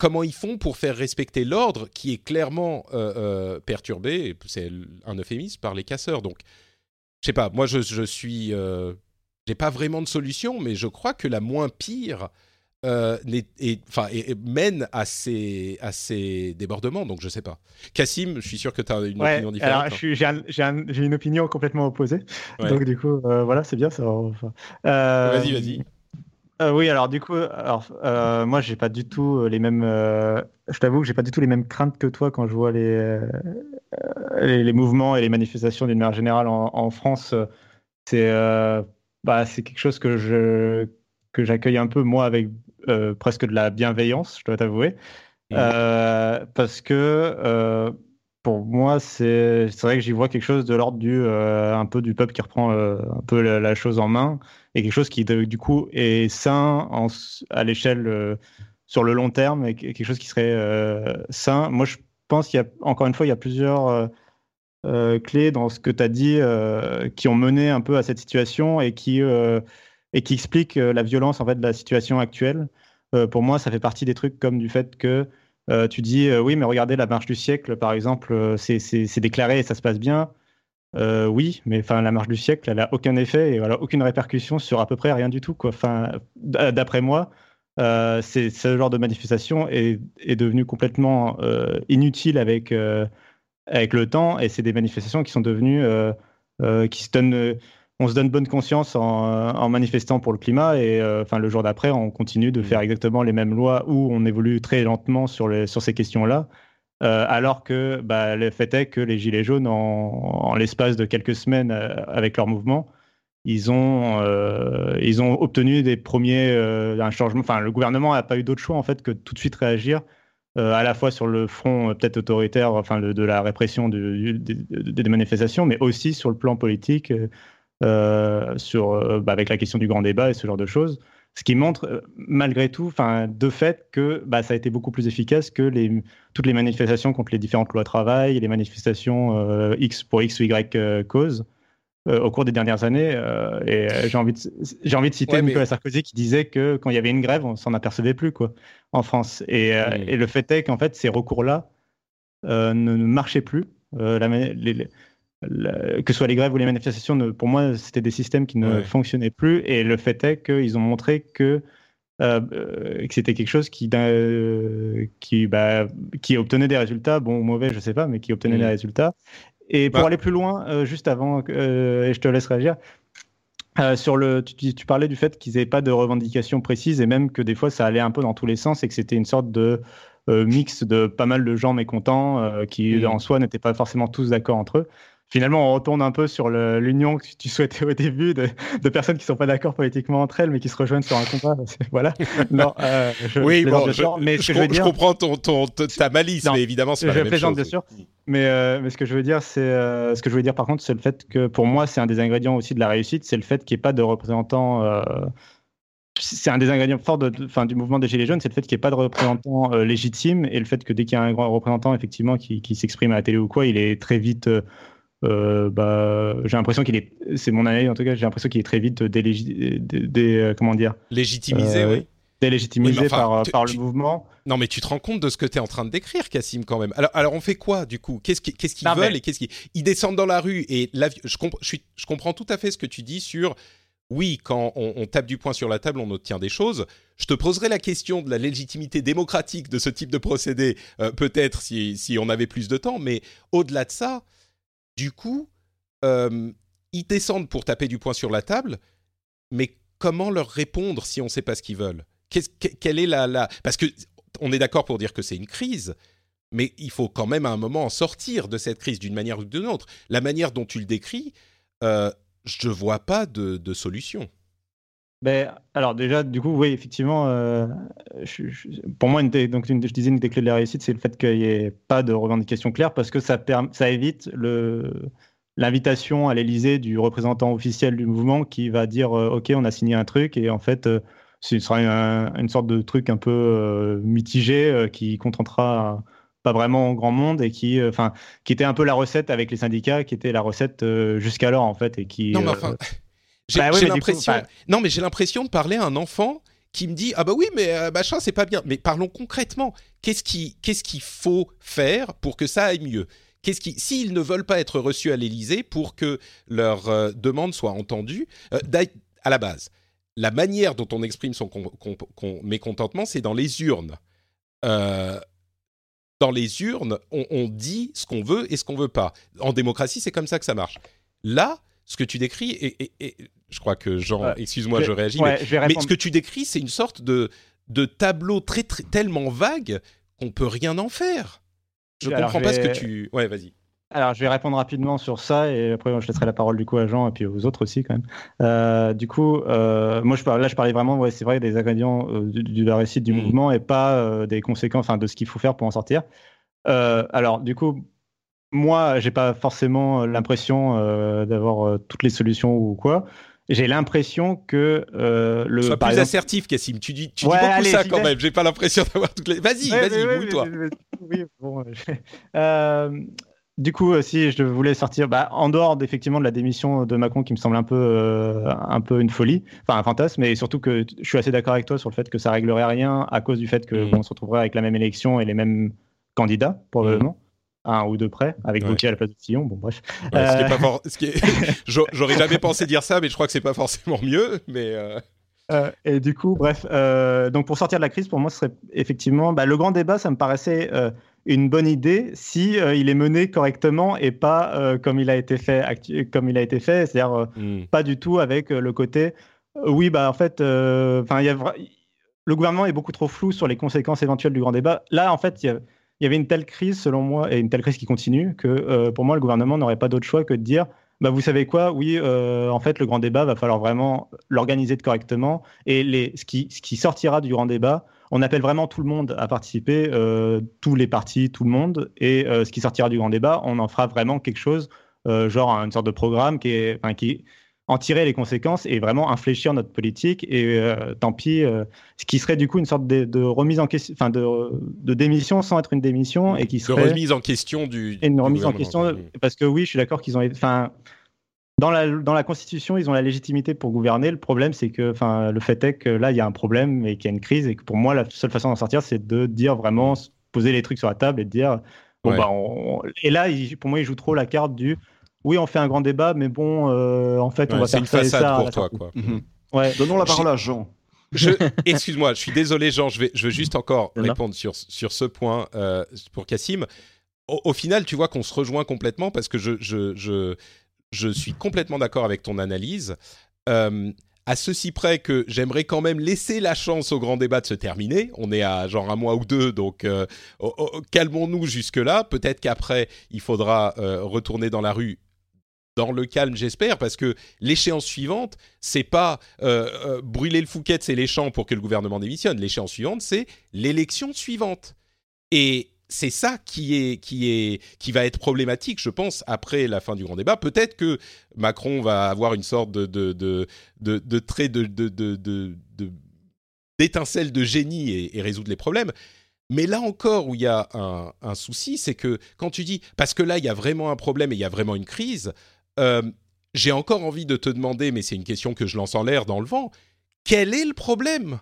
comment ils font pour faire respecter l'ordre qui est clairement euh, euh, perturbé, c'est un euphémisme, par les casseurs? Donc, je sais pas, moi je, je suis... Euh, j'ai pas vraiment de solution, mais je crois que la moins pire enfin, mène à ces, à ces débordements, donc je sais pas. Cassim, je suis sûr que tu as une opinion différente. Alors, j'ai une opinion complètement opposée, donc du coup, voilà, c'est bien ça. vas-y, vas-y. Euh, oui, alors du coup, alors, euh, moi, j'ai pas du tout euh, les mêmes. je t'avoue que j'ai pas du tout les mêmes craintes que toi quand je vois les, les, mouvements et les manifestations d'une manière générale en, France. C'est bah, c'est quelque chose que je que j'accueille un peu moi avec presque de la bienveillance, je dois t'avouer, parce que pour moi, c'est vrai que j'y vois quelque chose de l'ordre du un peu du peuple qui reprend un peu la, chose en main et quelque chose qui du coup est sain à l'échelle sur le long terme et quelque chose qui serait sain. Moi, je pense qu'il y a encore une fois, il y a plusieurs clés dans ce que tu as dit qui ont mené un peu à cette situation et qui et qui expliquent la violence en fait de la situation actuelle. Euh, pour moi, ça fait partie des trucs comme du fait que euh, tu dis euh, oui, mais regardez la marche du siècle, par exemple, c'est déclaré et ça se passe bien. oui, mais enfin la marche du siècle, elle a aucun effet et elle a aucune répercussion sur à peu près rien du tout. Enfin, d'après moi, ce genre de manifestation est, est devenu complètement inutile avec avec le temps et c'est des manifestations qui sont devenues qui se donnent on se donne bonne conscience en, manifestant pour le climat et euh, enfin le jour d'après on continue de mm. faire exactement les mêmes lois où on évolue très lentement sur, les, sur ces questions-là. Euh, alors que bah, le fait est que les Gilets jaunes, en, l'espace de quelques semaines euh, avec leur mouvement, ils ont, ils ont obtenu des premiers un changement. Enfin, le gouvernement n'a pas eu d'autre choix en fait que tout de suite réagir, à la fois sur le front peut-être autoritaire, enfin de, la répression des manifestations, mais aussi sur le plan politique euh, sur, euh, bah, avec la question du grand débat et ce genre de choses. Ce qui montre, euh, malgré tout, de fait, que bah, ça a été beaucoup plus efficace que les, toutes les manifestations contre les différentes lois travail, les manifestations X pour X ou Y cause. au cours des dernières années. et j'ai envie, de, j'ai envie de citer Nicolas Sarkozy qui disait que quand il y avait une grève, on s'en apercevait plus quoi, en France. Et, et le fait est qu'en fait, ces recours-là ne, ne, marchaient plus. La, les, que ce soit les grèves ou les manifestations, pour moi, c'était des systèmes qui ne fonctionnaient plus. Et le fait est qu'ils ont montré que, euh, euh, que c'était quelque chose qui, euh, qui, bah, qui obtenait des résultats, bon ou mauvais, je sais pas, mais qui obtenait des mm. résultats. Et pour bah. aller plus loin, juste avant, et je te laisse réagir, sur le, tu, tu, parlais du fait qu'ils n'avaient pas de revendications précises et même que des fois ça allait un peu dans tous les sens et que c'était une sorte de mix de pas mal de gens mécontents qui mm. en soi n'étaient pas forcément tous d'accord entre eux finalement, on retourne un peu sur l'union que tu souhaitais au début de, personnes qui ne sont pas d'accord politiquement entre elles, mais qui se rejoignent sur un combat. Voilà. Non, euh, je, oui, mais je, je, comprends ton, ton, ta malice, mais évidemment, c'est pas la même chose. bien sûr. Mais, euh, mais ce que je veux dire, c'est euh, ce que je veux dire par contre, c'est le fait que pour moi, c'est un des ingrédients aussi de la réussite, c'est le fait qu'il n'y ait pas de représentants. c'est un des ingrédients forts de, du mouvement des Gilets jaunes, c'est le fait qu'il n'y ait pas de représentants légitimes et le fait que dès qu'il y a un grand représentant effectivement qui, qui s'exprime à la télé ou quoi, il est très vite euh, bah, j'ai l'impression qu'il est, c'est mon analyse en tout cas, j'ai l'impression qu'il est très vite délégit, euh, comment dire, légitimisé, oui. Délégitimisé par, par le mouvement. Non, mais tu te rends compte de ce que tu es en train de décrire, Cassim, quand même. Alors, alors on fait quoi, du coup? Qu'est-ce qu'ils veulent et qu'est-ce qu'ils... Ils descendent dans la rue et la... je, je, je, comprends tout à fait ce que tu dis sur... Oui, quand on, on, tape du poing sur la table, on obtient des choses. Je te poserai la question de la légitimité démocratique de ce type de procédé, peut-être si, si on avait plus de temps, mais au-delà de ça, du coup, euh, ils descendent pour taper du poing sur la table, mais comment leur répondre si on ne sait pas ce qu'ils veulent? Quelle est la. Parce que on est d'accord pour dire que c'est une crise, mais il faut quand même à un moment en sortir de cette crise d'une manière ou d'une autre. La manière dont tu le décris, euh, je ne vois pas de, solution. Ben, alors déjà, du coup, oui, effectivement, euh, pour moi, une donc une, je disais une des clés de la réussite, c'est le fait qu'il n'y ait pas de revendication claire parce que ça, ça évite l'invitation à l'Élysée du représentant officiel du mouvement qui va dire euh, OK, on a signé un truc et en fait, euh, ce sera une sorte de truc un peu mitigé qui contentera pas vraiment grand monde et qui, enfin, qui était un peu la recette avec les syndicats, qui était la recette jusqu'alors en fait et qui. Non, mais enfin j'ai bah l'impression. Non, mais j'ai l'impression de parler à un enfant qui me dit ah bah oui mais euh, machin c'est pas bien. Mais parlons concrètement. Qu'est-ce qui qu'est-ce qu'il faut faire pour que ça aille mieux? Qu'est-ce qui s'ils ne veulent pas être reçus à l'Élysée pour que leur euh, demande soit entendue euh, à la base. La manière dont on exprime son mécontentement, c'est dans les urnes. dans les urnes, on, on dit ce qu'on veut et ce qu'on veut pas. En démocratie, c'est comme ça que ça marche. Là, ce que tu décris, et, je crois que Jean, excuse-moi, je, réagis, mais, ce que tu décris, c'est une sorte de, de tableau très, tellement vague qu'on peut rien en faire. Je ne comprends pas ce que tu. Ouais, vas-y. Alors, je vais répondre rapidement sur ça et après, je laisserai la parole du coup à Jean et puis aux autres aussi quand même. Euh, du coup, euh, moi, je là, je parlais vraiment, ouais, c'est vrai, des ingrédients euh, du, la réussite du mmh. mouvement et pas des conséquences, enfin, de ce qu'il faut faire pour en sortir. alors, du coup, moi, j'ai pas forcément l'impression d'avoir toutes les solutions ou quoi j'ai l'impression que euh, le. Sois plus assertif, Cassim. Tu dis, tu dis beaucoup ça quand même. J'ai pas l'impression d'avoir toutes les. Vas-y, vas-y, ouais, toi Oui, bon. Euh, du coup, euh, si je voulais sortir, bah, en dehors effectivement de la démission de Macron, qui me semble un peu, euh, un peu une folie, enfin un fantasme, mais surtout que je suis assez d'accord avec toi sur le fait que ça réglerait rien à cause du fait qu'on mm. se retrouverait avec la même élection et les mêmes candidats probablement. Un ou deux près, avec ouais. à la place de Sillon. Bon, bref. J'aurais jamais pensé dire ça, mais je crois que c'est pas forcément mieux. Mais euh. Euh, et du coup, bref, euh, donc pour sortir de la crise, pour moi, ce serait effectivement bah, le grand débat. Ça me paraissait une bonne idée si il est mené correctement et pas comme il a été fait, comme il a été fait, c'est-à-dire hmm. pas du tout avec le côté. oui, bah en fait, enfin, il y a le gouvernement est beaucoup trop flou sur les conséquences éventuelles du grand débat. Là, en fait, il y a il y avait une telle crise, selon moi, et une telle crise qui continue, que euh, pour moi, le gouvernement n'aurait pas d'autre choix que de dire bah, vous savez quoi, oui, euh, en fait, le grand débat, va falloir vraiment l'organiser correctement. Et ce, qui, sortira du grand débat, on appelle vraiment tout le monde à participer, euh, tous les partis, tout le monde. Et ce qui sortira du grand débat, on en fera vraiment quelque chose, genre une sorte de programme qui est, qui, en tirer les conséquences et vraiment infléchir notre politique. Et euh, tant pis, euh, ce qui serait du coup une sorte de, remise en question, enfin de, de, démission sans être une démission et qui serait de remise en question du. Et une remise en question parce que oui, je suis d'accord qu'ils ont, enfin. Dans la, dans la Constitution, ils ont la légitimité pour gouverner. Le problème, c'est que, enfin, le fait est que là, il y a un problème et qu'il y a une crise et que pour moi, la seule façon d'en sortir, c'est de dire vraiment, poser les trucs sur la table et de dire, bon, bah, et là, pour moi, ils jouent trop la carte du, oui, on fait un grand débat, mais bon, euh, en fait, on va faire une façade ça pour toi, quoi. Mhm. Ouais. Donnons la parole à Jean. Excuse-moi, je suis désolé, Jean. Je vais, je veux juste encore répondre sur sur ce point euh, pour Cassim. Au, final, tu vois qu'on se rejoint complètement parce que je je je, je suis complètement d'accord avec ton analyse. Euh, à ceci près que j'aimerais quand même laisser la chance au grand débat de se terminer. On est à genre un mois ou deux, donc calmons-nous jusque-là. Peut-être qu'après, il faudra retourner dans la rue dans le calme, j'espère, parce que l'échéance suivante, c'est pas euh, euh, brûler le Fouquet, c'est les champs pour que le gouvernement démissionne. L'échéance suivante, c'est l'élection suivante. Et c'est ça qui est qui est qui va être problématique, je pense, après la fin du grand débat. Peut-être que Macron va avoir une sorte de de de de, de trait de d'étincelle de, génie et, et, résoudre les problèmes. Mais là encore, où il y a un souci, c'est que quand tu dis, parce que là, il y a vraiment un problème et il y a vraiment une crise, euh, j'ai encore envie de te demander, mais c'est une question que je lance en l'air dans le vent, quel est le problème?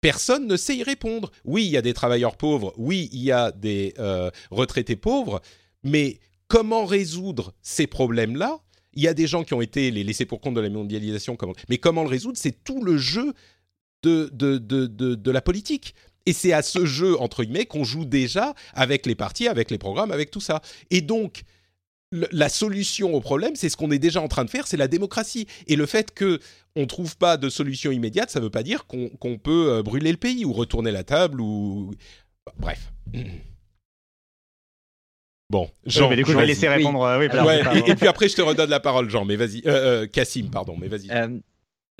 Personne ne sait y répondre. Oui, il y a des travailleurs pauvres, oui, il y a des euh, retraités pauvres, mais comment résoudre ces problèmes-là? Il y a des gens qui ont été les laissés pour compte de la mondialisation, mais comment le résoudre? C'est tout le jeu de, de, de, de, la politique. Et c'est à ce jeu, entre guillemets, qu'on joue déjà avec les partis, avec les programmes, avec tout ça. Et donc, la solution au problème, c'est ce qu'on est déjà en train de faire, c'est la démocratie. Et le fait que on trouve pas de solution immédiate, ça ne veut pas dire qu'on peut euh, brûler le pays ou retourner la table ou bref. Bon, Jean, je vais laisser répondre. Euh, et, puis après, je te redonne la parole, Jean. Mais vas-y, euh, Cassim, pardon. Mais vas-y.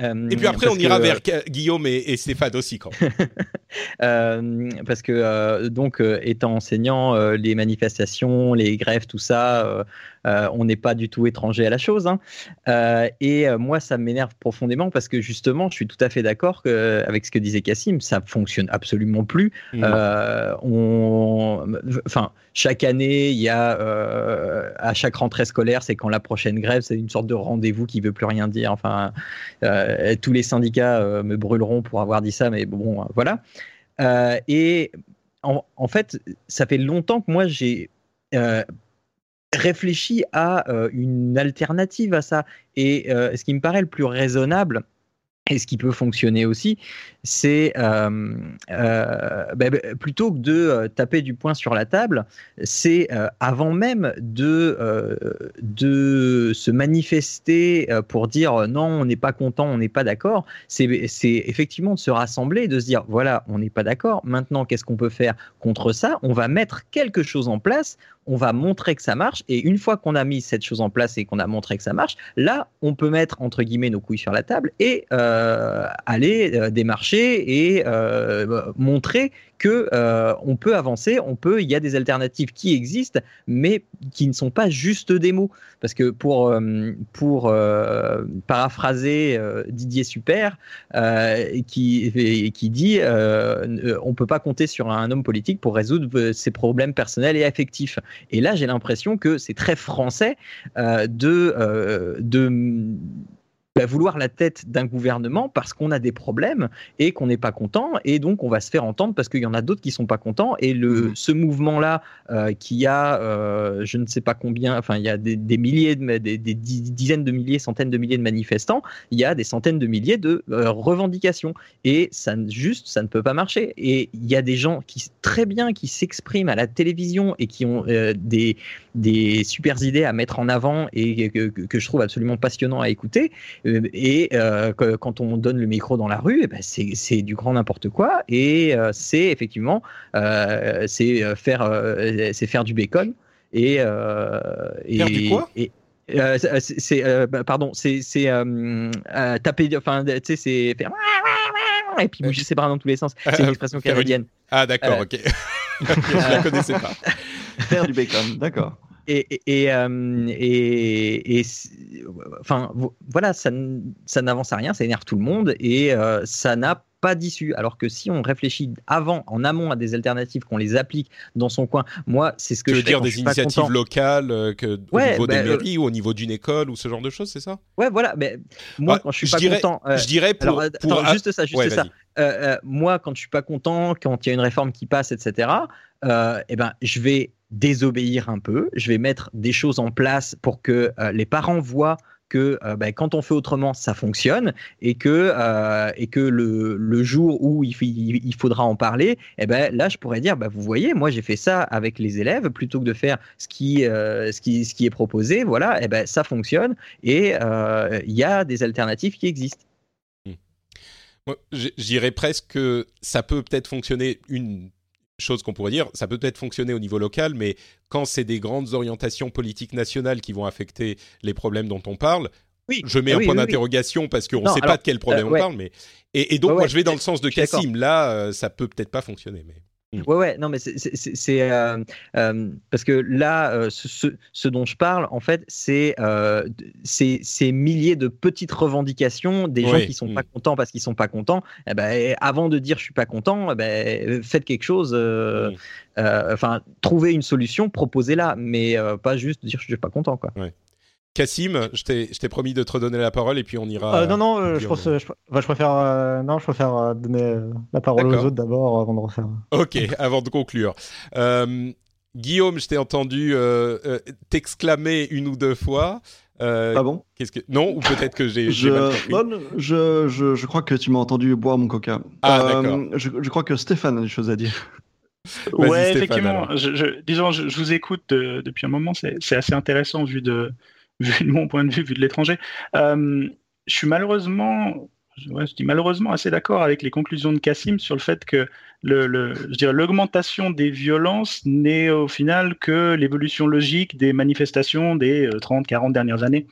Euh, et puis après, on ira vers Guillaume et, Stéphane aussi quand euh, parce que euh, donc étant enseignant, les manifestations, les grèves, tout ça, on n'est pas du tout étranger à la chose. Hein. et moi, ça m'énerve profondément parce que justement, je suis tout à fait d'accord avec ce que disait Cassim, ça fonctionne absolument plus. Mmh. on, enfin, chaque année, il y a à chaque rentrée scolaire, c'est quand la prochaine grève, c'est une sorte de rendez-vous qui veut plus rien dire. Enfin. Euh, tous les syndicats euh, me brûleront pour avoir dit ça, mais bon, euh, voilà. et en, fait, ça fait longtemps que moi j'ai réfléchi à une alternative à ça. Et ce qui me paraît le plus raisonnable, et ce qui peut fonctionner aussi, c'est euh, euh, bah, bah, plutôt que de euh, taper du poing sur la table, c'est avant même de, de se manifester pour dire non, on n'est pas content, on n'est pas d'accord, c'est effectivement de se rassembler, de se dire voilà, on n'est pas d'accord, maintenant qu'est-ce qu'on peut faire contre ça? On va mettre quelque chose en place, on va montrer que ça marche, et une fois qu'on a mis cette chose en place et qu'on a montré que ça marche, là, on peut mettre entre guillemets nos couilles sur la table et aller démarcher et euh, montrer que on peut avancer, on peut, il y a des alternatives qui existent, mais qui ne sont pas juste des mots. Parce que pour, pour paraphraser Didier Super, qui, qui dit on peut pas compter sur un homme politique pour résoudre ses problèmes personnels et affectifs. Et là, j'ai l'impression que c'est très français de, de bah, vouloir la tête d'un gouvernement parce qu'on a des problèmes et qu'on n'est pas content et donc on va se faire entendre parce qu'il y en a d'autres qui sont pas contents et le mmh. ce mouvement là euh, qui a euh, je ne sais pas combien enfin il y a des, milliers de, des, dizaines de milliers centaines de milliers de manifestants il y a des centaines de milliers de euh, revendications et ça juste ça ne peut pas marcher et il y a des gens qui très bien qui s'expriment à la télévision et qui ont des des super idées à mettre en avant et que, que, je trouve absolument passionnant à écouter et euh, quand on donne le micro dans la rue, eh ben c'est du grand n'importe quoi. Et euh, c'est effectivement c'est faire, c'est faire du bacon. Et, et, faire du quoi? et, c'est bah, pardon c'est c'est taper enfin tu sais c'est faire et puis bouger ses bras dans tous les sens. C'est une expression canadienne. Ah d'accord ok. Je la connaissais pas. Faire du bacon d'accord et, et, euh, et, enfin, voilà, ça, ça n'avance à rien, ça énerve tout le monde et euh, ça n'a pas d'issue. Alors que si on réfléchit avant, en amont à des alternatives, qu'on les applique dans son coin, moi, c'est ce que tu je veux dire des initiatives locales euh, que, au niveau des bah, mairies ou au niveau d'une école ou ce genre de choses, c'est ça? Ouais, voilà. Mais moi, bah, quand je suis pas content, je dirais pour, juste ça, juste ça. moi, quand je suis pas content, quand il y a une réforme qui passe, etc. eh ben, je vais désobéir un peu, je vais mettre des choses en place pour que euh, les parents voient que euh, ben, quand on fait autrement, ça fonctionne et que, euh, et que le, le, jour où il, il, faudra en parler, eh ben, là, je pourrais dire, bah, vous voyez, moi, j'ai fait ça avec les élèves plutôt que de faire ce qui, ce qui, ce qui est proposé. Voilà, eh ben, ça fonctionne et il y a des alternatives qui existent. Mmh. J'irais presque que ça peut peut-être fonctionner une chose qu'on pourrait dire, ça peut peut-être fonctionner au niveau local, mais quand c'est des grandes orientations politiques nationales qui vont affecter les problèmes dont on parle, oui. je mets ah un point d'interrogation parce qu'on ne sait pas de quel problème euh, on parle, mais et, donc moi je vais dans le sens de Cassim. Là, euh, ça peut peut-être pas fonctionner, mais. Hmm. Ouais, ouais, non, mais c'est euh, euh, parce que là, euh, ce, ce, dont je parle, en fait, c'est ces milliers de petites revendications des gens qui sont hmm. pas contents parce qu'ils sont pas contents. Eh ben, avant de dire je suis pas content, eh ben, faites quelque chose. Hmm. Enfin, trouvez une solution, proposez-la, mais pas juste dire je suis pas content, quoi. Cassim, je t'ai promis de te redonner la parole et puis on ira. Euh, non, non, euh, je, pense, je, je, préfère, euh, non, je préfère donner la parole aux autres d'abord avant de refaire. Ok, avant de conclure. Guillaume, je t'ai entendu t'exclamer une ou deux fois. ah bon? Qu'est-ce que non ou peut-être que j'ai je, je, je, je, crois que tu m'as entendu boire mon coca. Ah d'accord. Je, crois que Stéphane a des choses à dire. Ouais, effectivement. disons, je, vous écoute depuis un moment. C'est assez intéressant vu de vu de mon point de vue, vu de l'étranger. Euh, je suis malheureusement, je dis malheureusement assez d'accord avec les conclusions de Cassim sur le fait que l'augmentation des violences n'est au final que l'évolution logique des manifestations des 30-40 euh, dernières années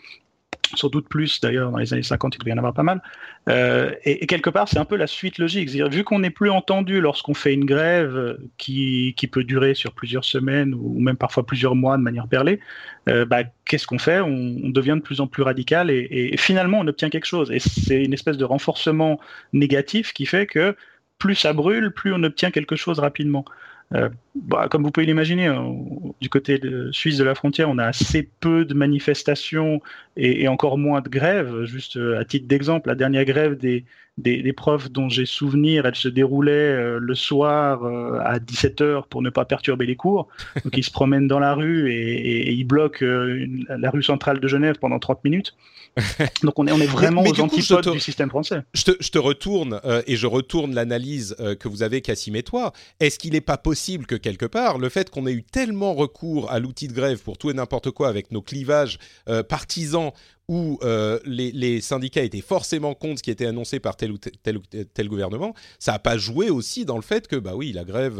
sans doute plus d'ailleurs dans les années 50 il devait y en avoir pas mal. Euh, et, quelque part c'est un peu la suite logique. Vu qu'on n'est plus entendu lorsqu'on fait une grève euh, qui, peut durer sur plusieurs semaines ou même parfois plusieurs mois de manière perlée euh, bah, qu'est-ce qu'on fait? On, devient de plus en plus radical et, finalement on obtient quelque chose. Et c'est une espèce de renforcement négatif qui fait que plus ça brûle plus on obtient quelque chose rapidement bah, comme vous pouvez l'imaginer, hein, du côté suisse de la frontière, on a assez peu de manifestations et, encore moins de grèves. Juste euh, à titre d'exemple, la dernière grève des, des, profs dont j'ai souvenir, elle se déroulait euh, le soir à 17h pour ne pas perturber les cours. Donc ils se promènent dans la rue et, ils bloquent la rue centrale de Genève pendant 30 minutes. Donc on est, on est vraiment aux antipodes du système français. Je te, retourne euh, et je retourne l'analyse euh, que vous avez, Cassim et toi. Est-ce qu'il n'est pas possible que quelque part, le fait qu'on ait eu tellement recours à l'outil de grève pour tout et n'importe quoi avec nos clivages euh, partisans où les, syndicats étaient forcément contre ce qui était annoncé par tel ou tel, tel, gouvernement, ça n'a pas joué aussi dans le fait que, bah oui, la grève,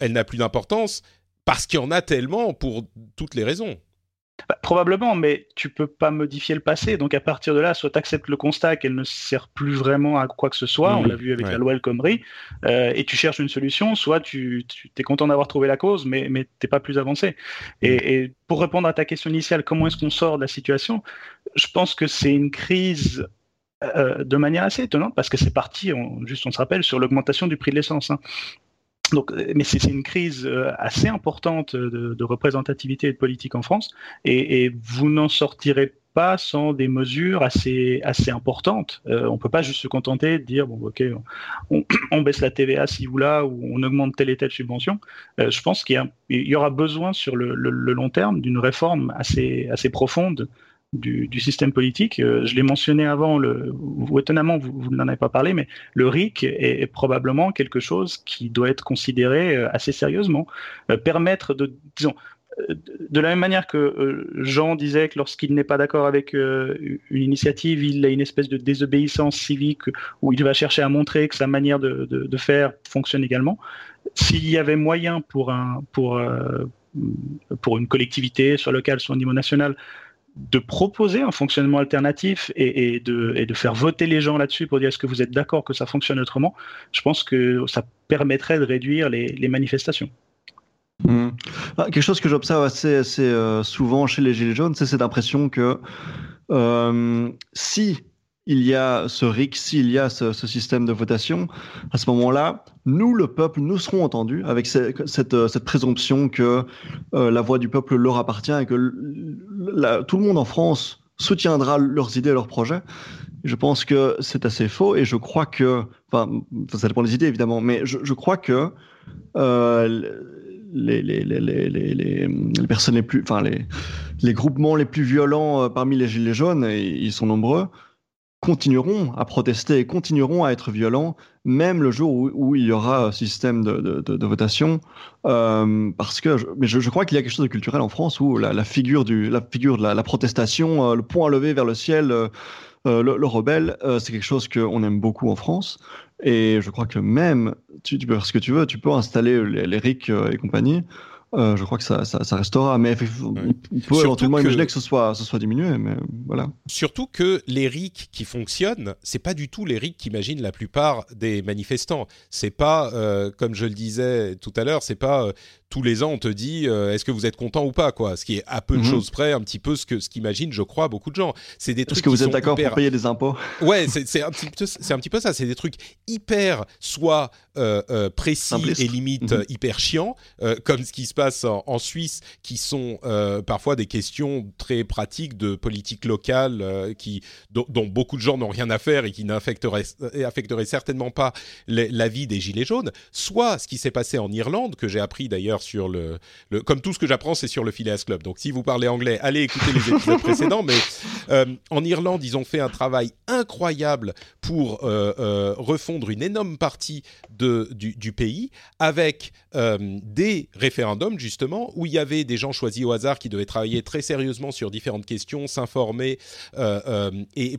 elle n'a plus d'importance parce qu'il y en a tellement pour toutes les raisons. Bah, probablement, mais tu peux pas modifier le passé. Donc à partir de là, soit tu acceptes le constat qu'elle ne sert plus vraiment à quoi que ce soit, on l'a vu avec la loi El Khomri, euh, et tu cherches une solution, soit tu, es content d'avoir trouvé la cause, mais, mais t'es pas plus avancé. Et, pour répondre à ta question initiale, comment est-ce qu'on sort de la situation? Je pense que c'est une crise euh, de manière assez étonnante, parce que c'est parti, juste on se rappelle, sur l'augmentation du prix de l'essence. Hein. Donc, euh, mais c'est une crise euh, assez importante de, représentativité et de politique en France, et, vous n'en sortirez pas sans des mesures assez, assez importantes. Euh, on ne peut pas juste se contenter de dire bon, ok, on, baisse la TVA ci ou là, ou on augmente telle et telle subvention. je pense qu'il y, aura besoin sur le, le long terme d'une réforme assez, assez profonde du, système politique. Euh, je l'ai mentionné avant, le, vous, étonnamment, vous, n'en avez pas parlé, mais le RIC est, probablement quelque chose qui doit être considéré euh, assez sérieusement. Euh, permettre de, disons, de la même manière que Jean disait que lorsqu'il n'est pas d'accord avec une initiative, il a une espèce de désobéissance civique où il va chercher à montrer que sa manière de, faire fonctionne également. S'il y avait moyen pour, un, pour, pour une collectivité, soit locale, soit au niveau national, de proposer un fonctionnement alternatif et, de, faire voter les gens là-dessus pour dire est-ce que vous êtes d'accord que ça fonctionne autrement, je pense que ça permettrait de réduire les, manifestations. Mmh. Ah, quelque chose que j'observe assez, euh, souvent chez les Gilets jaunes, c'est cette impression que euh, si il y a ce RIC, s'il y a ce, système de votation, à ce moment-là, nous, le peuple, nous serons entendus avec cette, euh, présomption que euh, la voix du peuple leur appartient et que tout le monde en France soutiendra leurs idées, leurs projets. Je pense que c'est assez faux et je crois que, enfin, ça dépend des idées évidemment, mais je, crois que euh, les, personnes les plus, enfin, les, groupements les plus violents parmi les Gilets jaunes, et ils sont nombreux, continueront à protester et continueront à être violents, même le jour où, il y aura un système de, votation. Euh, parce que, je, mais je, crois qu'il y a quelque chose de culturel en France où la, figure, du, la figure de la, protestation, euh, le poing levé vers le ciel, euh, le, rebelle, c'est quelque chose qu'on aime beaucoup en France. Et je crois que même, tu, peux faire ce que tu veux, tu peux installer les, les RIC et compagnie. Euh, je crois que ça, ça, restera, mais on peut éventuellement imaginer que ce soit, ce soit diminué, mais voilà. Surtout que les RIC qui fonctionnent, c'est pas du tout les RIC qu'imaginent la plupart des manifestants. C'est pas, euh, comme je le disais tout à l'heure, c'est pas euh, tous les ans on te dit est-ce que vous êtes content ou pas quoi? Ce qui est à peu de mhm. choses près, un petit peu ce que ce qu'imaginent, je crois, beaucoup de gens. C'est des trucs. Est-ce que vous êtes d'accord pour payer des impôts? Ouais, c'est un petit peu, c'est un petit peu ça. C'est des trucs hyper soit précis et limite mhm. hyper chiants, comme ce qui se passe en, Suisse, qui sont euh, parfois des questions très pratiques de politique locale, euh, qui, dont, beaucoup de gens n'ont rien à faire et qui n'affecteraient certainement pas la vie des Gilets jaunes, soit ce qui s'est passé en Irlande, que j'ai appris d'ailleurs sur le, Comme tout ce que j'apprends, c'est sur le Phileas Club. Donc si vous parlez anglais, allez écouter les épisodes précédents, mais euh, en Irlande, ils ont fait un travail incroyable pour refondre une énorme partie de, du, du pays avec des référendums justement, où il y avait des gens choisis au hasard qui devaient travailler très sérieusement sur différentes questions, s'informer euh, euh, et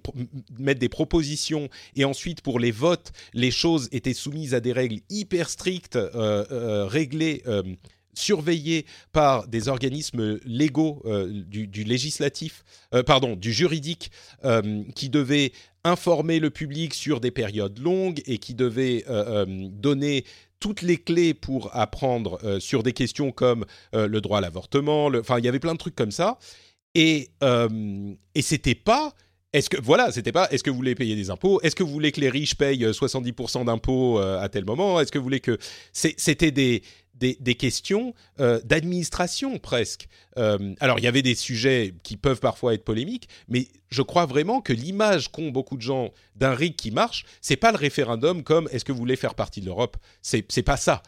mettre des propositions. Et ensuite, pour les votes, les choses étaient soumises à des règles hyper strictes, euh, réglées surveillées par des organismes légaux du, législatif, pardon, du juridique, qui devaient informer le public sur des périodes longues et qui devaient donner toutes les clés pour apprendre euh, sur des questions comme euh, le droit à l'avortement. Enfin, il y avait plein de trucs comme ça. Et, euh, et c'était pas. Est-ce que voilà, c'était pas. Est-ce que vous voulez payer des impôts? Est-ce que vous voulez que les riches payent 70% d'impôts à tel moment? Est-ce que vous voulez que c'était des des, questions euh, d'administration presque. Euh, alors il y avait des sujets qui peuvent parfois être polémiques, mais je crois vraiment que l'image qu'ont beaucoup de gens d'un RIC qui marche, c'est pas le référendum comme est-ce que vous voulez faire partie de l'Europe? C'est c'est pas ça.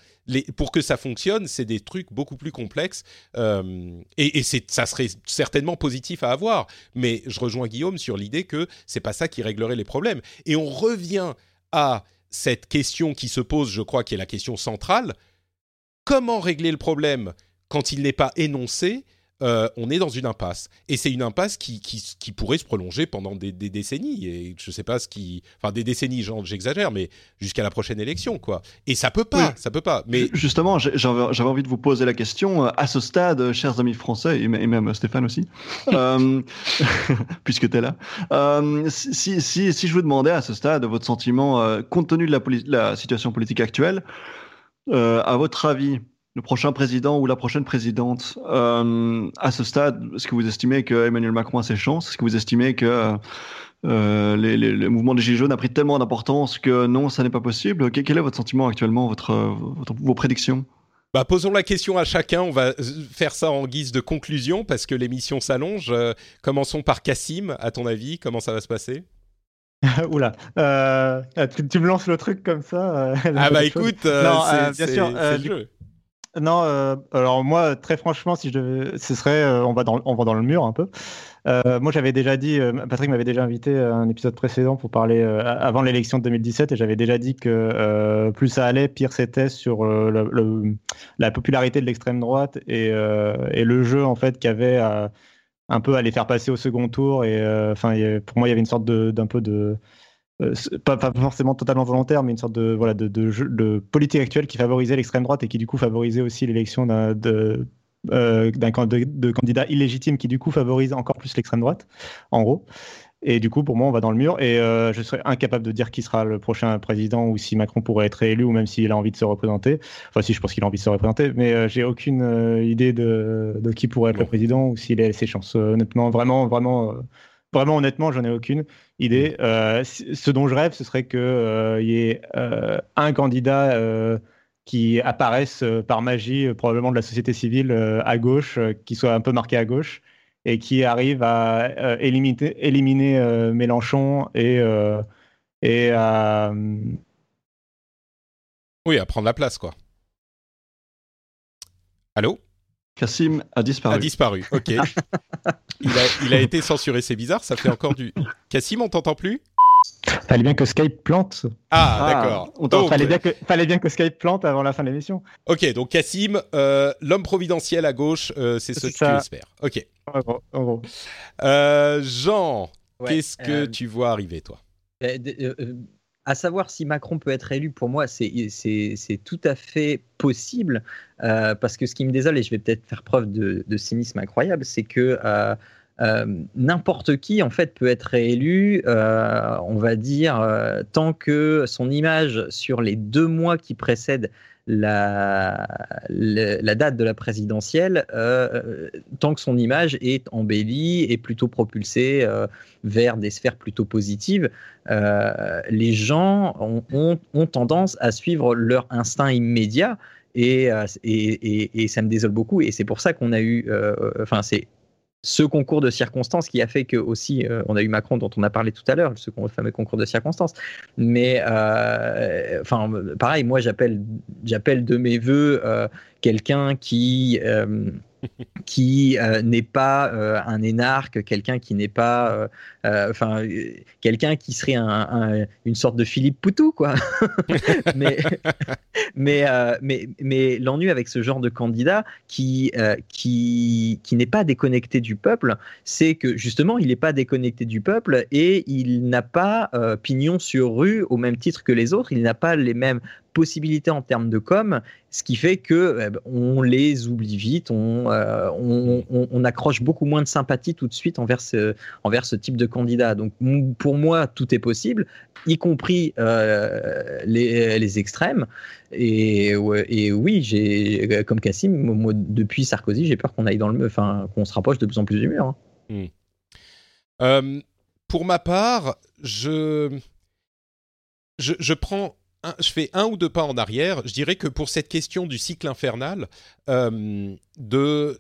Pour que ça fonctionne, c'est des trucs beaucoup plus complexes euh, et, et ça serait certainement positif à avoir. Mais je rejoins Guillaume sur l'idée que c'est pas ça qui réglerait les problèmes. Et on revient à cette question qui se pose, je crois, qui est la question centrale comment régler le problème quand il n'est pas énoncé euh, on est dans une impasse. Et c'est une impasse qui, qui, qui, pourrait se prolonger pendant des, des, décennies. Et je sais pas ce qui. Enfin, des décennies, j'exagère, mais jusqu'à la prochaine élection, quoi. Et ça peut pas, ça peut pas. Mais... Justement, j'avais envie de vous poser la question. À ce stade, chers amis français, et même Stéphane aussi, euh, puisque tu es là, euh, si, si, si, je vous demandais à ce stade votre sentiment, euh, compte tenu de la, la situation politique actuelle, à votre avis, le prochain président ou la prochaine présidente, euh, à ce stade, est-ce que vous estimez que Emmanuel Macron a ses chances? Est-ce que vous estimez que euh, les, les, le mouvement des Gilets jaunes a pris tellement d'importance que non, ça n'est pas possible? Quel est votre sentiment actuellement, votre, vos prédictions? Bah, posons la question à chacun. On va faire ça en guise de conclusion parce que l'émission s'allonge. Euh, commençons par Cassim. À ton avis, comment ça va se passer? Oula, euh, tu, me lances le truc comme ça. ah bah écoute, non, bien sûr, le jeu. Non, euh, alors moi, très franchement, si je devais, ce serait, euh, on va dans, on va dans le mur un peu. Euh, moi, j'avais déjà dit, Patrick m'avait déjà invité à un épisode précédent pour parler avant l'élection de 2017, et j'avais déjà dit que plus ça allait, pire c'était sur le, la popularité de l'extrême droite et, et, le jeu en fait qu'avait un peu à les faire passer au second tour. Et enfin, pour moi, il y avait une sorte d'un peu de euh, pas, forcément totalement volontaire, mais une sorte de, voilà, de, de, politique actuelle qui favorisait l'extrême droite et qui du coup favorisait aussi l'élection d'un de, euh, de, candidat illégitime qui du coup favorise encore plus l'extrême droite, en gros. Et du coup, pour moi, on va dans le mur. Et euh, je serais incapable de dire qui sera le prochain président ou si Macron pourrait être élu ou même s'il a envie de se représenter. Enfin, si je pense qu'il a envie de se représenter, mais j'ai aucune idée de, de, qui pourrait être le président ou s'il a ses chances. honnêtement, vraiment, vraiment, vraiment, honnêtement, j'en ai aucune idée. Mm. Euh, ce dont je rêve, ce serait qu'il euh, y ait euh, un candidat qui apparaisse par magie, probablement de la société civile à gauche, qui soit un peu marqué à gauche, et qui arrive à éliminer, éliminer Mélenchon et, et à... Oui, à prendre la place, quoi. Allô? Cassim a disparu. A disparu, ok. il, a, il, a, été censuré, c'est bizarre, ça fait encore du... Cassim, on t'entend plus? Fallait bien que Skype plante. Ah, ah d'accord. Fallait, bien que, fallait bien que Skype plante avant la fin de l'émission. Ok, donc Cassim, euh, l'homme providentiel à gauche, euh, c'est ce que tu espères. Ok. En gros. En gros. Euh, Jean, qu'est-ce que tu vois arriver, toi? À savoir si Macron peut être élu, pour moi, c'est tout à fait possible, euh, parce que ce qui me désole, et je vais peut-être faire preuve de, cynisme incroyable, c'est que euh, euh, n'importe qui, en fait, peut être réélu, on va dire, tant que son image sur les deux mois qui précèdent la, date de la présidentielle euh, tant que son image est embellie et plutôt propulsée euh, vers des sphères plutôt positives. Euh, les gens ont, ont, tendance à suivre leur instinct immédiat et, et, et, ça me désole beaucoup. Et c'est pour ça qu'on a eu, enfin, c'est ce concours de circonstances qui a fait que aussi euh, on a eu Macron dont on a parlé tout à l'heure, ce fameux concours de circonstances. Mais euh, enfin, pareil, moi j'appelle j'appelle de mes voeux euh, quelqu'un qui qui euh, n'est pas euh, un énarque, quelqu'un qui n'est pas, euh, enfin, quelqu'un qui serait un, une sorte de Philippe Poutou, quoi. mais mais, mais, mais l'ennui avec ce genre de candidat qui qui qui n'est pas déconnecté du peuple, c'est que justement il n'est pas déconnecté du peuple et il n'a pas pignon sur rue au même titre que les autres. Il n'a pas les mêmes possibilités en termes de com, ce qui fait que eh ben, on les oublie vite, euh, on, on, accroche beaucoup moins de sympathie tout de suite envers ce, envers ce type de candidat. Donc pour moi, tout est possible, y compris euh, les, les, extrêmes. Et, oui, j'ai comme Cassim, depuis Sarkozy, j'ai peur qu'on aille dans le, enfin qu'on se rapproche de plus en plus du mur. Hein. Hmm. Euh, pour ma part, je, je, je prends je fais un ou deux pas en arrière. Je dirais que pour cette question du cycle infernal, euh, de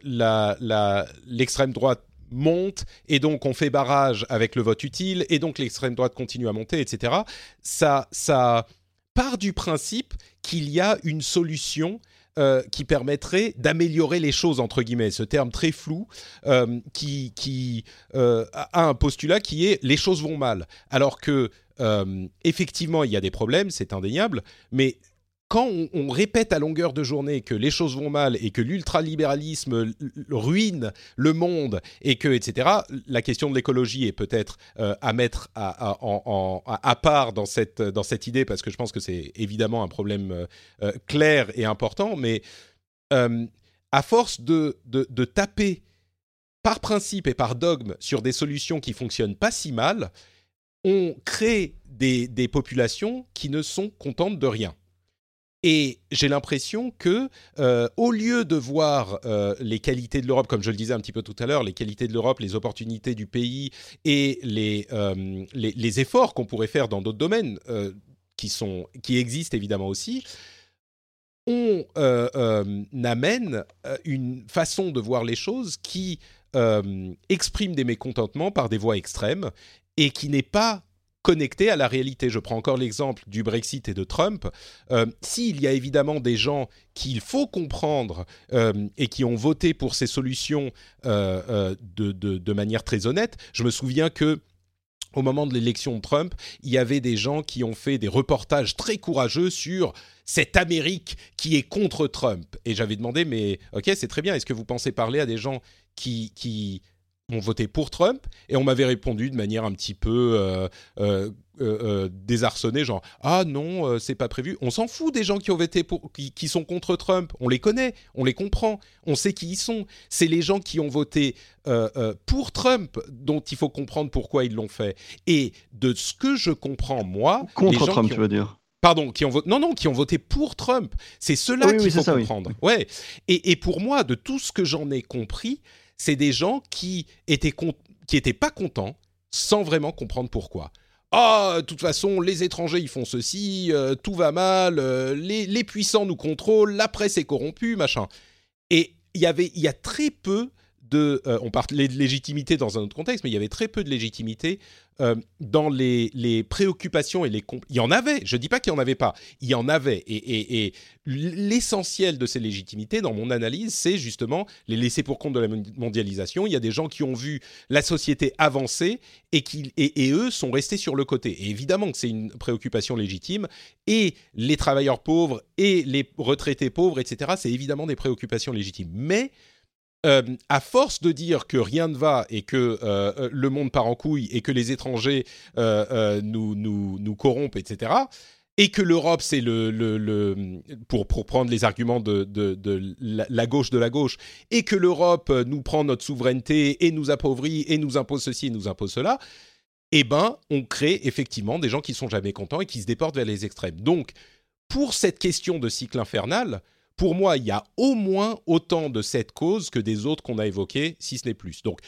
l'extrême droite monte et donc on fait barrage avec le vote utile et donc l'extrême droite continue à monter, etc. Ça, ça part du principe qu'il y a une solution euh, qui permettrait d'améliorer les choses entre guillemets, ce terme très flou euh, qui, qui a un postulat qui est les choses vont mal, alors que euh, effectivement, il y a des problèmes, c'est indéniable, mais quand on, répète à longueur de journée que les choses vont mal et que l'ultralibéralisme ruine le monde et que etc. La question de l'écologie est peut-être euh, à mettre à, part dans cette dans cette idée parce que je pense que c'est évidemment un problème euh, euh, clair et important, mais à force de, de, de taper par principe et par dogme sur des solutions qui fonctionnent pas si mal, on crée des, des populations qui ne sont contentes de rien. Et j'ai l'impression que, euh, au lieu de voir euh, les qualités de l'Europe, comme je le disais un petit peu tout à l'heure, les qualités de l'Europe, les opportunités du pays et les, euh, les, efforts qu'on pourrait faire dans d'autres domaines qui, sont, qui existent évidemment aussi, on amène une façon de voir les choses qui exprime des mécontentements par des voies extrêmes et qui n'est pas connecté à la réalité. Je prends encore l'exemple du Brexit et de Trump. Euh, s'il y a évidemment des gens qu'il faut comprendre euh, et qui ont voté pour ces solutions euh, de, de, manière très honnête, je me souviens que au moment de l'élection de Trump, il y avait des gens qui ont fait des reportages très courageux sur cette Amérique qui est contre Trump. Et j'avais demandé, mais ok, c'est très bien, est-ce que vous pensez parler à des gens qui, qui ont voté pour Trump et on m'avait répondu de manière un petit peu euh, euh, euh, désarçonnée, genre ah non c'est pas prévu. On s'en fout des gens qui ont voté pour, qui, sont contre Trump. On les connaît, on les comprend, on sait qui ils sont. C'est les gens qui ont voté pour Trump dont il faut comprendre pourquoi ils l'ont fait. Et de ce que je comprends moi, contre Trump, tu veux dire? Pardon, qui ont voté non non qui ont voté pour Trump. C'est cela qu'il faut comprendre. Ouais. Et, et pour moi, de tout ce que j'en ai compris, c'est des gens qui étaient qui étaient pas contents sans vraiment comprendre pourquoi. Ah, de toute façon, les étrangers ils font ceci, euh, tout va mal, euh, les, puissants nous contrôlent, la presse est corrompue, machin. Et il y avait, il y a très peu de, euh, on parle de légitimité dans un autre contexte, mais il y avait très peu de légitimité euh, dans les, préoccupations et les... Il y en avait, je ne dis pas qu'il n'y en avait pas, il y en avait. Et, l'essentiel de ces légitimités, dans mon analyse, c'est justement les laisser pour compte de la mondialisation. Il y a des gens qui ont vu la société avancer et, qui, et, eux sont restés sur le côté. Et évidemment que c'est une préoccupation légitime. Et les travailleurs pauvres et les retraités pauvres, etc., c'est évidemment des préoccupations légitimes. Mais euh, à force de dire que rien ne va et que euh, euh, le monde part en couille et que les étrangers nous, nous, nous, corrompent, etc., et que l'Europe, c'est le, le, pour, pour, prendre les arguments de, de, de la, gauche de la gauche, et que l'Europe nous prend notre souveraineté et nous appauvrit et nous impose ceci et nous impose cela, eh ben, on crée effectivement des gens qui sont jamais contents et qui se déportent vers les extrêmes. Donc, pour cette question de cycle infernal, pour moi, il y a au moins autant de cette cause que des autres qu'on a évoquées, si ce n'est plus. Donc,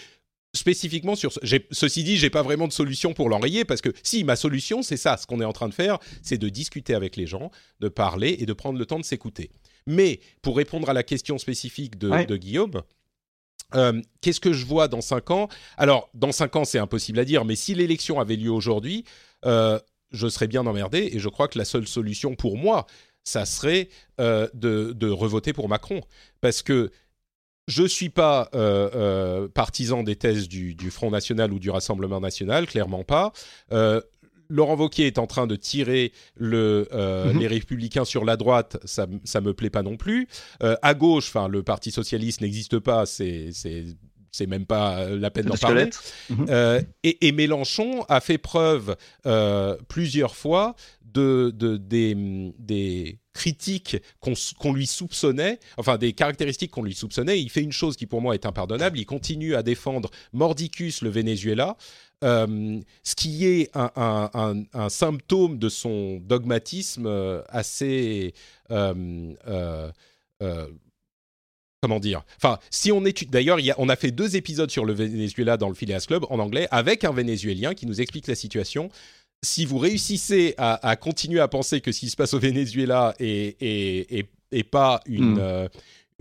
spécifiquement sur ceci dit, j'ai pas vraiment de solution pour l'enrayer parce que si ma solution c'est ça, ce qu'on est en train de faire, c'est de discuter avec les gens, de parler et de prendre le temps de s'écouter. Mais pour répondre à la question spécifique de, Guillaume, euh, qu'est-ce que je vois dans cinq ans? Alors, dans cinq ans, c'est impossible à dire, mais si l'élection avait lieu aujourd'hui, euh, je serais bien emmerdé et je crois que la seule solution pour moi, ça serait euh, de, revoter pour Macron. Parce que je ne suis pas euh, euh, partisan des thèses du, Front National ou du Rassemblement National, clairement pas. Laurent Wauquiez est en train de tirer le, mhm. les républicains sur la droite, ça ne me plaît pas non plus. à gauche, enfin le Parti socialiste n'existe pas, c'est c'est même pas la peine d'en parler. Mhm. et, Mélenchon a fait preuve plusieurs fois de, des, critiques qu'on lui soupçonnait, enfin des caractéristiques qu'on lui soupçonnait. Il fait une chose qui pour moi est impardonnable. Il continue à défendre mordicus le Venezuela, euh, ce qui est un, symptôme de son dogmatisme euh, assez euh, comment dire? Enfin, si on étudie, d'ailleurs, on a fait deux épisodes sur le Venezuela dans le Phileas Club en anglais avec un Vénézuélien qui nous explique la situation si vous réussissez à, continuer à penser que ce qui se passe au Venezuela est, pas une, hmm. euh,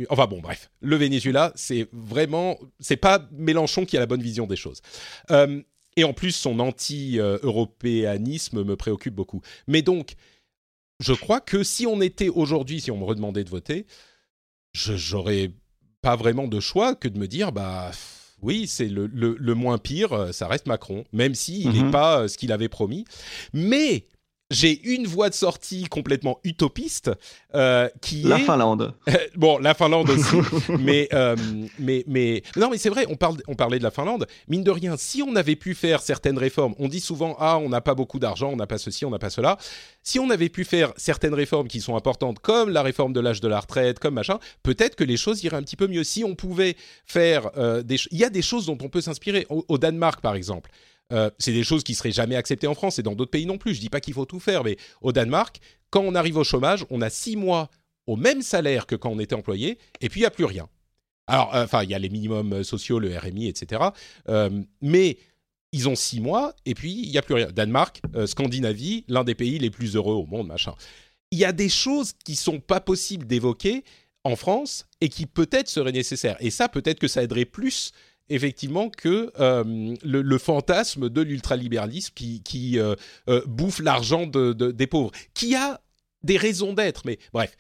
Enfin bon, bref, le Venezuela, c'est vraiment, c'est pas Mélenchon qui a la bonne vision des choses. Euh, et en plus, son anti-européanisme me préoccupe beaucoup. Mais donc, je crois que si on était aujourd'hui, si on me redemandait de voter, j'aurais pas vraiment de choix que de me dire, bah oui, c'est le, le, moins pire, euh, ça reste Macron, même s'il n'est mhm. pas euh, ce qu'il avait promis. Mais j'ai une voie de sortie complètement utopiste euh, qui La est Finlande. bon, la Finlande aussi, mais, euh, mais, mais, non, mais c'est vrai, on, parle, on parlait de la Finlande. Mine de rien, si on avait pu faire certaines réformes, on dit souvent, ah, on n'a pas beaucoup d'argent, on n'a pas ceci, on n'a pas cela. Si on avait pu faire certaines réformes qui sont importantes, comme la réforme de l'âge de la retraite, comme machin, peut-être que les choses iraient un petit peu mieux. Si on pouvait faire euh, des... Il y a des choses dont on peut s'inspirer. Au, au Danemark, par exemple, euh, c'est des choses qui seraient jamais acceptées en France et dans d'autres pays non plus. Je dis pas qu'il faut tout faire, mais au Danemark, quand on arrive au chômage, on a six mois au même salaire que quand on était employé, et puis il y a plus rien. Alors, euh, enfin, il y a les minimums sociaux, le RMI, etc. Euh, mais ils ont six mois, et puis il y a plus rien. Danemark, Scandinavie, l'un des pays les plus heureux au monde, machin. Il y a des choses qui sont pas possibles d'évoquer en France et qui peut-être seraient nécessaires. Et ça, peut-être que ça aiderait plus effectivement que euh, le, le fantasme de l'ultralibéralisme qui, qui euh, euh, bouffe l'argent de, de- des pauvres, qui a des raisons d'être. Mais bref,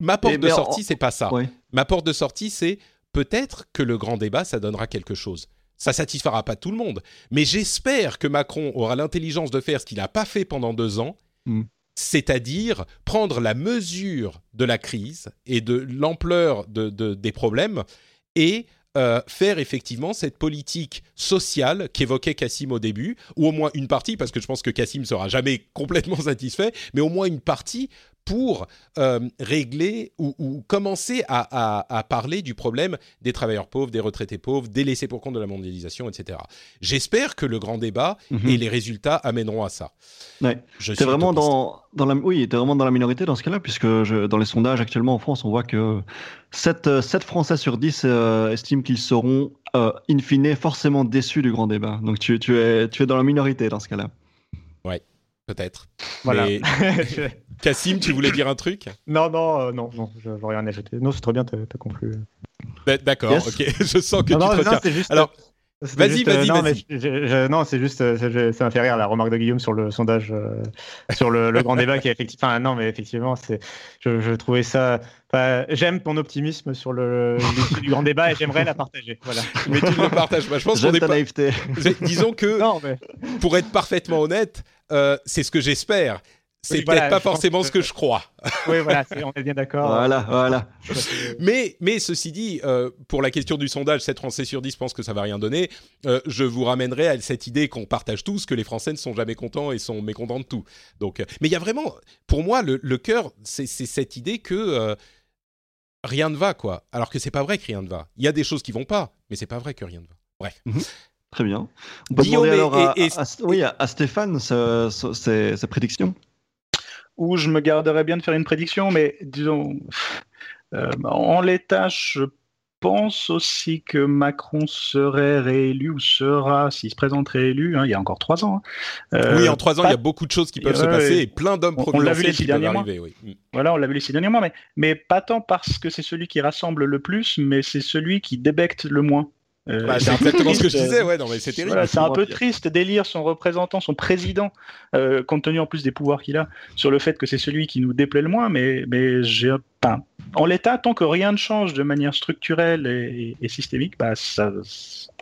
ma porte Mais- de mais sortie, c'est pas ça. Ouais. Ma porte de sortie, c'est peut-être que le grand débat, ça donnera quelque chose. Ça satisfera pas tout le monde, mais j'espère que Macron aura l'intelligence de faire ce qu'il n'a pas fait pendant deux ans, Mm. c'est-à-dire prendre la mesure de la crise et de l'ampleur de- de- des problèmes et euh, faire effectivement cette politique sociale qu'évoquait Cassim au début, ou au moins une partie, parce que je pense que Cassim sera jamais complètement satisfait, mais au moins une partie pour euh, régler ou, ou commencer à, à- à parler du problème des travailleurs pauvres, des retraités pauvres, des laissés pour compte de la mondialisation, etc. J'espère que le grand débat Mhm. et les résultats amèneront à ça. Ouais. Je suis vraiment dans, dans la, oui, t'es vraiment dans la minorité dans ce cas-là, puisque je- dans les sondages actuellement en France, on voit que 7, 7 Français sur 10 euh, estiment qu'ils seront, euh, in fine, forcément déçus du grand débat. Donc tu, tu, es, tu es dans la minorité dans ce cas-là. Peut-être. Voilà. Mais- Cassim, tu voulais dire un truc non, non, euh, non, non, je veux rien ajouter. Non, c'est trop bien, t'as conclu. D'accord, Yes. ok. Je sens que non, tu non, te non, juste. Alors, vas-y, juste, euh, vas-y, non, vas-y. mais je- je- je- non, c'est juste, euh, ça, je- ça m'a fait rire la remarque de Guillaume sur le sondage, euh, sur le, le grand débat qui est effectivement. Enfin, non, mais effectivement, c'est, je, je trouvais ça. enfin, j'aime ton optimisme sur le l'issue du grand débat et j'aimerais la partager. Voilà. mais tu le partages pas. Je pense qu'on est pas. naïveté. Disons que, Non, mais pour être parfaitement honnête, euh, c'est ce que j'espère. C'est Oui, voilà, peut-être pas forcément que- ce que je crois. oui, voilà, on est bien d'accord. Voilà, voilà. Mais, mais ceci dit, euh, pour la question du sondage, 7 Français sur 10 pensent que ça va rien donner. Euh, je vous ramènerai à cette idée qu'on partage tous, que les Français ne sont jamais contents et sont mécontents de tout. Donc, euh, mais il y a vraiment, pour moi, le, le cœur, c'est cette idée que euh, rien ne va, quoi. Alors que c'est pas vrai que rien ne va. Il y a des choses qui vont pas, mais c'est pas vrai que rien ne va. Bref. Très bien. On peut Guillaume demander et- alors à, et- et- à- oui, à, Stéphane sa- ses prédictions. Où je me garderais bien de faire une prédiction, mais disons, euh, en l'état, je pense aussi que Macron serait réélu ou sera, s'il se présente réélu, hein, il y a encore trois ans. hein. Euh, oui, en trois ans, pas- il y a beaucoup de choses qui peuvent se passer et plein d'hommes On- on l'a vu providentiels qui peuvent arriver. Oui. Mm. Voilà, on l'a vu les six derniers mois, mais, mais pas tant parce que c'est celui qui rassemble le plus, mais c'est celui qui débecte le moins. Euh, Bah, c'est un peu exactement ce que je triste, disais. Ouais, non, mais c'est terrible. Voilà, c'est un Moi, peu pire. triste d'élire son représentant, son président, euh, compte tenu en plus des pouvoirs qu'il a, sur le fait que c'est celui qui nous déplaît le moins. Mais, mais j'ai, enfin, en l'état, tant que rien ne change de manière structurelle et, et systémique, bah, ça,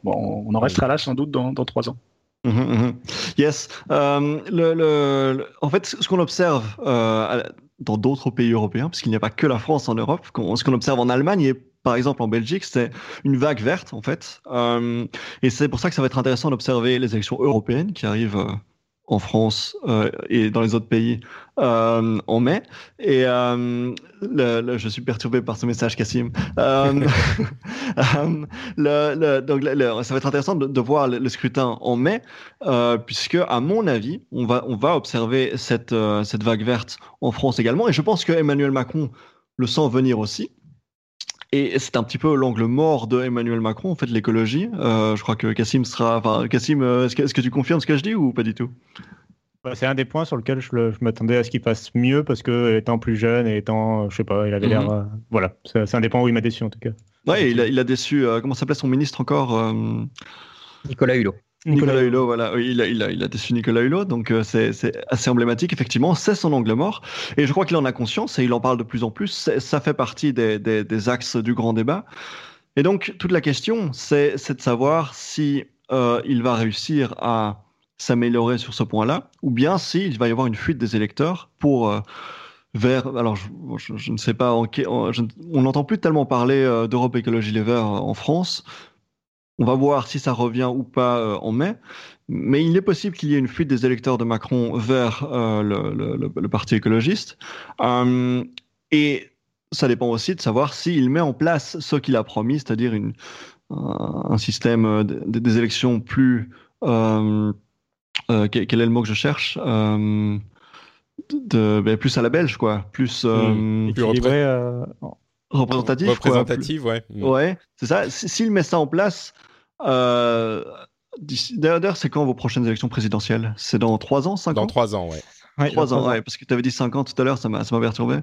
bon, on en restera là sans doute dans, dans trois ans. Mhm, mhm. Yes. Euh, le, le- le- en fait, ce qu'on observe euh, dans d'autres pays européens, parce qu'il n'y a pas que la France en Europe, ce qu'on observe en Allemagne et par exemple en Belgique, c'est une vague verte en fait. Euh, et c'est pour ça que ça va être intéressant d'observer les élections européennes qui arrivent euh, en France euh, et dans les autres pays en mai. Et je suis perturbé par ce message, Cassim. Donc, ça va être intéressant de, de voir le, scrutin en mai, puisque, à mon avis, on va, on va observer cette, cette vague verte en France également. Et je pense que Emmanuel Macron le sent venir aussi. Et c'est un petit peu l'angle mort de Emmanuel Macron, en fait, l'écologie. Euh, je crois que Cassim sera. Enfin, Cassim, euh, est-ce que, tu confirmes ce que je dis ou pas du tout? Bah, c'est un des points sur lequel je, le- je m'attendais à ce qu'il passe mieux parce que étant plus jeune et étant, euh, je sais pas, il avait l'air. Mhm. euh, voilà, c'est c'est un des points où il m'a déçu en tout cas. Ouais, il a, il a déçu. euh, comment s'appelait son ministre encore euh, Nicolas Hulot. Nicolas Hulot, voilà, Oui, il a, il a, il a déçu Nicolas Hulot, donc euh, c'est assez emblématique, effectivement, c'est son angle mort, et je crois qu'il en a conscience, et il en parle de plus en plus, ça fait partie des, des, des axes du grand débat. Et donc, toute la question, c'est de savoir si euh, il va réussir à s'améliorer sur ce point-là, ou bien s'il va y avoir une fuite des électeurs pour euh, vers. Alors, je, ne sais pas, on n'entend plus tellement parler d'Europe Écologie Les Verts en France. On va voir si ça revient ou pas en mai. Mais il est possible qu'il y ait une fuite des électeurs de Macron vers le, le, Parti écologiste. et ça dépend aussi de savoir s'il met en place ce qu'il a promis, c'est-à-dire une, un système euh, des élections plus. Euh, euh, quel est le mot que je cherche de, ben, plus à la belge, quoi. Plus, mmh. plus représentatif. Représentatif, ouais. Ouais, c'est ça. S'il met ça en place. D'ailleurs, c'est quand vos prochaines élections présidentielles? C'est dans 3 ans, 5 ans? Dans 3 ans, ouais. Ouais, 3 ans, ouais, parce que tu avais dit 50 tout à l'heure, ça m'a perturbé.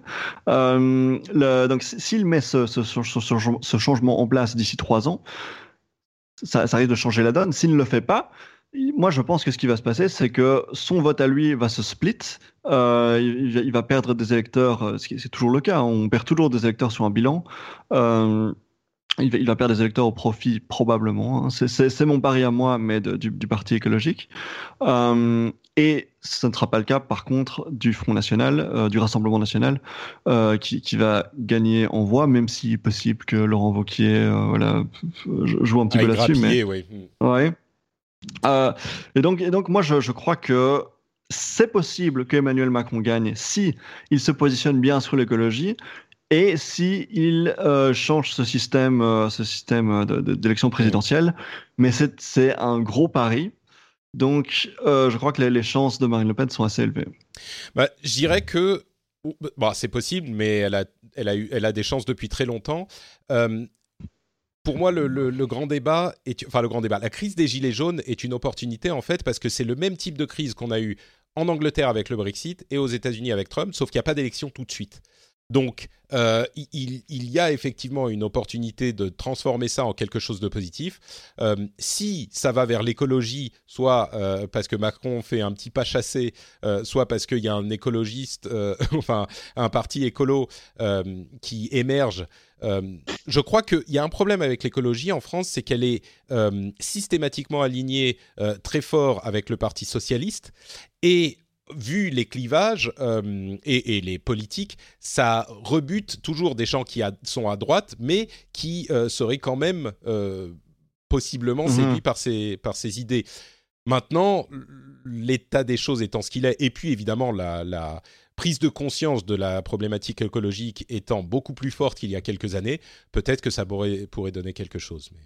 Euh, le, donc, s'il met ce, ce, ce, ce, changement en place d'ici 3 ans, ça, ça, risque de changer la donne. S'il ne le fait pas, moi, je pense que ce qui va se passer, c'est que son vote à lui va se split. Euh, il, il, va perdre des électeurs, euh, c'est toujours le cas. On perd toujours des électeurs sur un bilan. Euh, il va, perdre des électeurs au profit probablement. Hein. C'est mon pari à moi, mais du, Parti écologique. Euh, et ce ne sera pas le cas, par contre, du Front National, euh, du Rassemblement National, euh, qui, va gagner en voix, même est possible que Laurent Wauquiez voilà, joue un petit peu là-dessus. Mais... Oui. Ouais. et, donc, et donc, moi, je, je crois que c'est possible qu'Emmanuel Macron gagne si il se positionne bien sur l'écologie et si il euh, change ce système, euh, ce système euh, d'élection présidentielle, mais c'est un gros pari. Donc, je crois que les, chances de Marine Le Pen sont assez élevées. Bah, je dirais que bah, c'est possible, mais elle a, elle, a eu, elle a des chances depuis très longtemps. pour moi, le, le, grand débat, est, enfin le grand débat, la crise des gilets jaunes est une opportunité en fait parce que c'est le même type de crise qu'on a eu en Angleterre avec le Brexit et aux États-Unis avec Trump, sauf qu'il n'y a pas d'élection tout de suite. Donc, euh, il, y a effectivement une opportunité de transformer ça en quelque chose de positif. Euh, si ça va vers l'écologie, soit euh, parce que Macron fait un petit pas chassé, soit parce qu'il y a un écologiste, enfin un parti écolo qui émerge. je crois qu'il y a un problème avec l'écologie en France, c'est qu'elle est systématiquement alignée très fort avec le Parti socialiste et vu les clivages euh, et, les politiques, ça rebute toujours des gens qui sont à droite, mais qui euh, seraient quand même euh, possiblement mhm. séduits par ces, par ces idées. Maintenant, l'état des choses étant ce qu'il est, et puis évidemment la, prise de conscience de la problématique écologique étant beaucoup plus forte qu'il y a quelques années, peut-être que ça pourrait, pourrait donner quelque chose. Mais...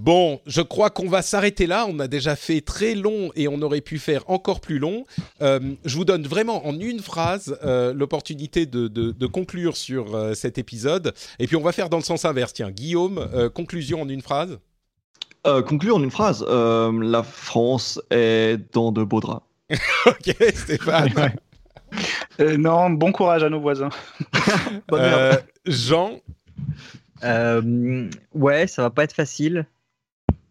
Bon, je crois qu'on va s'arrêter là. On a déjà fait très long et on aurait pu faire encore plus long. Euh, je vous donne vraiment en une phrase euh, l'opportunité de, conclure sur euh, cet épisode. Et puis on va faire dans le sens inverse. Tiens, Guillaume, conclusion en une phrase. conclure en une phrse. la France est dans de beaux draps. ok, Stéphane. non, bon courage à nos voisins. Jean. ouais, ça va pas être facile.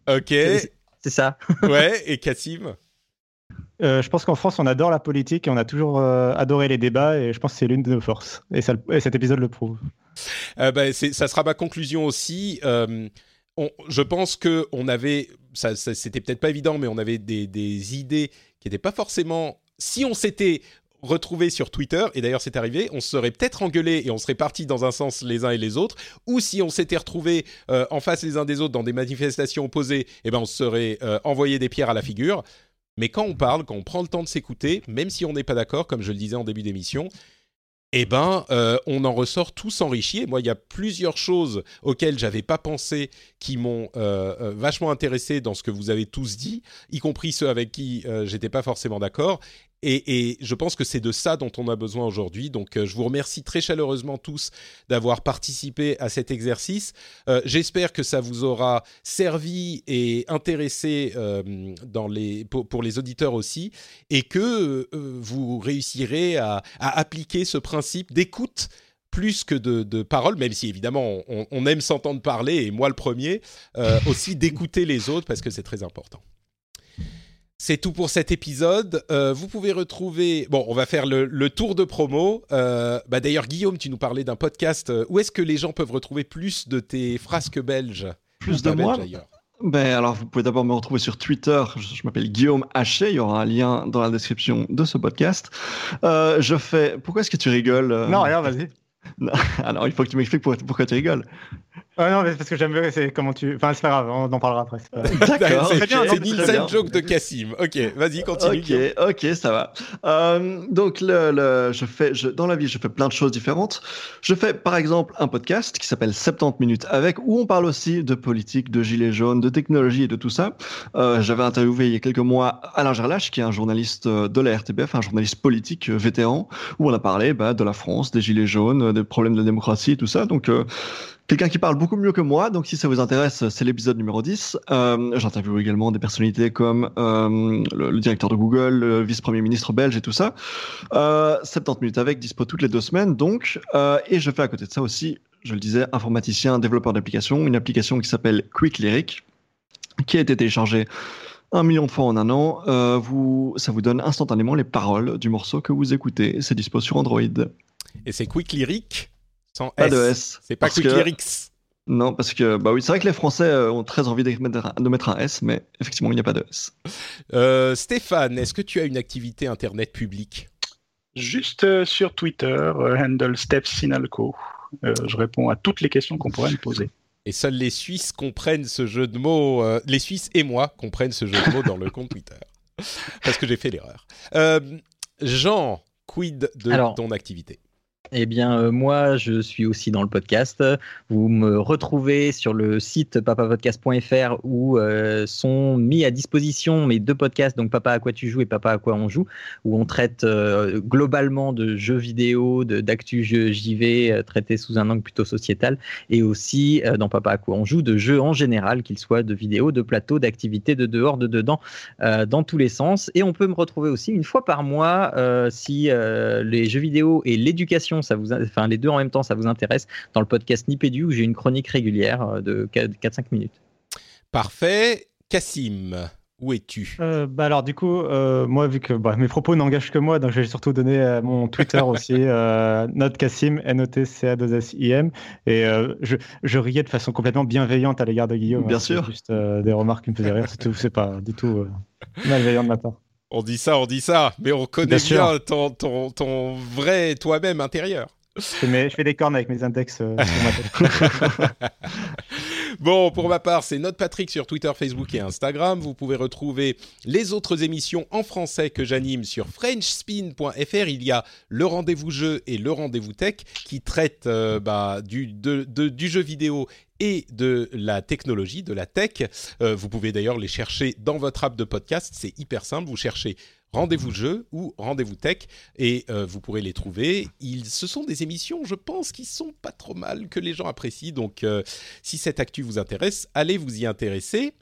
Ok. C'est ça. ouais, et Cassim euh, je pense qu'en France, on adore la politique et on a toujours euh, adoré les débats et je pense que c'est l'une de nos forces. Et, ça, cet épisode le prouve. Euh, bah, ça sera ma conclusion aussi. je pense que on avait, ça, c'était peut-être pas évident, mais on avait des, des idées qui n'étaient pas forcément. Si on s'était retrouvé sur Twitter, et d'ailleurs c'est arrivé, on se serait peut-être engueulé et on serait partis dans un sens les uns et les autres, ou si on s'était retrouvés euh, en face les uns des autres dans des manifestations opposées, eh ben on se serait euh, envoyé des pierres à la figure. Mais quand on parle, quand on prend le temps de s'écouter, même si on n'est pas d'accord, comme je le disais en début d'émission, eh ben, euh, on en ressort tous enrichis. moi, il y a plusieurs choses auxquelles j'avais pas pensé qui m'ont vachement intéressé dans ce que vous avez tous dit, y compris ceux avec qui j'étais pas forcément d'accord. Et, je pense que c'est de ça dont on a besoin aujourd'hui. Donc, euh, je vous remercie très chaleureusement tous d'avoir participé à cet exercice. Euh, j'espère que ça vous aura servi et intéressé euh, pour, les auditeurs aussi, et que vous réussirez à, appliquer ce principe d'écoute plus que de, de paroles, même si évidemment on aime s'entendre parler, et moi le premier, aussi d'écouter les autres parce que c'est très important. C'est tout pour cet épisode. Euh, vous pouvez retrouver. Bon, on va faire le, tour de promo. Euh, bah D'ailleurs, Guillaume, tu nous parlais d'un podcast. Euh, où est-ce que les gens peuvent retrouver plus de tes frasques belges? Plus de moi ben alors, vous pouvez d'abord me retrouver sur Twitter. Je, m'appelle Guillaume Haché. Il y aura un lien dans la description de ce podcast. Euh, je fais. Pourquoi est-ce que tu rigoles euh? Non, rien, vas-y. Alors, il faut que tu m'expliques pourquoi tu rigoles. Ouais, non, mais parce que j'aime bien, c'est comment tu. Enfin, c'est pas grave, on en parlera après. D'accord. C'est une inside joke de Cassim. Ok, vas-y, continue. Ok, ok, ça va. Euh, donc, le, le, je fais, je, dans la vie, je fais plein de choses différentes. Je fais, par exemple, un podcast qui s'appelle 70 minutes avec, où on parle aussi de politique, de gilets jaunes, de technologie et de tout ça. Euh, J'avais interviewé il y a quelques mois Alain Gerlache, qui est un journaliste de la RTBF, un journaliste politique vétéran, où on a parlé bah, de la France, des gilets jaunes, des problèmes de la démocratie et tout ça. Donc, euh, quelqu'un qui parle beaucoup mieux que moi. Donc, si ça vous intéresse, c'est l'épisode numéro 10. Euh, J'interviewe également des personnalités comme euh, le, directeur de Google, le vice-premier ministre belge et tout ça. Euh, 70 minutes avec, dispo toutes les deux semaines. Donc, euh, et je fais à côté de ça aussi, je le disais, informaticien, développeur d'application, une application qui s'appelle Quick Lyric, qui a été téléchargée un million de fois en un an. Euh, vous, ça vous donne instantanément les paroles du morceau que vous écoutez. C'est dispo sur Android. Et c'est Quick Lyric pas de S. C'est pas Quick Lyrics. Non, parce que bah oui, c'est vrai que les Français euh, ont très envie de mettre, un, S, mais effectivement, il n'y a pas de S. Euh, Stéphane, est-ce que tu as une activité internet publique? Juste euh, sur Twitter, handle StepSinalco. je réponds à toutes les questions qu'on pourrait me poser. Et seuls les Suisses comprennent ce jeu de mots. les Suisses et moi comprennent ce jeu de mots dans le compte Twitter. Parce que j'ai fait l'erreur. Jean, quid de ton activité? Eh bien, euh, moi, je suis aussi dans le podcast. Vous me retrouvez sur le site papapodcast.fr où euh, sont mis à disposition mes deux podcasts, donc Papa à quoi tu joues et Papa à quoi on joue, où on traite euh, globalement de jeux vidéo, d'actu JV, traités sous un angle plutôt sociétal, et aussi dans Papa à quoi on joue de jeux en général, qu'ils soient de vidéo, de plateau, d'activités, de dehors, de dedans, dans tous les sens. Et on peut me retrouver aussi une fois par mois si les jeux vidéo et l'éducation ça vous, enfin les deux en même temps, ça vous intéresse, dans le podcast Nipédu où j'ai une chronique régulière euh, de 4-5 minutes. Parfait. Cassim, où es-tu? Euh, bah alors du coup, euh, moi vu que bah, mes propos n'engagent que moi, donc je vais surtout donner mon Twitter aussi, Note Cassim, n o t c a 2 s i m et je, je, riais de façon complètement bienveillante à l'égard de Guillaume. Bien hein, sûr. Juste des remarques qui me faisaient rire, c'est pas du tout malveillant de ma part. On dit ça, on dit ça, mais on connaît bien, ton, ton, ton, vrai toi-même intérieur. Je fais, des cornes avec mes index euh, Bon, pour ma part, c'est Note Patrick sur Twitter, Facebook et Instagram. Vous pouvez retrouver les autres émissions en français que j'anime sur FrenchSpin.fr. Il y a le rendez-vous jeu et le rendez-vous tech qui traitent euh, bah, du, jeu vidéo et de la technologie, de la tech. Euh, vous pouvez d'ailleurs les chercher dans votre app de podcast. C'est hyper simple. Vous cherchez Rendez-vous jeu ou Rendez-vous tech et euh, vous pourrez les trouver. Ils, ce sont des émissions, je pense, qui sont pas trop mal, que les gens apprécient. Donc, euh, si cette actu vous intéresse, allez vous y intéresser.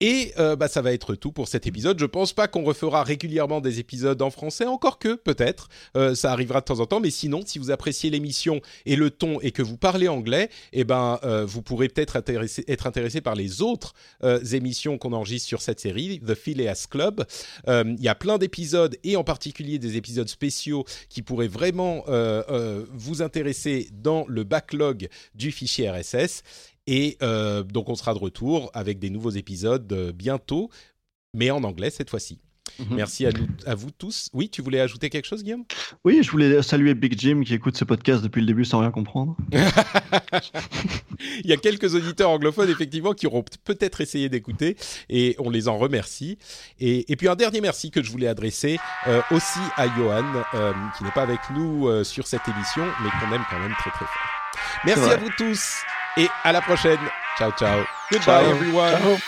Et euh, bah, ça va être tout pour cet épisode. Je pense pas qu'on refera régulièrement des épisodes en français, encore que peut-être euh, ça arrivera de temps en temps. Mais sinon, si vous appréciez l'émission et le ton et que vous parlez anglais, eh ben euh, vous pourrez peut-être être intéressé par les autres émissions qu'on enregistre sur cette série, The Phileas Club. Il y a plein d'épisodes et en particulier des épisodes spéciaux qui pourraient vraiment vous intéresser dans le backlog du fichier RSS. Et euh, donc on sera de retour avec des nouveaux épisodes euh, bientôt, mais en anglais cette fois-ci. Mhm. Merci à, à, vous tous. Oui, tu voulais ajouter quelque chose, Guillaume? Oui, je voulais saluer Big Jim qui écoute ce podcast depuis le début sans rien comprendre. Il y a quelques auditeurs anglophones, effectivement, qui auront peut-être essayé d'écouter et on les en remercie. Et, et, puis un dernier merci que je voulais adresser euh, aussi à Johan, qui n'est pas avec nous sur cette émission, mais qu'on aime quand même très très fort. Merci à vous tous et à la prochaine. Ciao, ciao. Goodbye, everyone.